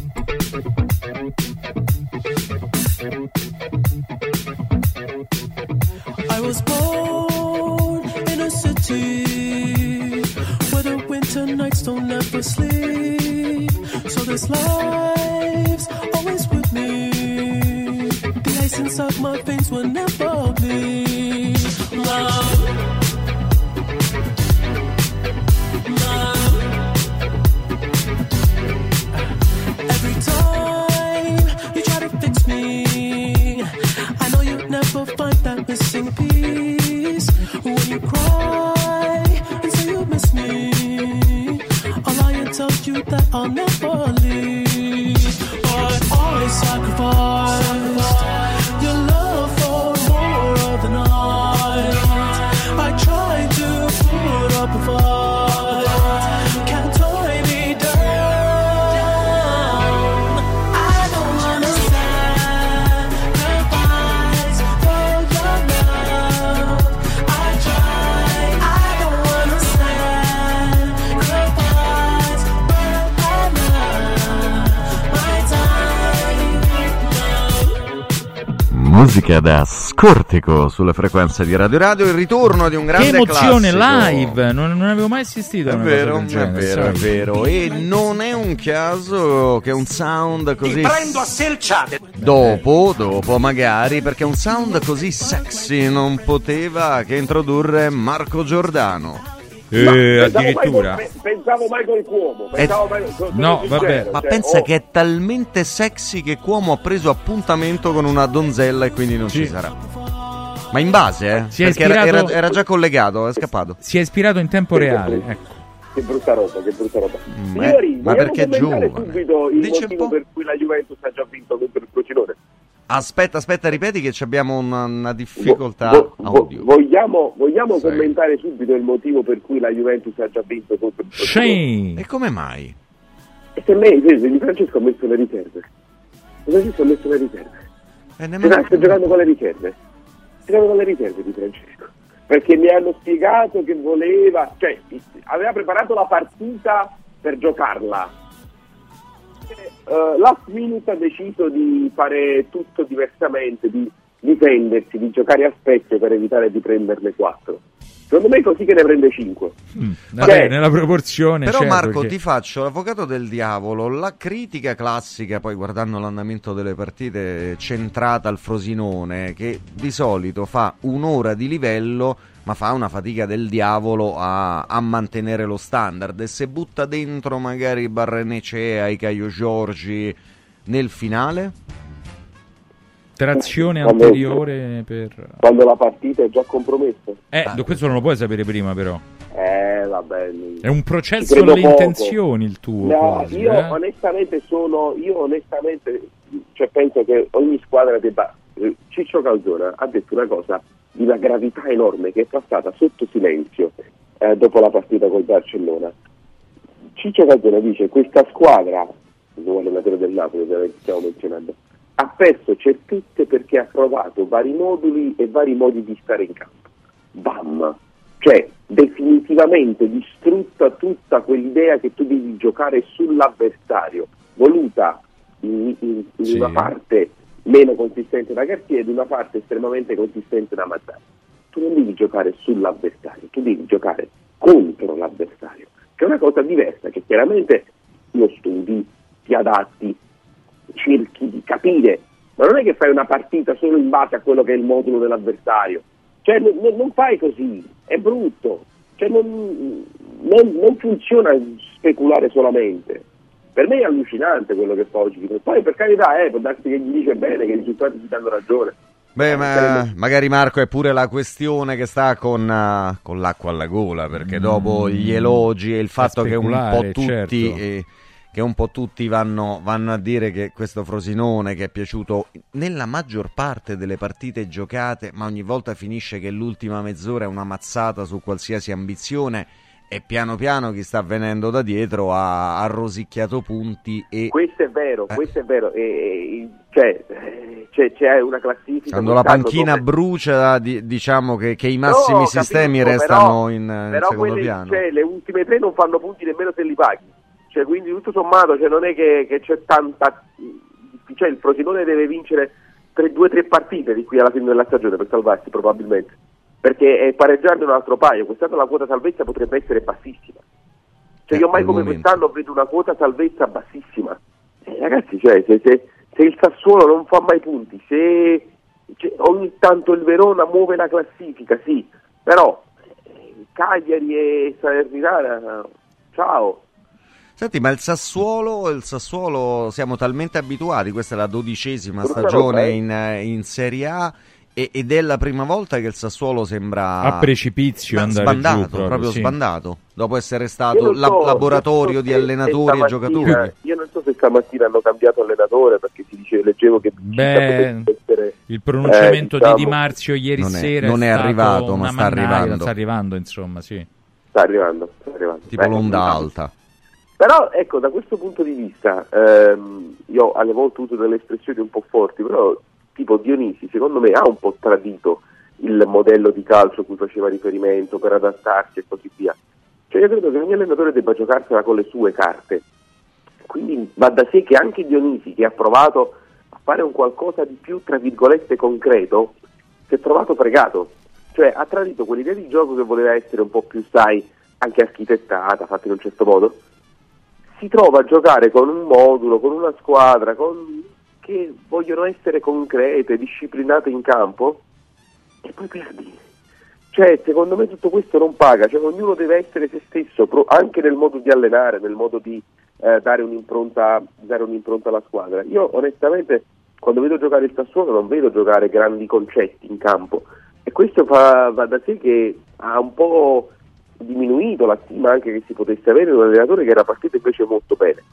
Where the winter nights don't ever sleep. So this life's always with me. The ice inside my veins will never bleed. Love. on the Musica da scortico sulle frequenze di Radio Radio, il ritorno di un grande Che emozione classico. live! Non, non avevo mai assistito È a una vero, cosa è vero, è vero. E non è un caso che un sound così. a selciate. Dopo, dopo magari, perché un sound così sexy non poteva che introdurre Marco Giordano. Eh, addirittura. Pensavo Michael Cuomo. Pensavo Michael- No, sincero, vabbè. Ma cioè, pensa oh, che è talmente sexy che Cuomo ha preso appuntamento con una donzella e quindi non ci sarà. Ma in base, eh? Si perché era, ispirato- era- era già collegato, è scappato. Si è ispirato in tempo reale. Ecco. Che brutta roba, che brutta roba. eh, Signori, ma perché è giovane? subito il Dice un motivo per cui la Juventus ha già vinto contro il Frosinone? Aspetta, aspetta, ripeti che ci abbiamo una, una difficoltà Vo- vo- audio. vogliamo vogliamo Sì. commentare subito il motivo per cui la Juventus ha già vinto contro il Frosinone? E come mai? E se lei, vedi, Di Francesco ha messo le riserve. Di Francesco ha messo le riserve. E Sta, sta giocando con le riserve. Sta giocando con le riserve di Francesco. Perché mi hanno spiegato che voleva, cioè aveva preparato la partita per giocarla. Eh, last minute ha deciso di fare tutto diversamente, di difendersi, di giocare a specchio per evitare di prenderne 4. Secondo me è così che ne prende 5. Vabbè, nella proporzione. Però certo Marco che- ti faccio l'avvocato del diavolo, la critica classica poi guardando l'andamento delle partite centrata al Frosinone che di solito fa un'ora di livello ma fa una fatica del diavolo a, a mantenere lo standard e se butta dentro magari Barrenecea, i Caio Giorgi nel finale Trazione Quando- anteriore per... Quando la partita è già compromessa. Eh, questo non lo puoi sapere prima però. Eh, vabbè. È un processo alle poco. intenzioni il tuo. No, quasi, io eh? onestamente sono, io onestamente, cioè penso che ogni squadra debba. eh, Ciccio Calzona ha detto una cosa di una gravità enorme che è passata sotto silenzio eh, dopo la partita col Barcellona. Ciccio Calzona dice questa squadra, il nuovo allenatore del Napoli ovviamente stiamo menzionando, ha perso certezze perché ha provato vari moduli e vari modi di stare in campo. Bam! Cioè, definitivamente distrutta tutta quell'idea che tu devi giocare sull'avversario, voluta in, in- in Sì. una parte meno consistente da Cartier ed una parte estremamente consistente da Mazzari. Tu non devi giocare sull'avversario, tu devi giocare contro l'avversario, che è una cosa diversa, che chiaramente lo studi, ti adatti, cerchi di capire, ma non è che fai una partita solo in base a quello che è il modulo dell'avversario. Cioè, non- non fai così, è brutto. Cioè, non, non- non funziona speculare solamente. Per me è allucinante quello che fa oggi. Poi, per carità, eh, può darsi che gli dice bene, che i risultati ti danno ragione. Beh, ma magari Marco è pure la questione che sta con, eh, con l'acqua alla gola, perché dopo gli elogi e il fatto che un po' tutti certo. eh, che un po' tutti vanno, vanno a dire che questo Frosinone che è piaciuto nella maggior parte delle partite giocate, ma ogni volta finisce che l'ultima mezz'ora è una mazzata su qualsiasi ambizione e piano piano chi sta venendo da dietro ha, ha rosicchiato punti e Questo è vero, Eh. questo è vero. E, e- cioè, eh, c'è, c'è una classifica. quando la panchina dove- brucia di- diciamo che, che i massimi No, sistemi capisco, restano però- in, in però secondo quelle- piano. cioè, le ultime tre non fanno punti nemmeno se li paghi. Cioè, quindi tutto sommato cioè, non è che, che c'è tanta... Cioè, il Frosinone deve vincere tre- due o tre partite di qui alla fine della stagione per salvarsi probabilmente. Perché è pareggiarne un altro paio. Quest'anno la quota salvezza potrebbe essere bassissima. Cioè, io mai al come quest'anno vedo una quota salvezza bassissima. Eh, ragazzi, cioè, se, se- se il Sassuolo non fa mai punti, se cioè, ogni tanto il Verona muove la classifica, sì, però eh, Cagliari e Salernitana, ciao. Senti, ma il Sassuolo, il Sassuolo siamo talmente abituati, questa è la dodicesima Brutta stagione roba, eh. in, in Serie A ed è la prima volta che il Sassuolo sembra A precipizio andare sbandato, giù proprio, proprio sì. sbandato, dopo essere stato la- so- laboratorio so di allenatori e giocatori. Io non so se stamattina hanno cambiato allenatore perché si dice, leggevo che Beh, essere, il pronunciamento eh, diciamo, di Di Marzio ieri Non è- sera non è stato arrivato, ma sta mannaia, arrivando. Sta arrivando, insomma, sì. Sta arrivando, sta arrivando. Tipo Beh, l'onda diciamo. alta. Però ecco, da questo punto di vista, ehm, io alle volte uso delle espressioni un po' forti, però tipo Dionisi secondo me ha un po' tradito il modello di calcio a cui faceva riferimento per adattarsi e così via. Cioè io credo che ogni allenatore debba giocarsela con le sue carte. Quindi va da sé che anche Dionisi, che ha provato a fare un qualcosa di più, tra virgolette, concreto, si è trovato fregato. Cioè ha tradito quell'idea di gioco che voleva essere un po' più, sai, anche architettata, fatta in un certo modo, si trova a giocare con un modulo, con una squadra con- che vogliono essere concrete, disciplinate in campo e poi perdi. Cioè, secondo me tutto questo non paga, cioè, ognuno deve essere se stesso, anche nel modo di allenare, nel modo di eh, dare, un'impronta, dare un'impronta alla squadra. Io onestamente quando vedo giocare il Sassuolo non vedo giocare grandi concetti in campo e questo fa, va da sé che ha un po' diminuito la stima anche che si potesse avere un allenatore che era partito invece molto bene.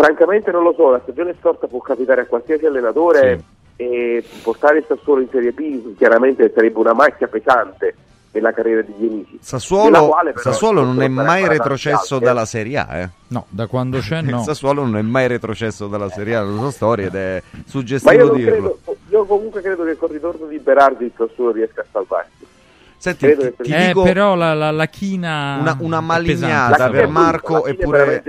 Francamente non lo so, la stagione storta può capitare a qualsiasi allenatore e portare il Sassuolo in Serie B chiaramente sarebbe una macchia pesante nella carriera di Dionisi. Sassuolo, quale però Sassuolo il non è mai retrocesso dalla Serie A, eh. No, da quando c'è no. Il Sassuolo non è mai retrocesso dalla Serie A, la sua storia ed è Ma io, suggestivo non dirlo. credo, io comunque credo che col ritorno di Berardi il Sassuolo riesca a salvarsi. Senti, Credo ti, ti eh, dico però la, la, la china una, una malignata per. Marco e pure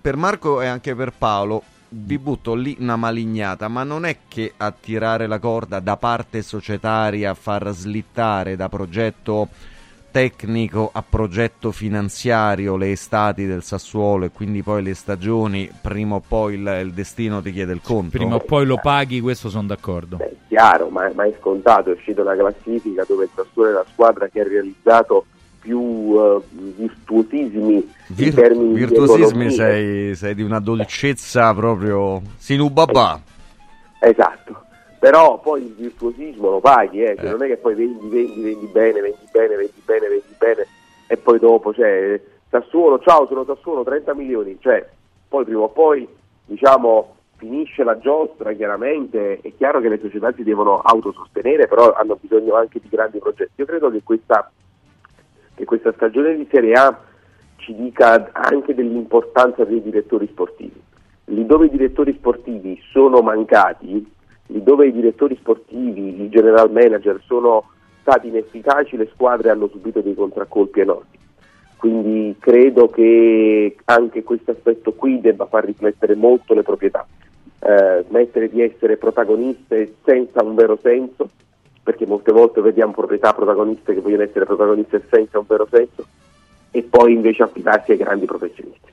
per Marco e anche per Paolo. Vi butto lì una malignata, ma non è che a tirare la corda da parte societaria, a far slittare da progetto tecnico a progetto finanziario le estati del Sassuolo e quindi poi le stagioni, prima o poi il, il destino ti chiede il conto. Prima o poi lo paghi, questo sono d'accordo. È chiaro, ma, ma è scontato, è uscita una classifica dove il Sassuolo è la squadra che ha realizzato più eh, virtuosismi in Vir- termini di virtuosismi economia. sei, sei di una dolcezza proprio sinubabà. Esatto, però poi il virtuosismo lo paghi, eh, cioè Eh. non è che poi vendi, vendi, vendi bene, vendi bene, vendi bene, vendi bene e poi dopo, cioè, Sassuolo, ciao, sono Sassuolo, 30 milioni, cioè, poi prima o poi, diciamo, finisce la giostra, chiaramente, è chiaro che le società si devono autosostenere, però hanno bisogno anche di grandi progetti. Io credo che questa, che questa stagione di Serie A ci dica anche dell'importanza dei direttori sportivi. Lì dove i direttori sportivi sono mancati, dove i direttori sportivi, i general manager sono stati inefficaci, le squadre hanno subito dei contraccolpi enormi. Quindi credo che anche questo aspetto qui debba far riflettere molto le proprietà, eh, smettere di essere protagoniste senza un vero senso, perché molte volte vediamo proprietà protagoniste che vogliono essere protagoniste senza un vero senso, e poi invece affidarsi ai grandi professionisti.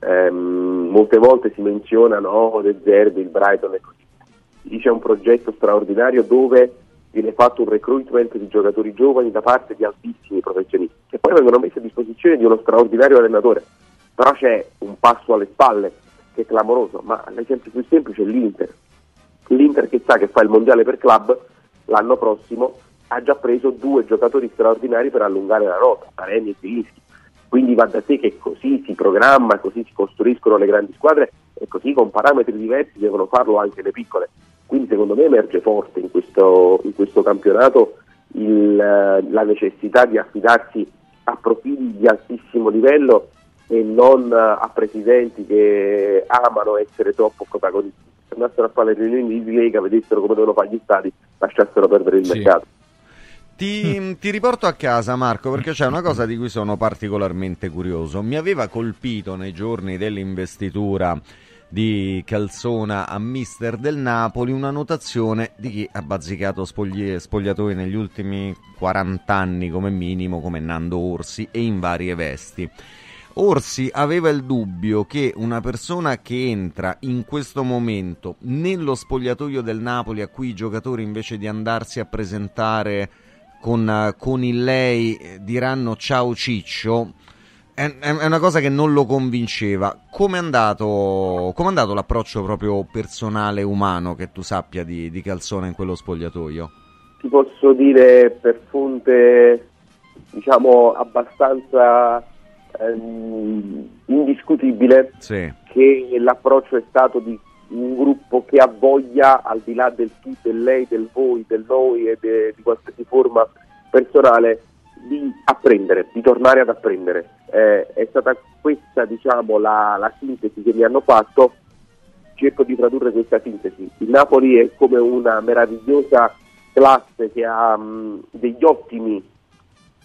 Ehm, molte volte si menzionano oh, De Zerbi, il Brighton e così. Lì c'è un progetto straordinario dove viene fatto un recruitment di giocatori giovani da parte di altissimi professionisti che poi vengono messi a disposizione di uno straordinario allenatore. Però c'è un passo alle spalle che è clamoroso, ma l'esempio più semplice è l'Inter. L'Inter che sa che fa il mondiale per club l'anno prossimo ha già preso due giocatori straordinari per allungare la rota, Taremi e Zilinski. Quindi va da sé che così si programma, così si costruiscono le grandi squadre e così con parametri diversi devono farlo anche le piccole. Quindi secondo me emerge forte in questo, in questo campionato il, la necessità di affidarsi a profili di altissimo livello e non a presidenti che amano essere troppo protagonisti. Se andassero a fare le riunioni di Lega, vedessero come devono fare gli stati, lasciassero perdere il Sì. mercato. Ti, ti riporto a casa Marco perché c'è una cosa di cui sono particolarmente curioso. Mi aveva colpito nei giorni dell'investitura di Calzona a mister del Napoli una notazione di chi ha bazzicato spogli- spogliatoi negli ultimi 40 anni come minimo come Nando Orsi e in varie vesti. Orsi aveva il dubbio che una persona che entra in questo momento nello spogliatoio del Napoli a cui i giocatori invece di andarsi a presentare con, con il lei eh, diranno ciao Ciccio è, è- una cosa che non lo convinceva. Come è andato, com'è andato l'approccio proprio personale umano che tu sappia di, di Calzona in quello spogliatoio? Ti posso dire per fonte diciamo abbastanza ehm, indiscutibile Sì. che l'approccio è stato di un gruppo che ha voglia, al di là del tu, del lei, del voi, del noi e de- di qualsiasi forma personale, di apprendere, di tornare ad apprendere. Eh, è stata questa diciamo, la, la sintesi che mi hanno fatto, cerco di tradurre questa sintesi. Il Napoli è come una meravigliosa classe che ha mh, degli ottimi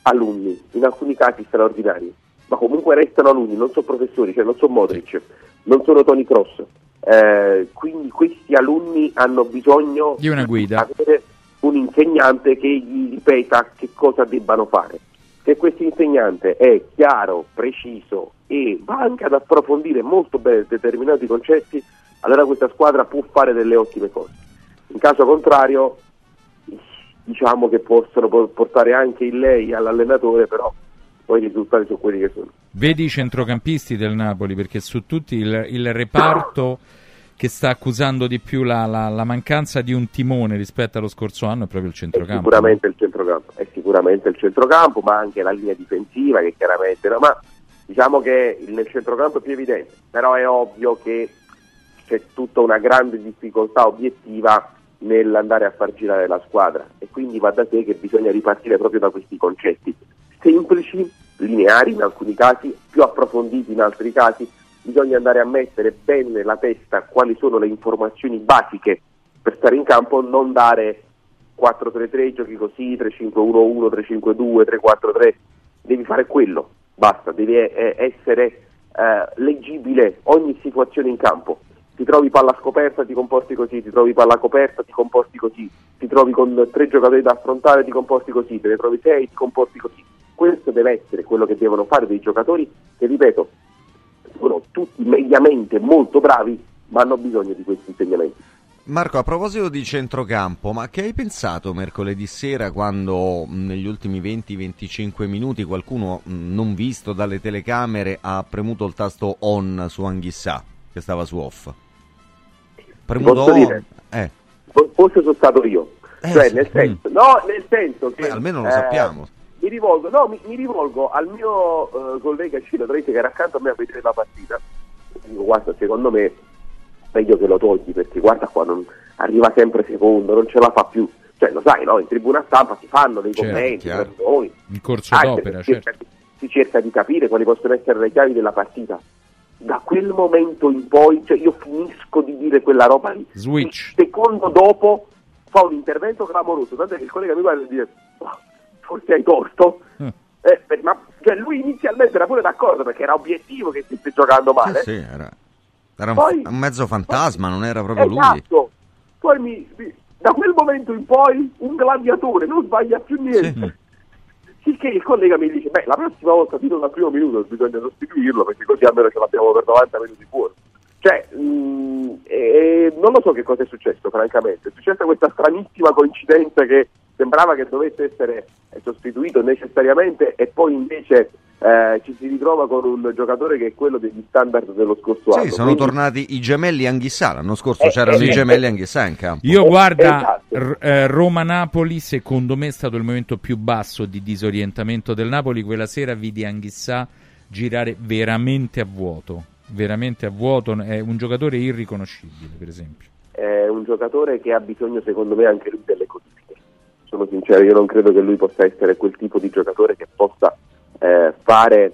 alunni, in alcuni casi straordinari, ma comunque restano alunni, non sono professori, cioè non sono Modric, non sono Tony Cross. Eh, quindi questi alunni hanno bisogno Di una guida. avere un insegnante che gli ripeta che cosa debbano fare. Se questo insegnante è chiaro, preciso e va anche ad approfondire molto bene determinati concetti, allora questa squadra può fare delle ottime cose. In caso contrario, diciamo che possono po- portare anche il lei all'allenatore, però poi i risultati sono quelli che sono. Vedi i centrocampisti del Napoli, perché su tutti il, il reparto che sta accusando di più la, la- la mancanza di un timone rispetto allo scorso anno è proprio il centrocampo. Sicuramente il centrocampo, è sicuramente il centrocampo, ma anche la linea difensiva che chiaramente no, ma diciamo che nel centrocampo è più evidente, però è ovvio che c'è tutta una grande difficoltà obiettiva nell'andare a far girare la squadra e quindi va da sé che bisogna ripartire proprio da questi concetti semplici, lineari in alcuni casi, più approfonditi in altri casi, bisogna andare a mettere bene nella testa quali sono le informazioni basiche per stare in campo, non dare 4-3-3, giochi così, 3-5-1-1, 3-5-2, 3-4-3, devi fare quello, basta, devi essere eh, leggibile ogni situazione in campo. Ti trovi palla scoperta, ti comporti così, ti trovi palla coperta, ti comporti così, ti trovi con tre giocatori da affrontare, ti comporti così, te ne trovi sei, ti comporti così. Questo deve essere quello che devono fare dei giocatori che, ripeto, sono tutti mediamente molto bravi, ma hanno bisogno di questi insegnamenti. Marco, a proposito di centrocampo, ma che hai pensato mercoledì sera quando negli ultimi 20-25 minuti qualcuno non visto dalle telecamere ha premuto il tasto on su Anghissà che stava su off? Premuto Posso on. dire? Eh, For- Forse sono stato io. Eh, cioè, sì. nel senso, no, nel senso che. Beh, almeno lo eh, sappiamo. Mi rivolgo, no, mi, mi rivolgo al mio eh, collega Ciro Trece che era accanto a me a vedere la partita. Dico, guarda, secondo me meglio che lo togli perché guarda qua, non, arriva sempre secondo, non ce la fa più. Cioè, lo sai, no? In tribuna stampa si fanno dei Certo, commenti, noi. In corso d'opera, si cerca, certo. si cerca di capire quali possono essere le chiavi della partita. Da quel momento in poi, cioè io finisco di dire quella roba lì. Switch. Il secondo dopo fa un intervento clamoroso, tanto che il collega mi guarda e dice "Oh, forse hai torto. Mm. Eh, ma cioè, lui inizialmente era pure d'accordo perché era obiettivo che stesse giocando male. sì, era, era un, Poi- un mezzo fantasma, non era proprio lui. Esatto. Poi mi, mi- da quel momento in poi un gladiatore non sbaglia più niente. Sicché il collega mi dice, beh, la prossima volta tiro dal primo minuto bisogna sostituirlo perché così almeno ce l'abbiamo per 90 minuti fuori. Cioè, mh, e- e non lo so che cosa è successo, francamente. È successa questa stranissima coincidenza che sembrava che dovesse essere eh, sostituito necessariamente e poi invece eh, ci si ritrova con un giocatore che è quello degli standard dello scorso anno. Sì, sono Quindi- tornati i gemelli Anghissà. L'anno scorso Eh, c'erano eh, i gemelli Anghissà in campo. Io guarda, Esatto. R- eh, Roma-Napoli, secondo me è stato il momento più basso di disorientamento del Napoli. Quella sera vidi Anghissà girare veramente a vuoto. Veramente a vuoto, è un giocatore irriconoscibile, per esempio. È un giocatore che ha bisogno, secondo me, anche lui delle codifiche. Sono sincero, io non credo che lui possa essere quel tipo di giocatore che possa eh, fare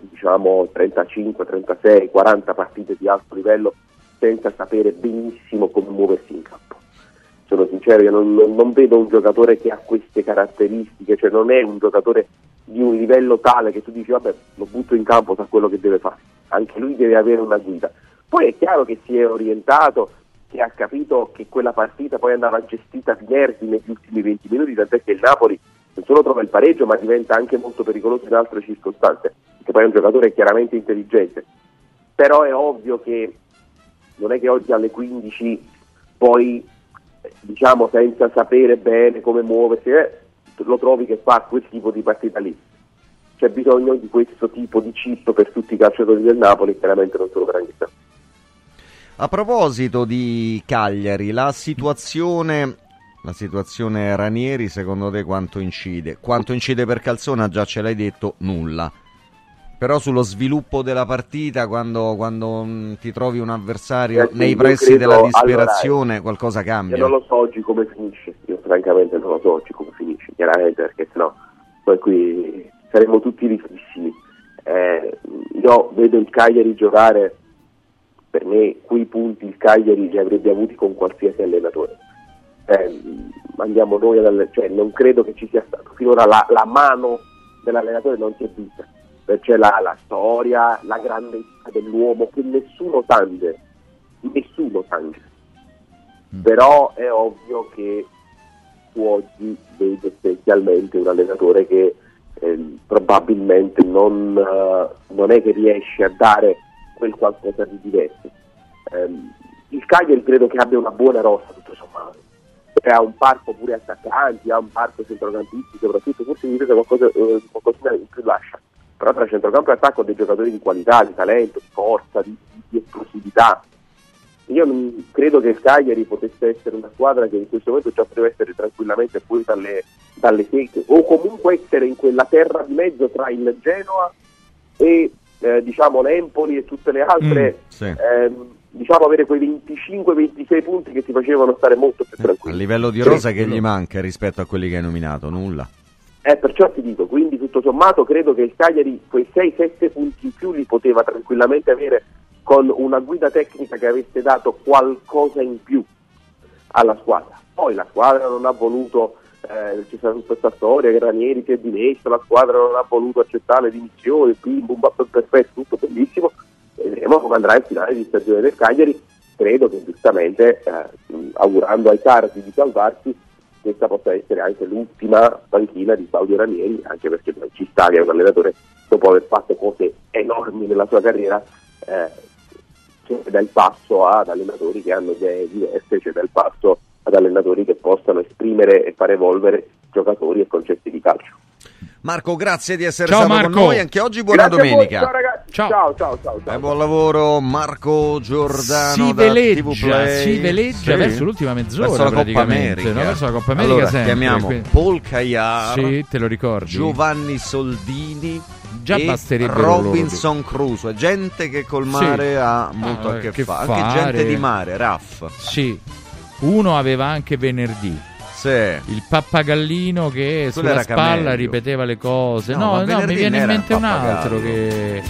diciamo 35, 36, 40 partite di alto livello senza sapere benissimo come muoversi in campo. Sono sincero, io non, non- vedo un giocatore che ha queste caratteristiche, cioè non è un giocatore di un livello tale che tu dici vabbè lo butto in campo, sa quello che deve fare. Anche lui deve avere una guida. Poi è chiaro che si è orientato, che ha capito che quella partita poi andava gestita di nervi negli ultimi 20 minuti, tant'è che il Napoli non solo trova il pareggio ma diventa anche molto pericoloso in altre circostanze, perché poi è un giocatore chiaramente intelligente. Però è ovvio che non è che oggi alle 15 poi eh, diciamo senza sapere bene come muoversi eh, lo trovi che fa quel tipo di partita lì c'è bisogno di questo tipo di chip per tutti i calciatori del Napoli chiaramente non solo per Anghissà A proposito di Cagliari, la situazione, la situazione Ranieri secondo te quanto incide? Quanto incide per Calzona già ce l'hai detto, nulla. Però sullo sviluppo della partita, quando, quando, mh, ti trovi un avversario Eh sì, nei io pressi credo- della disperazione, allora, qualcosa io cambia. non lo so oggi come finisce io francamente non lo so oggi come finisce chiaramente perché sennò poi qui saremo tutti riflessimi Eh, io vedo il Cagliari giocare per me quei punti il Cagliari li avrebbe avuti con qualsiasi allenatore. Eh, andiamo noi ad cioè non credo che ci sia stato. Finora la, la mano dell'allenatore non si è vista. C'è la, la storia, la grandezza dell'uomo che nessuno tange, nessuno tange. Però è ovvio che tu oggi vedi essenzialmente un allenatore che ehm, probabilmente non, eh, non è che riesce a dare quel qualcosa di diverso. Ehm, il Cagliari credo che abbia una buona rossa tutto sommato. Ha un parco pure attaccanti, ha un parco centrocampisti, soprattutto forse mi qualcosa, eh, qualcosina in più lascia. Però tra centrocampo e attacco ha dei giocatori di qualità, di talento, di forza, di, di esplosività. Io non credo che il Cagliari potesse essere una squadra che in questo momento già poteva essere tranquillamente fuori dalle, dalle secche o comunque essere in quella terra di mezzo tra il Genoa e eh, diciamo l'Empoli e tutte le altre, Mm, sì. ehm, diciamo avere quei 25-26 punti che ti facevano stare molto più A tranquilli. livello di rosa che gli manca rispetto a quelli che hai nominato? Nulla. Eh, perciò ti dico, quindi tutto sommato credo che il Cagliari quei 6-7 punti in più li poteva tranquillamente avere con una guida tecnica che avesse dato qualcosa in più alla squadra. Poi la squadra non ha voluto, eh, c'è stata tutta questa storia che Ranieri si è dimesso, la squadra non ha voluto accettare le dimissioni, bim, bum, perfetto, tutto bellissimo. Vedremo come andrà il finale di stagione del Cagliari. Credo che giustamente, eh, augurando ai tardi di salvarsi, questa possa essere anche l'ultima panchina di Claudio Ranieri, anche perché ci sta che è un allenatore, dopo aver fatto cose enormi nella sua carriera, eh, cioè dà il passo ad allenatori che hanno idee diverse, cioè dà il passo ad allenatori che possano esprimere e far evolvere giocatori e concetti di calcio. Marco, grazie di essere Ciao, stato Marco. con noi anche oggi. Buona Grazie a voi, domenica. ciao ragazzi, ciao ciao ciao. ciao. E buon lavoro Marco Giordano si da TV veleggia, Play. si veleggia Sì. verso l'ultima mezz'ora verso la Coppa praticamente, America. no? verso la Coppa America allora, sempre, chiamiamo quindi- Paul Cagliar, Sì, te lo ricordi? Giovanni Soldini Già e basterebbero Robinson Crusoe, gente che col mare Sì. ha molto Ah, a che, che fare, fare. anche gente di mare, Raff. Sì, uno aveva anche venerdì. Sì. Il pappagallino che Quello sulla spalla Camello. ripeteva le cose. No, No, no, mi viene in mente un altro che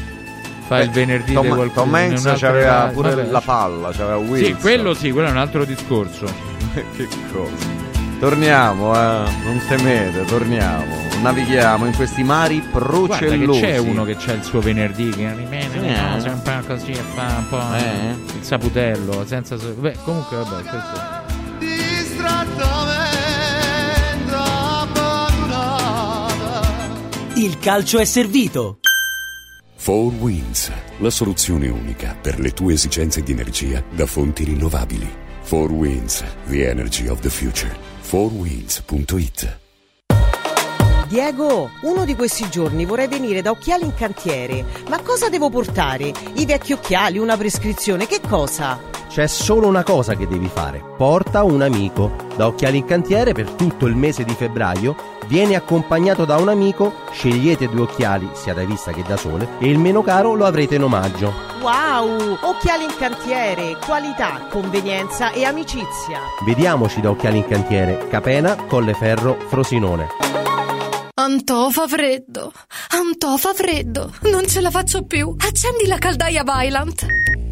fa il Beh, venerdì Tom, di qualcuno. Tom Hanks c'aveva pure Vabbè, la palla, c'aveva Wilson. Sì, quello sì, quello è un altro discorso. che cosa. Torniamo, eh. non temete, torniamo. Navighiamo in questi mari Guarda che procellosi. c'è uno che c'ha il suo venerdì che rimane eh? po' così e fa un po' Eh? il saputello senza beh comunque vabbè questo Il calcio è servito. 4 Winds, la soluzione unica per le tue esigenze di energia da fonti rinnovabili. 4 Winds, the energy of the future. 4winds.it Diego, uno di questi giorni vorrei venire da Occhiali in Cantiere. Ma cosa devo portare? I vecchi occhiali, una prescrizione, che cosa? C'è solo una cosa che devi fare. Porta un amico. Da Occhiali in Cantiere per tutto il mese di febbraio Viene accompagnato da un amico, scegliete due occhiali, sia da vista che da sole, e il meno caro lo avrete in omaggio. Wow! Occhiali in cantiere, qualità, convenienza e amicizia. Vediamoci da Occhiali in Cantiere, Capena, Colleferro, Frosinone. Antò fa freddo, Antò fa freddo, non ce la faccio più. Accendi la caldaia Vylant.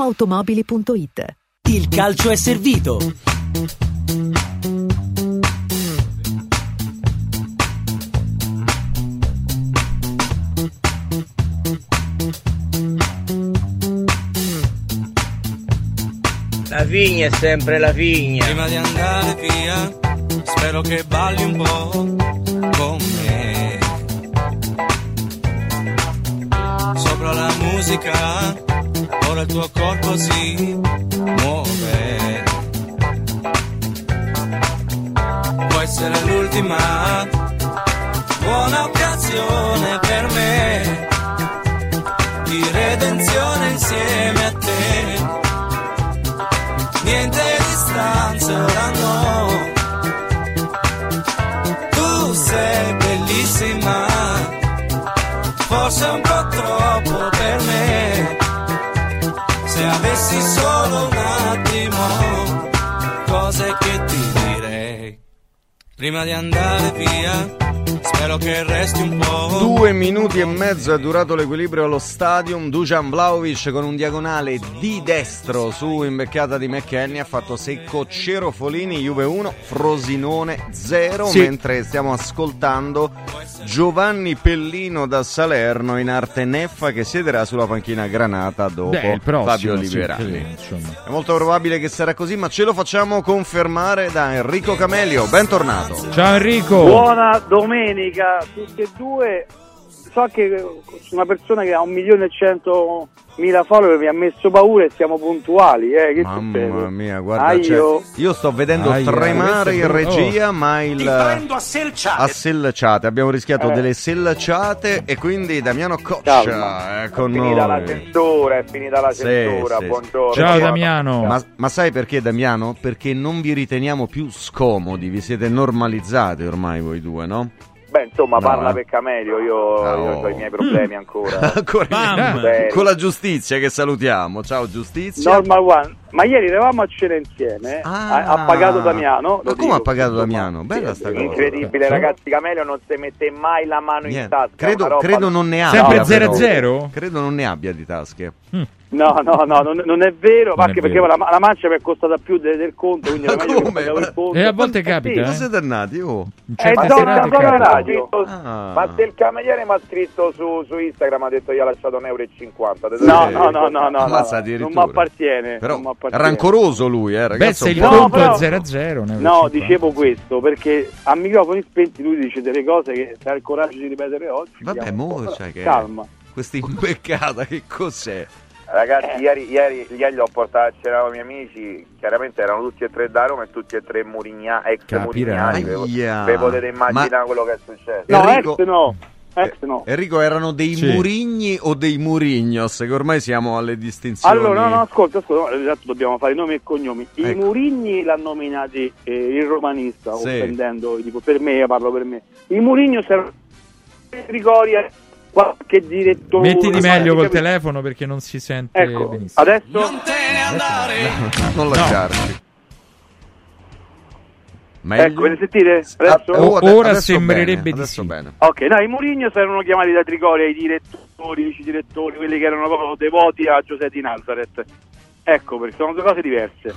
ValentinoAutomobili.it Il calcio è servito. La figlia è sempre la figlia. Prima di andare via, spero che balli un po' con me. Sopra la musica ora il tuo corpo si muove. Può essere l'ultima buona occasione per me di redenzione insieme a te. Niente distanza ora no. Tu sei bellissima, forse un po' troppo avessi solo un attimo, cose che ti direi. Prima di andare via, spero che resti un po'. Due minuti e mezzo è durato l'equilibrio allo stadium. Dujan Vlaovic con un diagonale di destro su imbeccata di McKenny ha fatto secco Cerofolini, Juve 1, Frosinone 0. Sì. Mentre stiamo ascoltando Giovanni Pellino da Salerno in arte Neffa che siederà sulla panchina granata dopo Beh, prossimo, Fabio sì, Liberani. insomma. È molto probabile che sarà così, ma ce lo facciamo confermare da Enrico Camelio. Bentornato. Ciao Enrico. Buona domenica a tutti e due. So che una persona che ha un milione e cento mila follower mi ha messo paura e siamo puntuali. Eh. Che Mamma succede? mia, guarda, Ah, cioè, io- io sto vedendo Aia, tremare in regia, oh. ma il Ti prendo a selciate. a sellciate. Abbiamo rischiato Eh. delle sellciate e quindi Damiano Calma. Coccia è con È finita la noi. censura, è finita la Sì, censura. sì. Buongiorno. Ma, ma sai perché Damiano? Perché non vi riteniamo più scomodi, vi siete normalizzati ormai voi due, no? Beh, insomma, No, parla eh. per Camelio, io, Ah, io ho i miei problemi ancora. Ancora Beh, con la giustizia che salutiamo. Ciao giustizia. Normal One. Ma ieri eravamo a cena insieme, ha, ha pagato Damiano. Ma come ha pagato Damiano? Bella sta cosa. Incredibile, ragazzi. Camelio non si mette mai la mano in Niente. tasca. Credo, credo non ne abbia. Sempre però. 0-0? Credo non ne abbia di tasche. No, no, no, non, non è vero, Non anche è perché vero. la, la mancia mi è costata più de- del conto, quindi era meglio che il conto. E a volte Eh, capita, sì. eh. siete dannati, oh. Eh, no, no, no, capita. no, radio. Ah. Ma se il cameriere mi ha scritto su, su Instagram ha detto io ho lasciato un euro e cinquanta. Ho detto, No, Eh, no, no, no, no, ammazza no, non mi appartiene. Però non m'appartiene. rancoroso lui, eh, ragazzi. Beh, se il No, conto però- è 0-0, ne No, dicevo questo perché a microfoni spenti lui dice delle cose che se ha il coraggio di ripetere oggi. Vabbè, un mo, cioè che Calma. questa imbeccata che cos'è? Ragazzi, ieri, ieri, ieri l'ho portato a cena con i miei amici. Chiaramente erano tutti e tre da Roma e tutti e tre Murigna, ex. Murignani. Vi potete immaginare Ma- quello che è successo. No, Enrico- ex no. No. Enrico, erano dei Sì. Murigni o dei Murignos? Che ormai siamo alle distinzioni. Allora, no, no, ascolta, ascolta, no, esatto, dobbiamo fare i nomi e cognomi. I Ecco. Murigni l'hanno nominati eh, il romanista, Sì. offendendo, tipo, per me, io parlo per me. I Murigno servono Trigoria, qualche direttore. Mettiti meglio col telefono perché non si sente Ecco, benissimo. adesso... non lasciarci. Ecco, ve ne sentite? Adesso? Oh, ade- Ora adesso sembrerebbe bene, di adesso sì. bene. Ok, no, i Murigno erano chiamati da Trigoria i direttori, i vice direttori, quelli che erano proprio devoti a Giuseppe di Nazareth. Ecco, perché sono due cose diverse.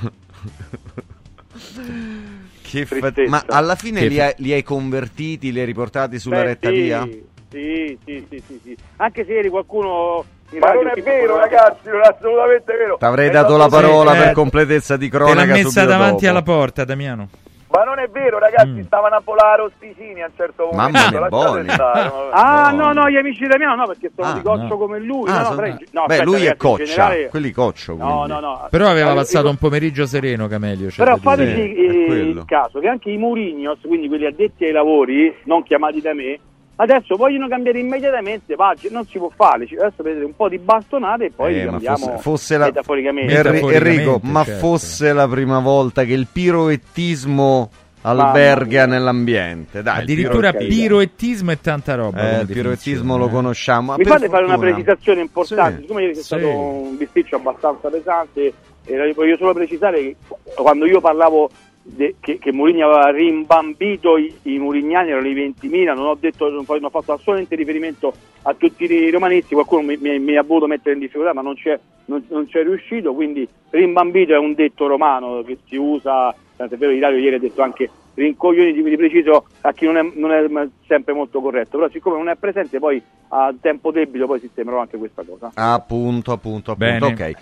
Che fa-. Ma alla fine Che li, hai, li hai convertiti, li hai riportati sulla Beh, retta sì, via? Sì, sì, sì, sì, sì. Anche se ieri qualcuno... in Ma non è vero, ragazzi, non è assolutamente vero. T'avrei È dato la parola Sì, per eh, completezza di Te l'ha cronaca messa davanti dopo. alla porta, Damiano. Ma non è vero, ragazzi, stavano a volare Rosticini a un certo Mamma momento. mia, lasciate buoni. stare. Ah, no, no, gli amici di Damiano no, perché sono Ah, di Coccio no. come lui. Ah, no, no, sono- in- no, Beh, aspetta, lui è coccia, generale- quelli coccio. No, quindi. no, no. Però aveva Allora, passato dico- un pomeriggio sereno, Camelio. c'è Però fateci eh, il caso che anche i Murignos, quindi quelli addetti ai lavori, non chiamati da me, adesso vogliono cambiare immediatamente pagina, non si può fare, ci- adesso vedete un po' di bastonate e poi Eh, cambiamo fosse, fosse la... metaforicamente. Enri- Metaforicamente, Enrico, ma certo. fosse la prima volta che il piroettismo alberga nell'ambiente. Dai, Addirittura piroettismo. e tanta roba. Eh, il piroettismo lo eh. conosciamo. ma Mi per fate fare una fortuna- precisazione importante, Sì, siccome ieri c'è sì. stato un bisticcio abbastanza pesante, e voglio solo precisare che quando io parlavo de- che, che Mourinho aveva rimbambito i, i murignani, erano i 20.000, non ho detto, non ho fatto assolutamente riferimento a tutti i romanisti, qualcuno mi, mi- mi ha voluto mettere in difficoltà, ma non c'è, non, non c'è riuscito, quindi rimbambito è un detto romano che si usa, tant'è vero Ilario ieri ha detto anche rincoglioniti, quindi preciso a chi non è, non è sempre molto corretto, però siccome non è presente poi a tempo debito poi sistemerò anche questa cosa. Appunto, appunto, appunto. Bene. Ok.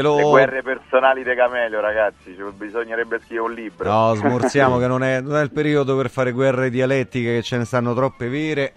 Lo... Le guerre personali di Camelio, ragazzi, ci- bisognerebbe scrivere un libro. No, smorziamo che non è, non è il periodo per fare guerre dialettiche, che ce ne stanno troppe vere.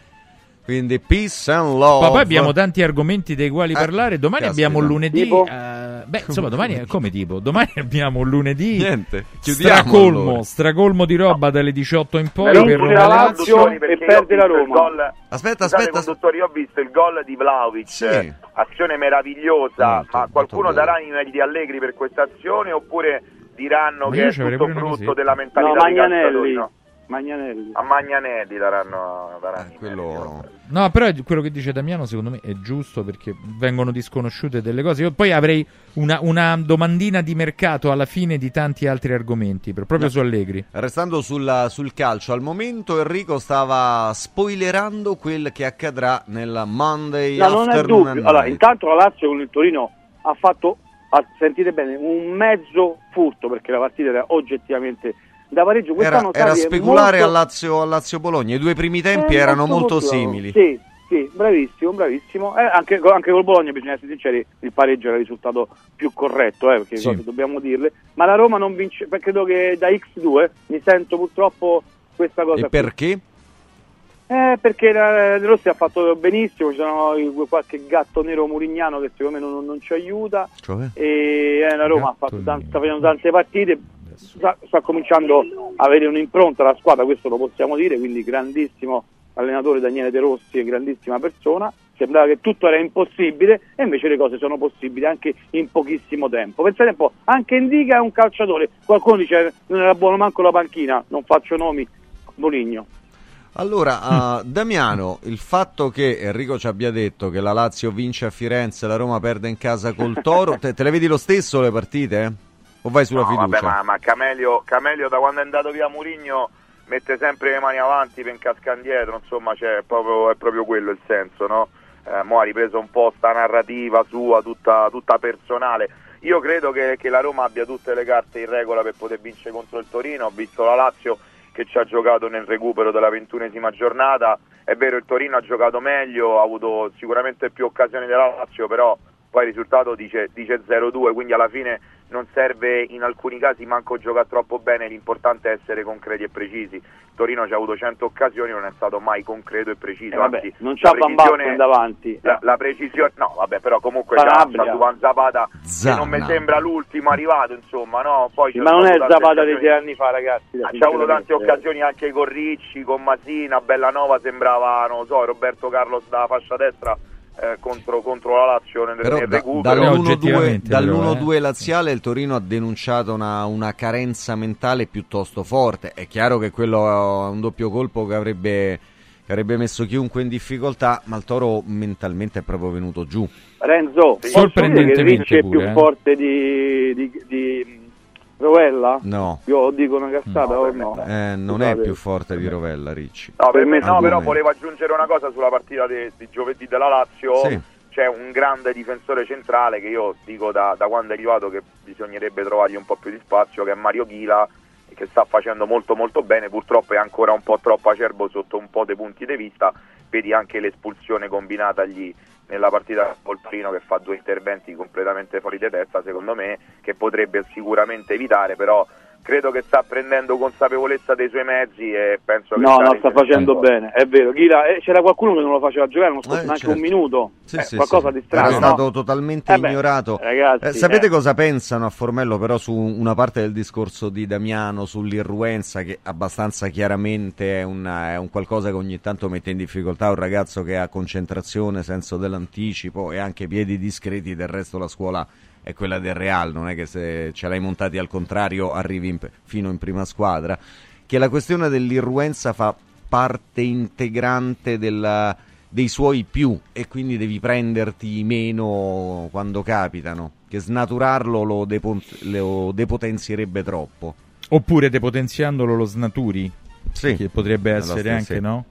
Quindi peace and love. Ma poi abbiamo tanti argomenti dei quali Eh, parlare. Domani caspita. abbiamo lunedì. Eh, beh, insomma, domani è come tipo? Domani abbiamo lunedì. Niente, chiudiamo stracolmo, allora. stracolmo di roba dalle 18 in poi. Per Roma la Lazio. E perde la Roma. Aspetta, Scusate, aspetta. conduttori, io ho visto il gol di Vlaovic, Sì. azione meravigliosa, Molto, ma qualcuno darà i meriti allegri per questa azione oppure diranno Ma che è tutto frutto cosetta. della mentalità No, calciatori? Magnanelli. No? Magnanelli. A Magnanelli daranno, daranno i quello... No, però quello che dice Damiano secondo me è giusto perché vengono disconosciute delle cose. Io poi avrei una, una domandina di mercato alla fine di tanti altri argomenti, proprio No. su Allegri. Restando sul, sul calcio, al momento Enrico stava spoilerando quel che accadrà nel Monday No, non è dubbio. Allora, intanto la Lazio con il Torino ha fatto, sentite bene, un mezzo furto perché la partita era oggettivamente da pareggio. Era, Quest'anno era speculare molto- al Lazio, al Lazio Bologna. I due primi tempi Eh, erano molto molto simili. Sì, sì, bravissimo, bravissimo. Eh, anche, anche col Bologna, bisogna essere sinceri, il pareggio era il risultato più corretto, eh, perché Sì. cose dobbiamo dirle. Ma la Roma non vince, perché credo che da X2 mi sento purtroppo questa cosa E perché? Eh, perché la- De Rossi ha fatto benissimo, ci sono qualche gatto nero murignano che secondo me non, non ci aiuta. Cioè? E eh, la Roma ha fatto tan- sta facendo tante partite, sta, sta cominciando a avere un'impronta la squadra, questo lo possiamo dire, quindi grandissimo allenatore Daniele De Rossi grandissima persona. Sembrava che tutto era impossibile e invece le cose sono possibili anche in pochissimo tempo. Pensate un po', anche Indica è un calciatore, qualcuno dice non era buono manco la panchina, non faccio nomi, Bonigno. Allora, ah, Damiano, il fatto che Enrico ci abbia detto che la Lazio vince a Firenze e la Roma perde in casa col Toro, te, te le vedi lo stesso le partite? O vai sulla No, fiducia? vabbè, ma, ma Camelio, Camelio da quando è andato via Murigno mette sempre le mani avanti per incascare indietro, insomma c'è proprio, è proprio quello il senso, no? Eh, mo ha ripreso un po' sta narrativa sua, tutta, tutta personale. Io credo che, che la Roma abbia tutte le carte in regola per poter vincere contro il Torino, ho visto la Lazio che ci ha giocato nel recupero della ventunesima giornata, è vero il Torino ha giocato meglio, ha avuto sicuramente più occasioni della Lazio, però poi il risultato dice, dice 0-2, quindi alla fine non serve in alcuni casi manco giocare troppo bene, l'importante è essere concreti e precisi. Torino ci ha avuto 100 occasioni, non è stato mai concreto e preciso. Eh, vabbè, anzi, non c'ha precisione- Basten davanti. La, la precisione, no, vabbè, però comunque c'ha, c'ha Duan Zapata che Zana. non mi sembra l'ultimo arrivato, insomma, no? Poi ma non è Zapata dei sei anni fa, ragazzi. Ah, C'ha avuto tante occasioni anche con Ricci, con Masina, Bellanova sembrava, non lo so, Roberto Carlos da fascia destra eh, contro, contro la Lazio nel, Però nel recupero. dall'1-2, oggettivamente, dall'1-2 però, eh. laziale il Torino ha denunciato una, una carenza mentale piuttosto forte. È chiaro che quello è un doppio colpo che avrebbe, che avrebbe messo chiunque in difficoltà, ma il Toro mentalmente è proprio venuto giù. Renzo, Sì. dire che Sorprendentemente Ricci è più eh. forte di, di, di Rovella? No, Io dico una cazzata No, o no? no. eh, non Scusate. è più forte di Rovella, Ricci. No, per me no, però volevo aggiungere una cosa sulla partita di, di giovedì della Lazio. Sì. C'è un grande difensore centrale che io dico da, da quando è arrivato che bisognerebbe trovargli un po' più di spazio, che è Mario Chila, che sta facendo molto molto bene, purtroppo è ancora un po' troppo acerbo sotto un po' dei punti di vista, vedi anche l'espulsione combinatagli nella partita col Torino che fa due interventi completamente fuori di testa, secondo me, che potrebbe sicuramente evitare, però credo che sta prendendo consapevolezza dei suoi mezzi e penso che No, sta no, sta facendo bene, è vero. Chila, eh, c'era qualcuno che non lo faceva giocare, non scorso Eh, neanche certo. un minuto. Sì, Eh, sì, qualcosa sì. di strano. Era no? stato totalmente Eh beh, ignorato. ragazzi, Eh, sapete eh. cosa pensano a Formello però su una parte del discorso di Damiano sull'irruenza che abbastanza chiaramente è, una- è un qualcosa che ogni tanto mette in difficoltà un ragazzo che ha concentrazione, senso dell'anticipo e anche piedi discreti, del resto la scuola è quella del Real, non è che se ce l'hai montati al contrario arrivi in- fino in prima squadra, che la questione dell'irruenza fa parte integrante della- dei suoi più e quindi devi prenderti meno quando capitano, che snaturarlo lo, depo- lo depotenzierebbe troppo. Oppure depotenziandolo lo snaturi? Sì, Che potrebbe essere stessa- anche, no?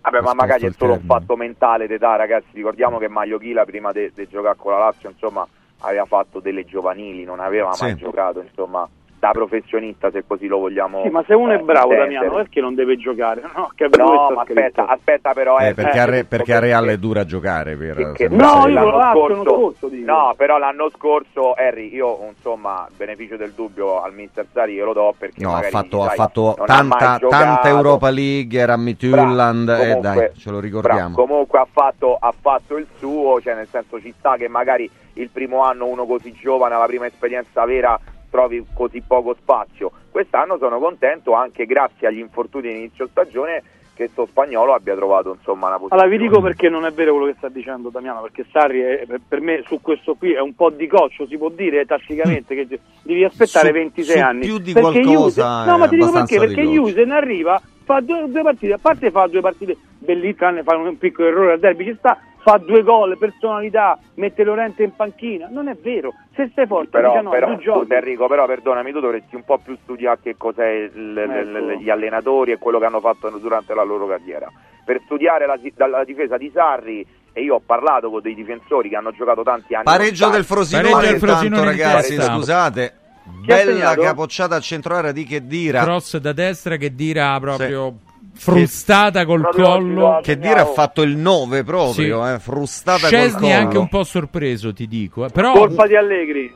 Vabbè, ma magari è solo un fatto mentale d'età, ragazzi. Ricordiamo che Mario Chila prima di giocare con la Lazio, insomma, aveva fatto delle giovanili, non aveva mai Sì. giocato, insomma, da professionista se così lo vogliamo Sì, ma se uno è eh, bravo, intendere. Damiano, perché non deve giocare? No, No, è ma aspetta, aspetta però Eh, eh, perché, eh, a Re- perché a Real è dura giocare per che No, io lo l'anno scorso, scorso, dico. no, però l'anno scorso, Harry, io insomma, beneficio del dubbio al Mister Sari io lo do perché No, ha fatto, ha fatto tanta, tanta Europa League, era a Midtjylland, Bravo, eh, dai, ce lo ricordiamo. bravo, comunque ha fatto, ha fatto il suo, cioè nel senso ci sta che magari il primo anno uno così giovane, alla prima esperienza vera, trovi così poco spazio. Quest'anno sono contento anche grazie agli infortuni di inizio stagione che sto spagnolo abbia trovato insomma una posizione. Allora vi dico perché non è vero quello che sta dicendo Damiano, perché Sarri è- per- me su questo qui è un po' di coccio, si può dire tatticamente che de- devi aspettare Su- 26 su anni. più di Perché qualcosa Juve- no, ma ti dico perché, perché. Jusen arriva, fa due, due partite, a parte fa due partite bellissime, fa un piccolo errore al derby, ci sta, fa due gol, personalità, mette Lorente in panchina, non è vero, se sei forte però, 19 però tu giochi. Enrico, però perdonami, tu dovresti un po' più studiare che cos'è il- Ecco. l- gli allenatori e quello che hanno fatto durante la loro carriera. Per studiare la, dalla difesa di Sarri, e io ho parlato con dei difensori che hanno giocato tanti anni. Pareggio del. Frosinone, Pareggio del Frosinone in ragazzi, testa. scusate. Chi Bella capocciata al centro di Chedira. Cross da destra che dira proprio frustata col collo. Che dire ha fatto il 9 proprio, Sì. eh, frustata col Scesni collo. è anche un po' sorpreso, ti dico. eh. Però Colpa di Allegri.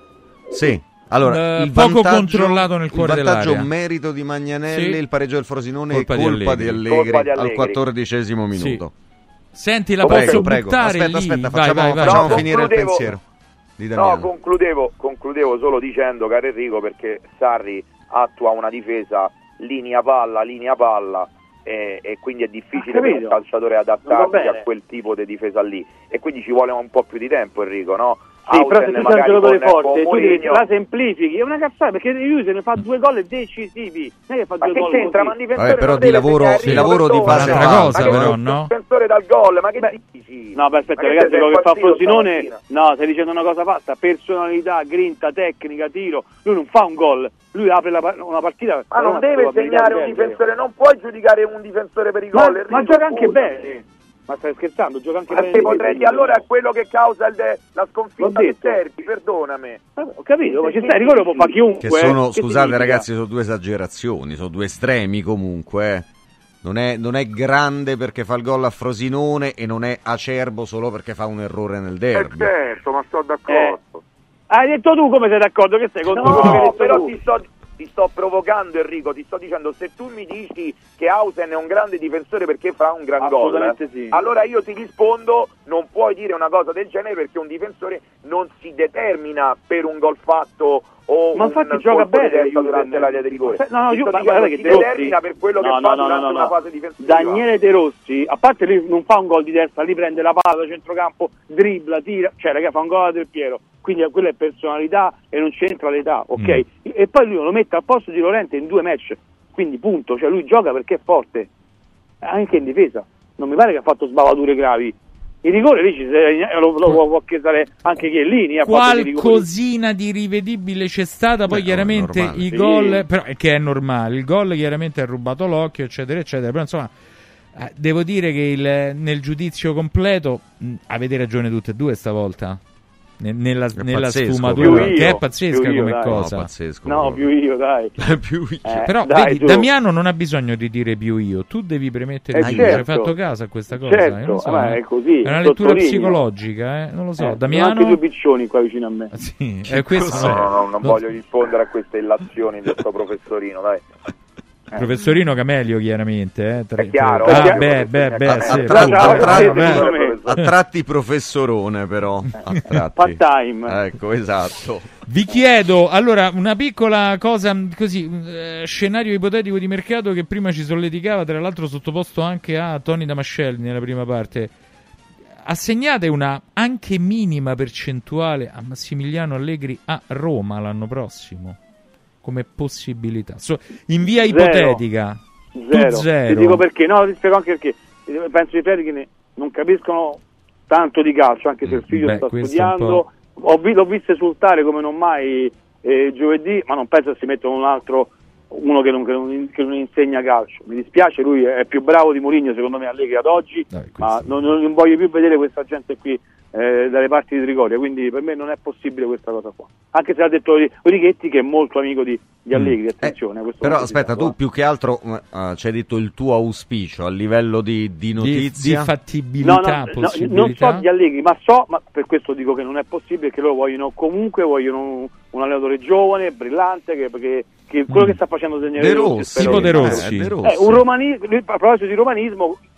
Sì. Allora, Eh, il poco vantaggio- controllato nel cuore Il vantaggio dell'area. merito di Magnanelli, Sì. il pareggio del Frosinone Colpa è di colpa Allegri. di Allegri, Colpa di al Allegri. quattordicesimo minuto. senti, la Prego, posso prego. buttare Aspetta, lì? aspetta, Vai, facciamo, vai, vai. facciamo No, finire il pensiero di No, concludevo, concludevo solo dicendo, caro Enrico, perché Sarri attua una difesa linea palla, linea palla. E, e quindi è difficile Ho per un calciatore adattarsi a quel tipo di difesa lì. E quindi ci vuole un po' più di tempo Enrico no? Sì, però se Hausen tu sei un giocatore forte, tu devi, la semplifichi, è una cazzata perché Juve ne fa due gol decisivi, non è che fa ma due che gol c'entra? così. Ma Vabbè, però di lavoro- di lavoro Ma fa. che Cosa, però, un no? difensore dal gol ma che dici? No, beh, aspetta, ragazzi, quello che fa Frosinone, no, stai dicendo una cosa fatta, personalità, grinta, tecnica, tiro, lui non fa un gol, lui apre la una partita. Ma non deve segnare un difensore, non puoi giudicare un difensore per i gol. ma gioca anche bene. Ma stai scherzando? Gioca anche Ma se potrei, allora è quello che causa il de- la sconfitta del detto. Derby, perdonami. Ho capito, ma ci sta, ricordo può fare chiunque. Che sono, eh. Che scusate ragazzi, sono due esagerazioni, sono due estremi comunque. eh. Non è, non è grande perché fa il gol a Frosinone e non è acerbo solo perché fa un errore nel derby. certo, ma sto d'accordo. Hai detto tu come sei d'accordo? Che sei contro quello che hai No, detto però tu? ti sto, ti sto provocando Enrico, ti sto dicendo se tu mi dici che Hausen è un grande difensore perché fa un gran gol, sì. allora io ti rispondo non puoi dire una cosa del genere perché un difensore non si determina per un gol fatto o Ma infatti gioca bene testa durante l'area di rigore. No, no, io, ma guarda che De Rossi- determina per quello che No, fa no, no, durante no, no, una no. fase difensiva. Daniele De Rossi, a parte lui non fa un gol di destra, lì prende la palla da centrocampo, dribbla, tira, cioè raga fa un gol del Piero, quindi quella è personalità e non c'entra l'età, ok? E poi lui lo mette al posto di Lorente in due match, quindi punto, cioè lui gioca perché è forte, anche in difesa, non mi pare che ha fatto sbavature gravi. Il rigore lì ci sei- lo, lo può chiedere anche Chiellini. rigori. Qualcosina di rivedibile c'è stata, poi Beh, chiaramente normale. i Sì. gol, però, che è normale, il gol chiaramente ha rubato l'occhio, eccetera, eccetera, però insomma eh, devo dire che il- nel giudizio completo mh, avete ragione tutte e due stavolta. Ne- Nella, È nella pazzesco, sfumatura, più io, che è pazzesca più io, come dai. cosa. No, pazzesco. No, più io, dai. Più io. Eh, Però dai, vedi, tu. Damiano non ha bisogno di dire più io, tu devi premettere Eh, di dire. Hai certo. fatto caso a questa cosa? Certo, non so, vabbè, eh. è così, È una lettura sottolineo. psicologica, eh? non lo so. Eh, sono Damiano? anche due piccioni qua vicino a me. Sì, eh, questo No, no. no, no, non voglio rispondere a queste illazioni del suo professorino, dai. Professorino Camelio, chiaramente. Eh? È chiaro, Ah, è chiaro, beh, beh, professorino beh, A, sì, a tratti- a a professorone però. A tratti. Part time. Ecco, esatto. Vi chiedo, allora, una piccola cosa così, eh, scenario ipotetico di mercato che prima ci solleticava, tra l'altro sottoposto anche a Tony Damascelli nella prima parte. Assegnate una anche minima percentuale a Massimiliano Allegri a Roma l'anno prossimo come possibilità. So- in via Zero. ipotetica. Zero. Zero. Ti dico perché, no, ti spiego anche perché. Penso i ne- non capiscono tanto di calcio, anche se il figlio Beh, sta studiando. Ho vi- l'ho visto esultare come non mai eh, giovedì, ma non penso che si mettono un altro, uno che non, che non- che non insegna calcio. Mi dispiace, lui è più bravo di Mourinho secondo me Allegri ad oggi, Dai, ma non, non voglio più vedere questa gente qui eh, dalle parti di Trigoria, quindi per me non è possibile questa cosa qua. Anche se l'ha detto Righetti che è molto amico di, di Allegri, attenzione. questo Mm. Eh, Però aspetta, tu eh. più che altro eh, ci hai detto il tuo auspicio a livello di, di Di, notizia. di fattibilità, No, no, no, non so di Allegri, ma so, ma per questo dico che non è possibile, che loro vogliono comunque vogliono un, un allenatore giovane, brillante, che, perché, che quello che sta facendo Daniele De Rossi, Rossi, spero che- De Rossi. Eh, De Eh, Rossi. un romanismo, lui, a proposito di romanismo, eh,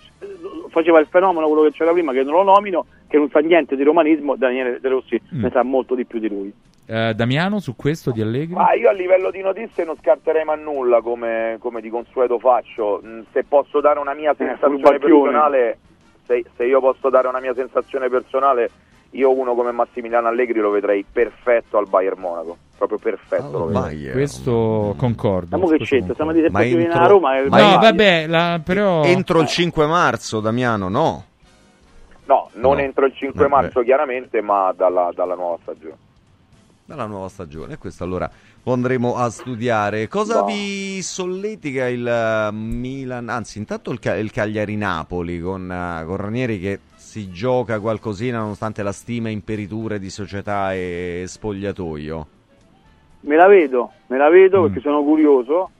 faceva il fenomeno quello che c'era prima, che non lo nomino, che non sa niente di romanismo, Daniele De Rossi Mm. ne sa molto di più di lui. Eh, Damiano, su questo di Allegri? Ma io a livello di notizie non scarterei mai nulla come, come di consueto faccio. Mm, Se posso dare una mia sensazione furbacchione. personale, se, se io posso dare una mia sensazione personale, io uno come Massimiliano Allegri lo vedrei perfetto al Bayern Monaco. Proprio perfetto. lo vedrei. Questo concordo. Ma mo che c'entra? Stiamo a dire Ma se poi viene entro- Roma e ma No, io- vabbè, la- però... Entro il 5 marzo, Damiano, no. No, non No. entro il 5 Vabbè. marzo chiaramente, ma dalla, dalla nuova stagione. Dalla nuova stagione, questo allora lo andremo a studiare. Cosa No. vi solletica il eh, Milan? Anzi, intanto il, Ca- il Cagliari-Napoli con, eh, con Ranieri che si gioca qualcosina nonostante la stima imperiture di società e spogliatoio. Me la vedo, me la vedo Mm. perché sono curioso.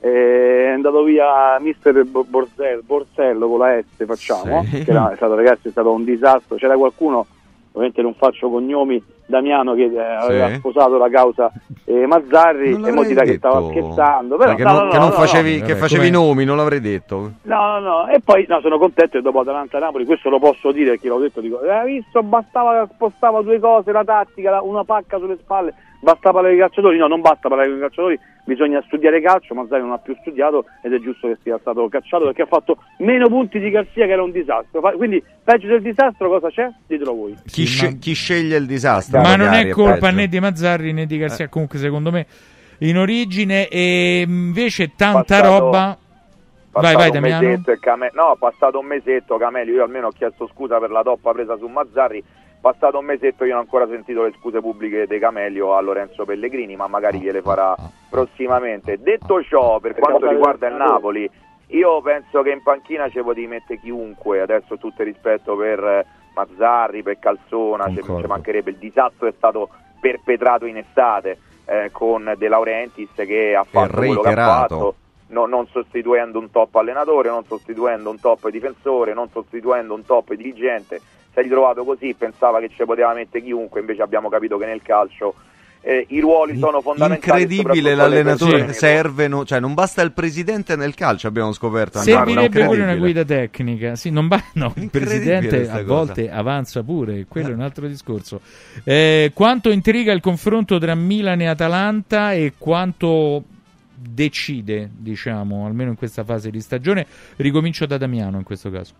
Eh, È andato via Mister Bo- Borsello, Borsello con la S, facciamo. Sì. Che era, è stato, ragazzi, è stato un disastro. C'era qualcuno, ovviamente non faccio cognomi, Damiano che eh, aveva sposato la causa eh, Mazzarri e mo che stava scherzando. Però, Cioè, che no, non, no, che no, non no, facevi, no. che Vabbè, facevi i nomi, non l'avrei detto. No, no, no, e poi no, sono contento che dopo Atalanta-Napoli, questo lo posso dire perché l'ho detto, dico, hai visto, bastava, spostava due cose, la tattica, la- una pacca sulle spalle, basta parlare di calciatori, no, non basta parlare di calciatori, bisogna studiare calcio, Mazzari non ha più studiato ed è giusto che sia stato cacciato perché ha fatto meno punti di Garzia che era un disastro, quindi peggio del disastro cosa c'è? Ditelo voi. Chi, Sì, sce- ma- chi sceglie il disastro? Ma non è colpa peggio. né di Mazzarri né di Garzia, comunque secondo me in origine e invece tanta Passato- roba... Vai, Passato vai un Damiano. mesetto e Came- no, passato un mesetto Camelio, io almeno ho chiesto scusa per la toppa presa su Mazzarri, passato un mesetto io non ho ancora sentito le scuse pubbliche di Camelio a Lorenzo Pellegrini, ma magari gliele farà prossimamente. Detto ciò, per quanto riguarda il Napoli, io penso che in panchina ci potevi mettere chiunque, adesso tutto il rispetto per eh, Mazzarri, per Calzona, ci, ci mancherebbe, il disastro è stato perpetrato in estate eh, con De Laurentiis che ha fatto quello che ha fatto. No- non sostituendo un top allenatore, non sostituendo un top difensore, non sostituendo un top dirigente. Si è ritrovato così, pensava che ci poteva mettere chiunque, invece abbiamo capito che nel calcio eh, i ruoli sono fondamentali. Incredibile, l'allenatore serve, no- cioè non basta il presidente nel calcio, abbiamo scoperto. anche. Servirebbe pure una guida tecnica. Sì, non ba- no, il presidente a cosa. volte avanza pure, quello è un altro discorso. Eh, quanto intriga il confronto tra Milan e Atalanta e quanto decide, diciamo, almeno in questa fase di stagione? Ricomincio da Damiano in questo caso.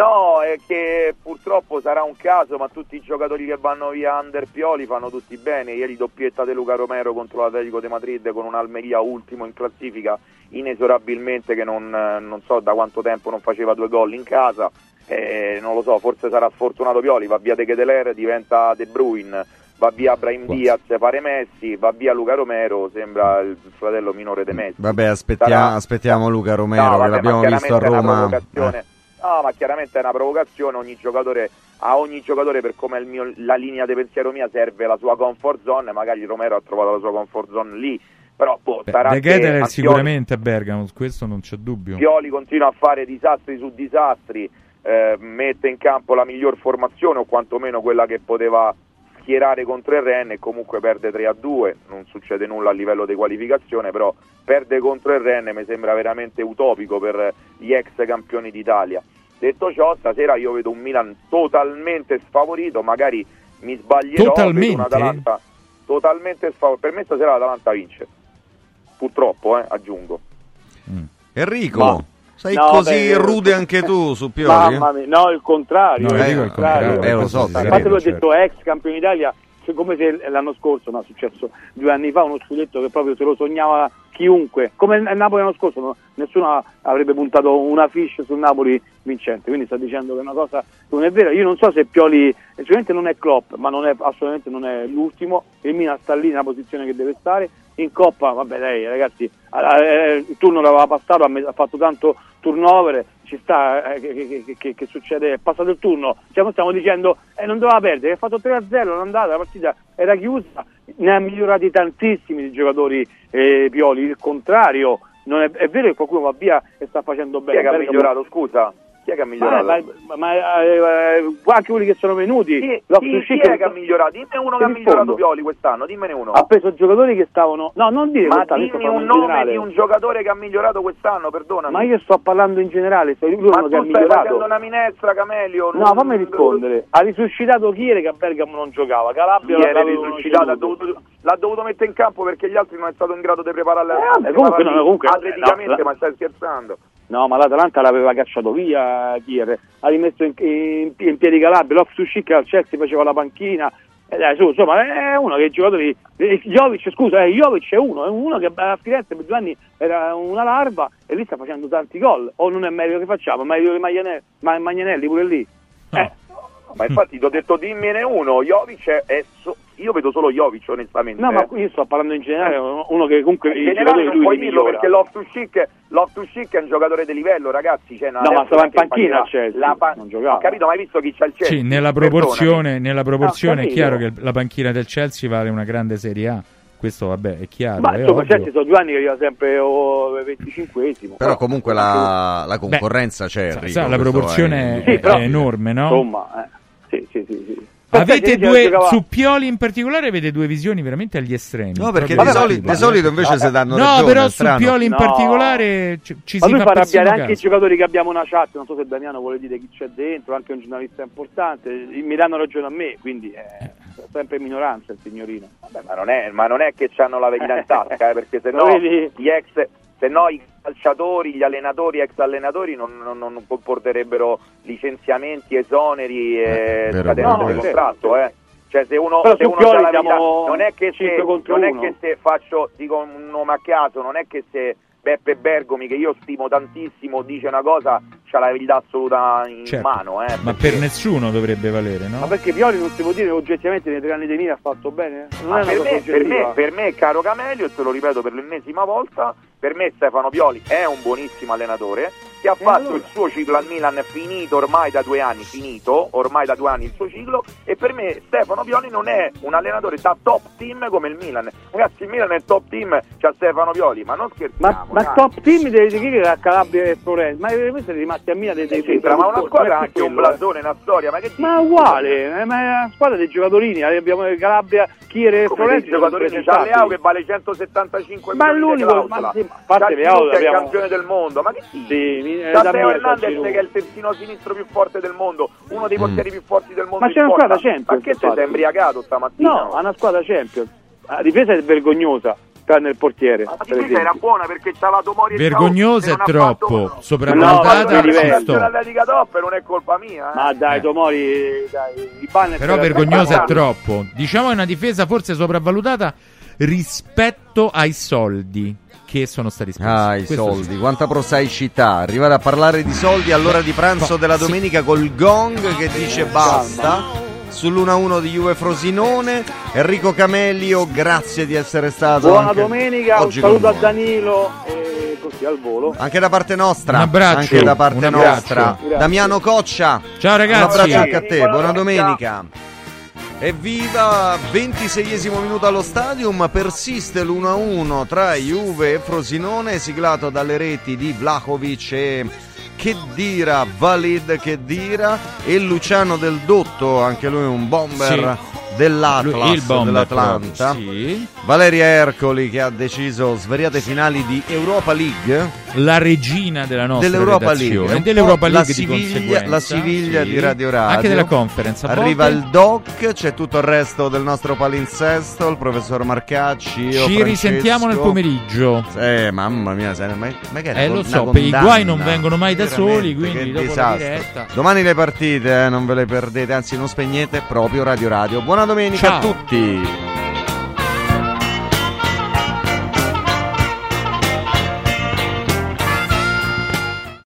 No, è che purtroppo sarà un caso, ma tutti i giocatori che vanno via under Pioli fanno tutti bene. Ieri doppietta De Luca Romero contro l'Atletico de Madrid con un Almeria ultimo in classifica, inesorabilmente che non, eh, non so da quanto tempo non faceva due gol in casa. Eh, non lo so, forse sarà sfortunato Pioli, va via De Keteler, diventa De Bruyne, va via Brahim. Diaz, pare Messi, va via Luca Romero, sembra il fratello minore de Messi. Vabbè, aspettiamo, Sarà- aspettiamo Luca Romero, No, che vabbè, l'abbiamo ma visto a è una Roma. provocazione. Eh. No, ma chiaramente è una provocazione, ogni giocatore a ogni giocatore per come mio- la linea di pensiero mia serve la sua comfort zone, magari Romero ha trovato la sua comfort zone lì, però boh, Beh, sarà De a sicuramente a Bergamo, questo non c'è dubbio. Pioli, Pioli continua a fare disastri su disastri, eh, mette in campo la miglior formazione o quantomeno quella che poteva schierare contro il Rennes e comunque perde 3 a 2, non succede nulla a livello di qualificazione, però perde contro il Rennes mi sembra veramente utopico per gli ex campioni d'Italia. Detto ciò, stasera io vedo un Milan totalmente sfavorito, magari mi sbaglierò, Totalmente? vedo un'Atalanta totalmente sfavorito. Per me stasera l'Atalanta vince. Purtroppo, eh, aggiungo. Enrico, Ma- sei No, così beh, rude anche tu su Pioli? Mamma mia, no, il contrario. No, dico il contrario, eh, lo so, ti Infatti lui ha certo. detto ex campione d'Italia, cioè, come se l'anno scorso, no, è successo due anni fa, uno scudetto che proprio se lo sognava chiunque. Come il Napoli l'anno scorso, no, nessuno avrebbe puntato una fish sul Napoli vincente, quindi sta dicendo che è una cosa che non è vera. Io non so se Pioli, sicuramente non è Klopp, ma non è, assolutamente non è l'ultimo, il Milan sta lì nella posizione che deve stare. In Coppa, vabbè dai ragazzi, eh, il turno l'aveva passato, ha fatto tanto turnover, ci sta, eh, che, che- che- succede, è passato il turno, stiamo, stiamo dicendo eh, non doveva perdere, ha fatto 3-0, non andata, la partita era chiusa, ne ha migliorati tantissimi di giocatori eh, Pioli, il contrario, non è, è vero che qualcuno va via e sta facendo bene. è che ha migliorato, scusa? Chi è che ha migliorato? Ma, ma- ma, eh, anche quelli che sono venuti, Chi, chi- chi è che ha migliorato? Dimmene uno che ha migliorato. Pioli quest'anno, dimmene uno. ha preso giocatori che stavano, no, non dire Ma dimmi un nome generale. di un giocatore che ha migliorato quest'anno, perdonami. Ma io sto parlando in generale, lui Ma uno che ha tu stai migliorato. facendo una minestra, Camelio. No, fammi rispondere. Ha risuscitato Chiere che a Bergamo non giocava. Calabria avevano risuscitato, ha dovuto- l'ha dovuto mettere in campo perché gli altri non è stato in grado di prepararla Eh, comunque, no, comunque, atleticamente, no, la- ma stai scherzando? No, ma l'Atalanta l'aveva cacciato via Chiere. Ha rimesso in, in- in piedi Calabria. L'Ox Schick al Chelsea faceva la panchina. E dai, su, insomma, è uno che i giocatori. eh, Jovic, scusa, eh, Jovic è uno, è uno che a Firenze per due anni era una larva e lì sta facendo tanti gol. O non è meglio che facciamo? È meglio che Ma- Magnanelli pure lì. Eh, Ma infatti ti ho detto dimmene uno, Jovic è, è so- io vedo solo Jovic onestamente. No, ma eh. qui io sto parlando in generale, uno che comunque in generale non lui puoi dirlo migliora. perché Loftus-Cheek, Loftus-Cheek è un giocatore di livello, ragazzi. Cioè, No, ma stava in panchina Chelsea, La pa- non giocava. Ho capito, ma hai visto chi c'ha il Chelsea? Sì, nella proporzione, nella proporzione No, è chiaro che la panchina del Chelsea vale una grande Serie A. Questo vabbè, è chiaro. Ma insomma, certo, sono due anni che arriva sempre oh, 25esimo. Però comunque la, la concorrenza c'è. Sa- Enrico, sa, la proporzione è- è, è enorme, no? Insomma, eh, sì, sì, sì. sì. Avete due, su Pioli in particolare avete due visioni veramente agli estremi. No, perché di, soli- di solito invece si danno No, ragione, però su. Pioli in No. particolare ci, ci Ma si lui fa arrabbiare anche i giocatori che abbiamo una chat, non so se Damiano vuole dire chi c'è dentro, anche un giornalista importante, mi danno ragione a me, quindi è sempre in minoranza il signorino. Vabbè, ma, non è, ma non è che hanno la verità in tasca, eh, perché se no gli ex, se no i calciatori, gli allenatori, ex allenatori non, non- non comporterebbero licenziamenti, esoneri e vero, scadenza vero. contratto, eh. Cioè se uno, Però se uno Pioli la siamo non è che se, non è che se faccio, dico un nome a caso, non è che se Beppe Bergomi, che io stimo tantissimo, dice una cosa, c'ha la verità assoluta in Certo. mano, eh. Ma per nessuno dovrebbe valere, Ma no? perché Pioli non si può dire oggettivamente nei tre anni di Milan ha fatto bene? Non Ma è una per, me, per, me, per me, caro Camelio, e te lo ripeto per l'ennesima volta, per me Stefano Pioli è un buonissimo allenatore che ha fatto allora? il suo ciclo al Milan finito ormai da due anni, finito ormai da due anni il suo ciclo e per me Stefano Pioli non è un allenatore da top team come il Milan. Ragazzi, il Milan è top team, c'ha Stefano Pioli, ma non scherziamo. Ma, ma top team deve dire che a Calabria e Florenza, ma sono rimasti a Milan dei, dei, C'entra, ma una squadra ha anche un eh. blasone, una storia, ma che Ma è uguale, eh, ma è una squadra dei giocatori, abbiamo Calabria, Chiere e dei giocatori Leao che vale 175 Ma milioni di l'unico- ma sì, parte Leao il campione del mondo, ma che dici? Sì, eh, C'ha da Teo me, Hernandez Giroud. che è il terzino sinistro più forte del mondo, uno dei Mm. portieri più forti del mondo. Ma c'è una squadra Champions, Ma che sei embriagato stamattina? No, ha una squadra Champions. La difesa è vergognosa, tranne il portiere. La per difesa era buona perché c'aveva Tomori e Vergognosa è troppo, fatto- sopravvalutata No, sto. l'Atletica top non è colpa mia. eh. Ma dai, Tomori, dai, i banner Però per- vergognosa è troppo. Diciamo è una difesa forse sopravvalutata rispetto ai soldi che sono stati spesi. Ah, i Questo soldi, quanta prosaicità. Arrivare a parlare di soldi all'ora di pranzo della Sì. domenica col gong che dice basta. Sull'1-1 di Juve Frosinone, Enrico Camelio, grazie di essere stato. Buona anche domenica, un saluto a. Danilo e così al volo. Anche da parte nostra, Un abbraccio, anche da parte nostra. Grazie. Damiano Coccia, Ciao ragazzi. un abbraccio anche a te, Buona buona domenica. Evviva, 26esimo minuto allo stadium, persiste l'1-1 tra Juve e Frosinone, siglato dalle reti di Vlahovic e Chedira, Valid Chedira e Luciano Del Dotto, anche lui un bomber dell'Atlas, dell'Atlanta. sì. Valeria Ercoli che ha deciso svariate finali di Europa League. La regina della nostra Dell'Europa League, un dell'Europa la League di Siviglia- la Siviglia di Radio Radio. anche della conference. a Arriva il doc, c'è tutto il resto del nostro palinsesto, il professor Marcacci. io, Ci Francesco. risentiamo nel pomeriggio. Eh, mamma mia, ne- ma, ma che è Eh, lo so, condanna? per i guai non vengono mai da soli, quindi dopo la disastro. diretta. Domani le partite, eh, non ve le perdete, anzi non spegnete proprio Radio Radio. Buona domenica Ciao. a tutti.